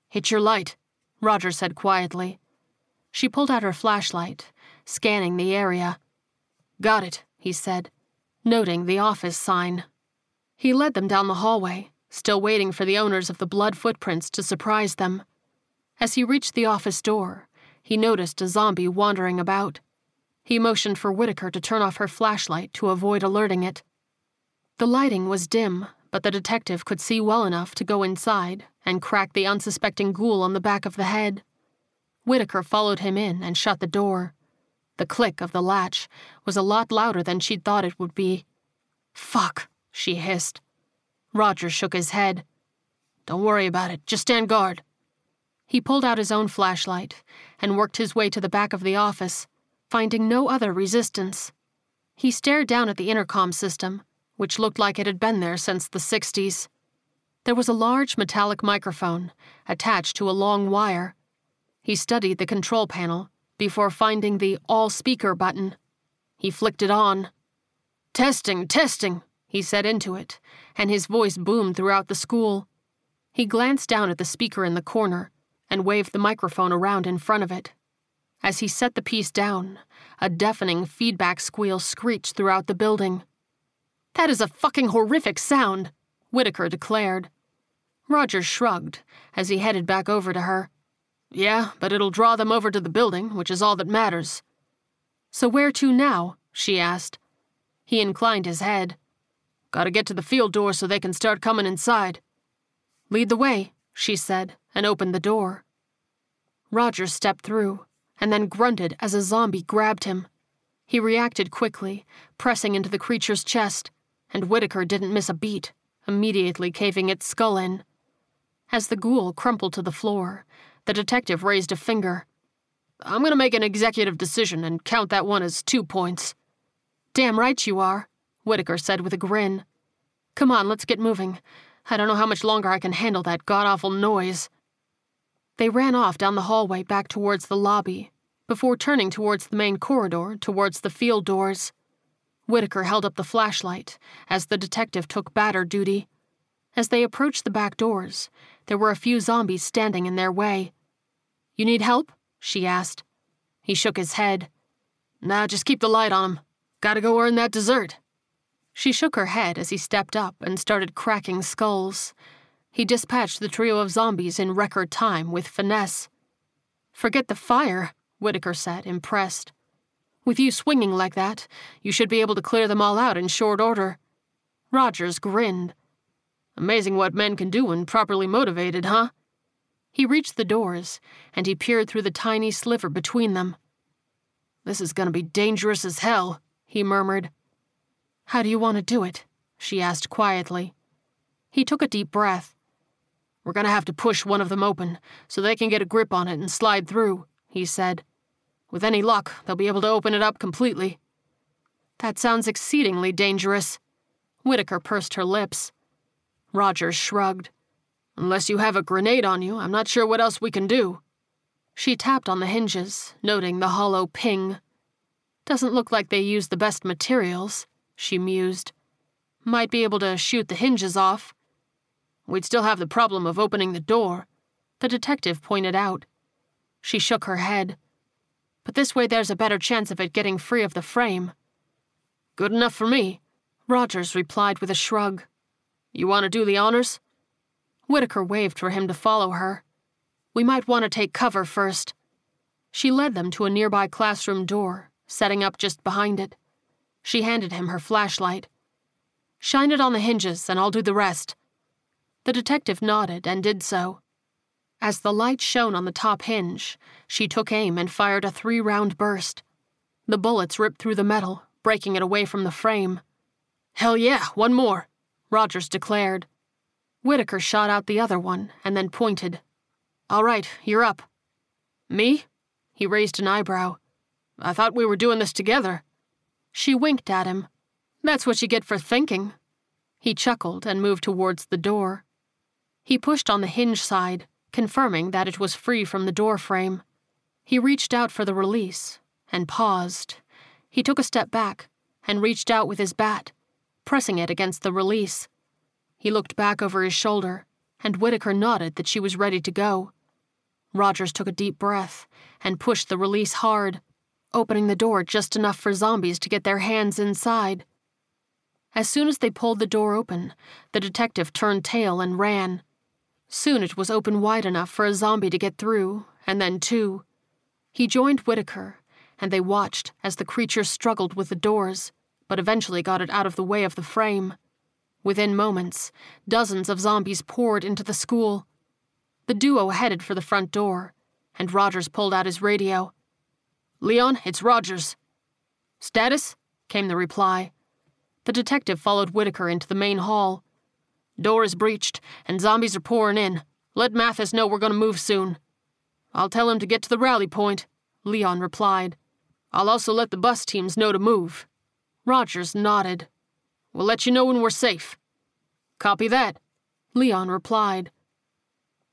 Hit your light, Rogers said quietly. She pulled out her flashlight, scanning the area. Got it, he said, noting the office sign. He led them down the hallway, still waiting for the owners of the blood footprints to surprise them. As he reached the office door, he noticed a zombie wandering about. He motioned for Whitaker to turn off her flashlight to avoid alerting it. The lighting was dim, but the detective could see well enough to go inside and crack the unsuspecting ghoul on the back of the head. Whitaker followed him in and shut the door. The click of the latch was a lot louder than she'd thought it would be. Fuck, she hissed. Rogers shook his head. Don't worry about it, just stand guard. He pulled out his own flashlight and worked his way to the back of the office, finding no other resistance. He stared down at the intercom system, which looked like it had been there since the 60s. There was a large metallic microphone attached to a long wire he studied the control panel before finding the all speaker button. He flicked it on. Testing, testing, he said into it, and his voice boomed throughout the school. He glanced down at the speaker in the corner and waved the microphone around in front of it. As he set the piece down, a deafening feedback squeal screeched throughout the building. That is a fucking horrific sound, Whitaker declared. Rogers shrugged as he headed back over to her. Yeah, but it'll draw them over to the building, which is all that matters. So where to now? she asked. He inclined his head. Gotta get to the field door so they can start coming inside. Lead the way, she said, and opened the door. Rogers stepped through, and then grunted as a zombie grabbed him. He reacted quickly, pressing into the creature's chest, and Whitaker didn't miss a beat, immediately caving its skull in. As the ghoul crumpled to the floor, the detective raised a finger. I'm gonna make an executive decision and count that one as two points. Damn right you are, Whitaker said with a grin. Come on, let's get moving. I don't know how much longer I can handle that god awful noise. They ran off down the hallway back towards the lobby, before turning towards the main corridor towards the field doors. Whitaker held up the flashlight as the detective took batter duty. As they approached the back doors, there were a few zombies standing in their way. You need help? she asked. He shook his head. Nah, just keep the light on him. Gotta go earn that dessert. She shook her head as he stepped up and started cracking skulls. He dispatched the trio of zombies in record time with finesse. Forget the fire, Whitaker said, impressed. With you swinging like that, you should be able to clear them all out in short order. Rogers grinned. Amazing what men can do when properly motivated, huh? He reached the doors, and he peered through the tiny sliver between them. This is gonna be dangerous as hell, he murmured. How do you want to do it? she asked quietly. He took a deep breath. We're gonna have to push one of them open so they can get a grip on it and slide through, he said. With any luck, they'll be able to open it up completely. That sounds exceedingly dangerous. Whitaker pursed her lips. Rogers shrugged. Unless you have a grenade on you, I'm not sure what else we can do. She tapped on the hinges, noting the hollow ping. Doesn't look like they used the best materials, she mused. Might be able to shoot the hinges off. We'd still have the problem of opening the door, the detective pointed out. She shook her head. But this way there's a better chance of it getting free of the frame. Good enough for me, Rogers replied with a shrug. You want to do the honors? Whitaker waved for him to follow her. We might want to take cover first. She led them to a nearby classroom door, setting up just behind it. She handed him her flashlight. Shine it on the hinges, and I'll do the rest. The detective nodded and did so. As the light shone on the top hinge, she took aim and fired a three round burst. The bullets ripped through the metal, breaking it away from the frame. Hell yeah, one more, Rogers declared. Whitaker shot out the other one and then pointed. All right, you're up. Me? He raised an eyebrow. I thought we were doing this together. She winked at him. That's what you get for thinking. He chuckled and moved towards the door. He pushed on the hinge side, confirming that it was free from the door frame. He reached out for the release and paused. He took a step back and reached out with his bat, pressing it against the release. He looked back over his shoulder, and Whitaker nodded that she was ready to go. Rogers took a deep breath and pushed the release hard, opening the door just enough for zombies to get their hands inside. As soon as they pulled the door open, the detective turned tail and ran. Soon it was open wide enough for a zombie to get through, and then two. He joined Whitaker, and they watched as the creature struggled with the doors, but eventually got it out of the way of the frame. Within moments, dozens of zombies poured into the school. The duo headed for the front door, and Rogers pulled out his radio. Leon, it's Rogers. Status? came the reply. The detective followed Whitaker into the main hall. Door is breached, and zombies are pouring in. Let Mathis know we're going to move soon. I'll tell him to get to the rally point, Leon replied. I'll also let the bus teams know to move. Rogers nodded. We'll let you know when we're safe. Copy that, Leon replied.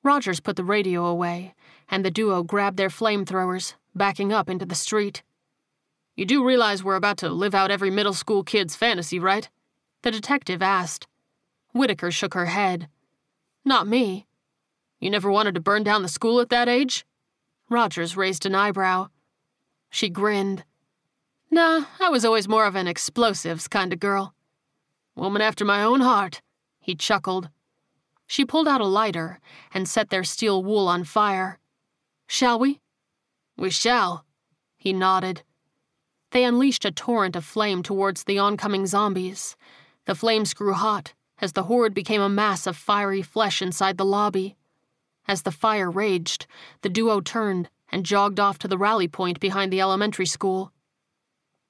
Rogers put the radio away, and the duo grabbed their flamethrowers, backing up into the street. You do realize we're about to live out every middle school kid's fantasy, right? The detective asked. Whitaker shook her head. Not me. You never wanted to burn down the school at that age? Rogers raised an eyebrow. She grinned. Nah, I was always more of an explosives kind of girl. Woman after my own heart, he chuckled. She pulled out a lighter and set their steel wool on fire. Shall we? We shall, he nodded. They unleashed a torrent of flame towards the oncoming zombies. The flames grew hot as the horde became a mass of fiery flesh inside the lobby. As the fire raged, the duo turned and jogged off to the rally point behind the elementary school.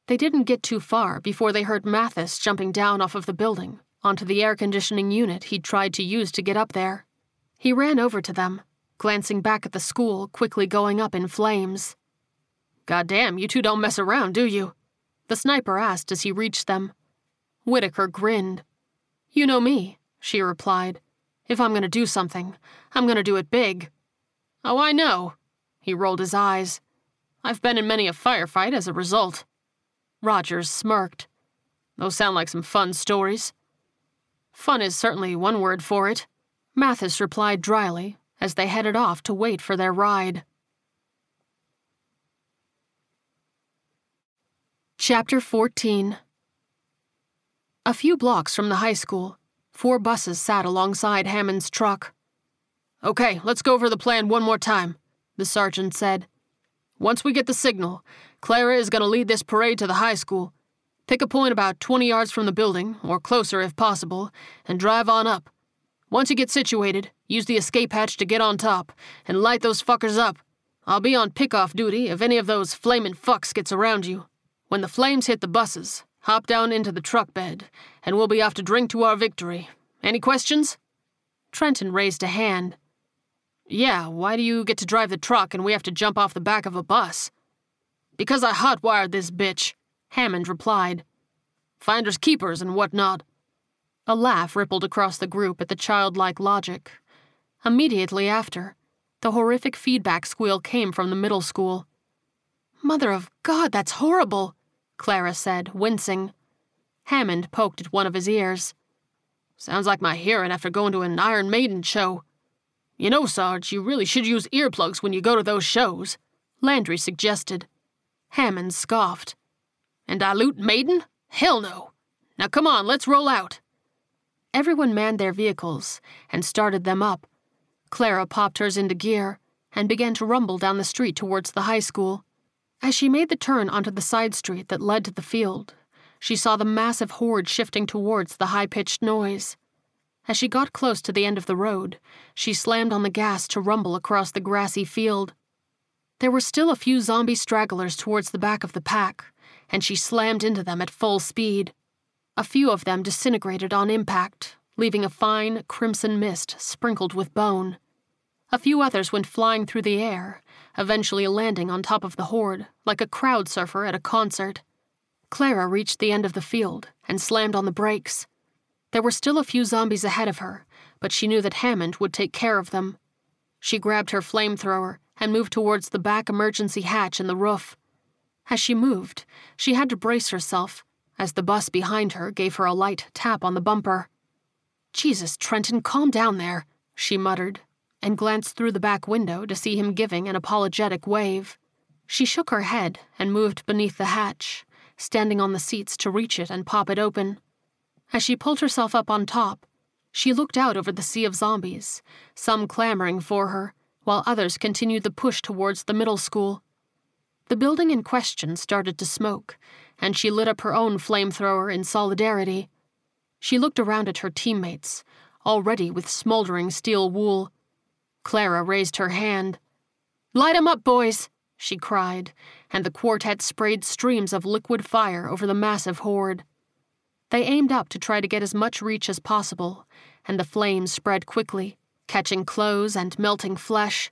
They didn't get too far before they heard Mathis jumping down off of the building onto the air conditioning unit he'd tried to use to get up there. He ran over to them, glancing back at the school quickly going up in flames. Goddamn, you two don't mess around, do you? The sniper asked as he reached them. Whitaker grinned. You know me, she replied. If I'm gonna do something, I'm gonna do it big. Oh, I know. He rolled his eyes. I've been in many a firefight as a result. Rogers smirked. Those sound like some fun stories. Fun is certainly one word for it, Mathis replied dryly as they headed off to wait for their ride. Chapter 14 A few blocks from the high school, four buses sat alongside Hammond's truck. Okay, let's go over the plan one more time, the sergeant said. Once we get the signal, Clara is going to lead this parade to the high school. Pick a point about 20 yards from the building, or closer if possible, and drive on up. Once you get situated, use the escape hatch to get on top and light those fuckers up. I'll be on pick-off duty if any of those flamin' fucks gets around you. When the flames hit the buses, hop down into the truck bed, and we'll be off to drink to our victory. Any questions? Trenton raised a hand. Yeah, why do you get to drive the truck and we have to jump off the back of a bus? Because I hotwired this bitch, Hammond replied. Finders keepers and whatnot. A laugh rippled across the group at the childlike logic. Immediately after, the horrific feedback squeal came from the middle school. Mother of God, that's horrible, Clara said, wincing. Hammond poked at one of his ears. Sounds like my hearing after going to an Iron Maiden show. You know, Sarge, you really should use earplugs when you go to those shows, Landry suggested. Hammond scoffed. And dilute Maiden? Hell no. Now come on, let's roll out. Everyone manned their vehicles and started them up. Clara popped hers into gear and began to rumble down the street towards the high school. As she made the turn onto the side street that led to the field, she saw the massive horde shifting towards the high pitched noise. As she got close to the end of the road, she slammed on the gas to rumble across the grassy field. There were still a few zombie stragglers towards the back of the pack, and she slammed into them at full speed. A few of them disintegrated on impact, leaving a fine, crimson mist sprinkled with bone. A few others went flying through the air, eventually landing on top of the horde, like a crowd surfer at a concert. Clara reached the end of the field and slammed on the brakes. There were still a few zombies ahead of her, but she knew that Hammond would take care of them. She grabbed her flamethrower and moved towards the back emergency hatch in the roof. As she moved, she had to brace herself, as the bus behind her gave her a light tap on the bumper. Jesus, Trenton, calm down there, she muttered and glanced through the back window to see him giving an apologetic wave. She shook her head and moved beneath the hatch, standing on the seats to reach it and pop it open. As she pulled herself up on top, she looked out over the sea of zombies, some clamoring for her, while others continued the push towards the middle school. The building in question started to smoke, and she lit up her own flamethrower in solidarity. She looked around at her teammates, already with smoldering steel wool. Clara raised her hand. Light 'em up, boys, she cried, and the quartet sprayed streams of liquid fire over the massive horde. They aimed up to try to get as much reach as possible, and the flames spread quickly, catching clothes and melting flesh.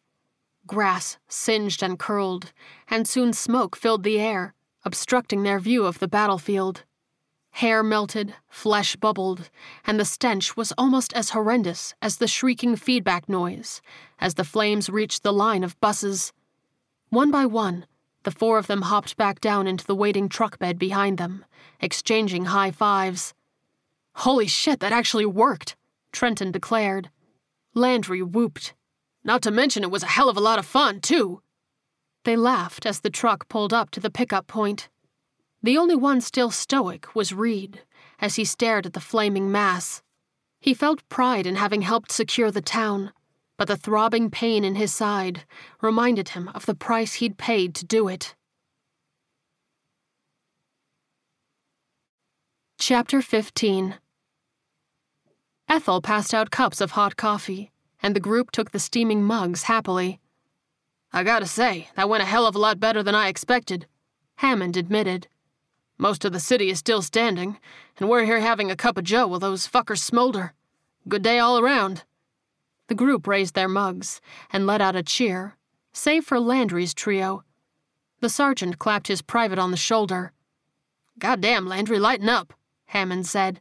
Grass singed and curled, and soon smoke filled the air, obstructing their view of the battlefield. Hair melted, flesh bubbled, and the stench was almost as horrendous as the shrieking feedback noise as the flames reached the line of buses. One by one, the four of them hopped back down into the waiting truck bed behind them, exchanging high fives. Holy shit, that actually worked, Trenton declared. Landry whooped. Not to mention it was a hell of a lot of fun, too. They laughed as the truck pulled up to the pickup point. The only one still stoic was Reed, as he stared at the flaming mass. He felt pride in having helped secure the town, but the throbbing pain in his side reminded him of the price he'd paid to do it. Chapter 15 Ethel passed out cups of hot coffee, and the group took the steaming mugs happily. I gotta say, that went a hell of a lot better than I expected, Hammond admitted. Most of the city is still standing, and we're here having a cup of joe while those fuckers smolder. Good day all around. The group raised their mugs and let out a cheer, save for Landry's trio. The sergeant clapped his private on the shoulder. Goddamn, Landry, lighten up, Hammond said.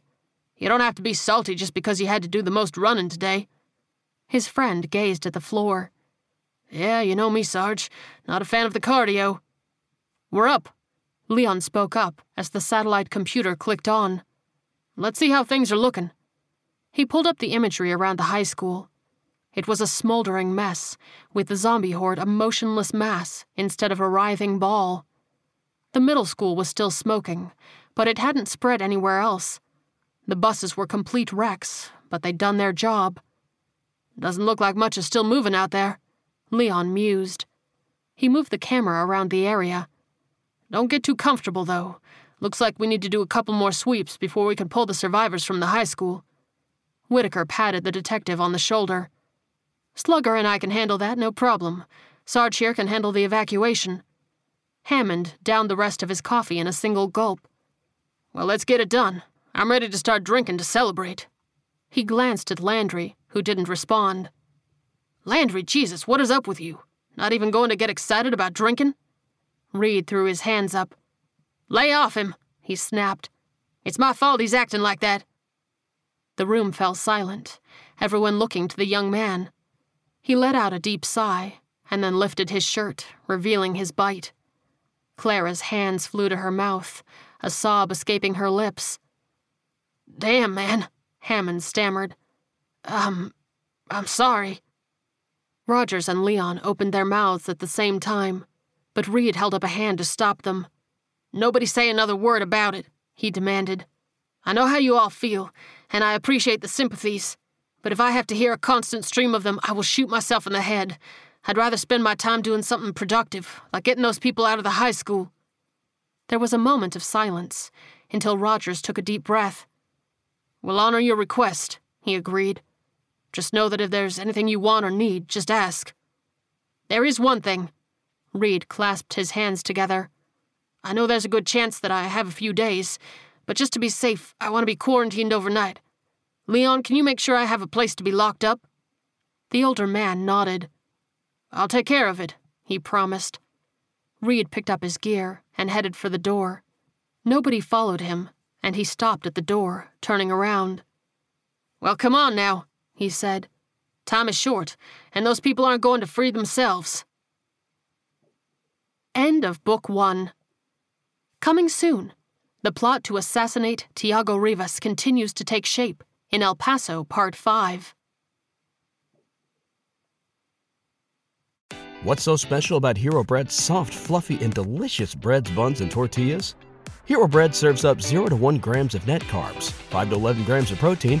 You don't have to be salty just because you had to do the most running today. His friend gazed at the floor. Yeah, you know me, Sarge. Not a fan of the cardio. We're up, Leon spoke up as the satellite computer clicked on. Let's see how things are looking. He pulled up the imagery around the high school. It was a smoldering mess, with the zombie horde a motionless mass instead of a writhing ball. The middle school was still smoking, but it hadn't spread anywhere else. The buses were complete wrecks, but they'd done their job. Doesn't look like much is still moving out there, Leon mused. He moved the camera around the area. Don't get too comfortable, though. Looks like we need to do a couple more sweeps before we can pull the survivors from the high school. Whitaker patted the detective on the shoulder. Slugger and I can handle that, no problem. Sarge here can handle the evacuation. Hammond downed the rest of his coffee in a single gulp. Well, let's get it done. I'm ready to start drinking to celebrate. He glanced at Landry, who didn't respond. Landry, Jesus, what is up with you? Not even going to get excited about drinking? Reed threw his hands up. Lay off him, he snapped. It's my fault he's acting like that. The room fell silent, everyone looking to the young man. He let out a deep sigh and then lifted his shirt, revealing his bite. Clara's hands flew to her mouth, a sob escaping her lips. Damn, man, Hammond stammered. Um, I'm sorry. Rogers and Leon opened their mouths at the same time, but Reed held up a hand to stop them. Nobody say another word about it, he demanded. I know how you all feel, and I appreciate the sympathies, but if I have to hear a constant stream of them, I will shoot myself in the head. I'd rather spend my time doing something productive, like getting those people out of the high school. There was a moment of silence, until Rogers took a deep breath. We'll honor your request, he agreed. Just know that if there's anything you want or need, just ask. There is one thing. Reed clasped his hands together. I know there's a good chance that I have a few days, but just to be safe, I want to be quarantined overnight. Leon, can you make sure I have a place to be locked up? The older man nodded. I'll take care of it, he promised. Reed picked up his gear and headed for the door. Nobody followed him, and he stopped at the door, turning around. Well, come on now, he said. Time is short, and those people aren't going to free themselves. End of Book 1. Coming soon, the plot to assassinate Tiago Rivas continues to take shape in El Paso Part 5. What's so special about Hero Bread's soft, fluffy, and delicious breads, buns, and tortillas? Hero Bread serves up 0 to 1 grams of net carbs, 5 to 11 grams of protein,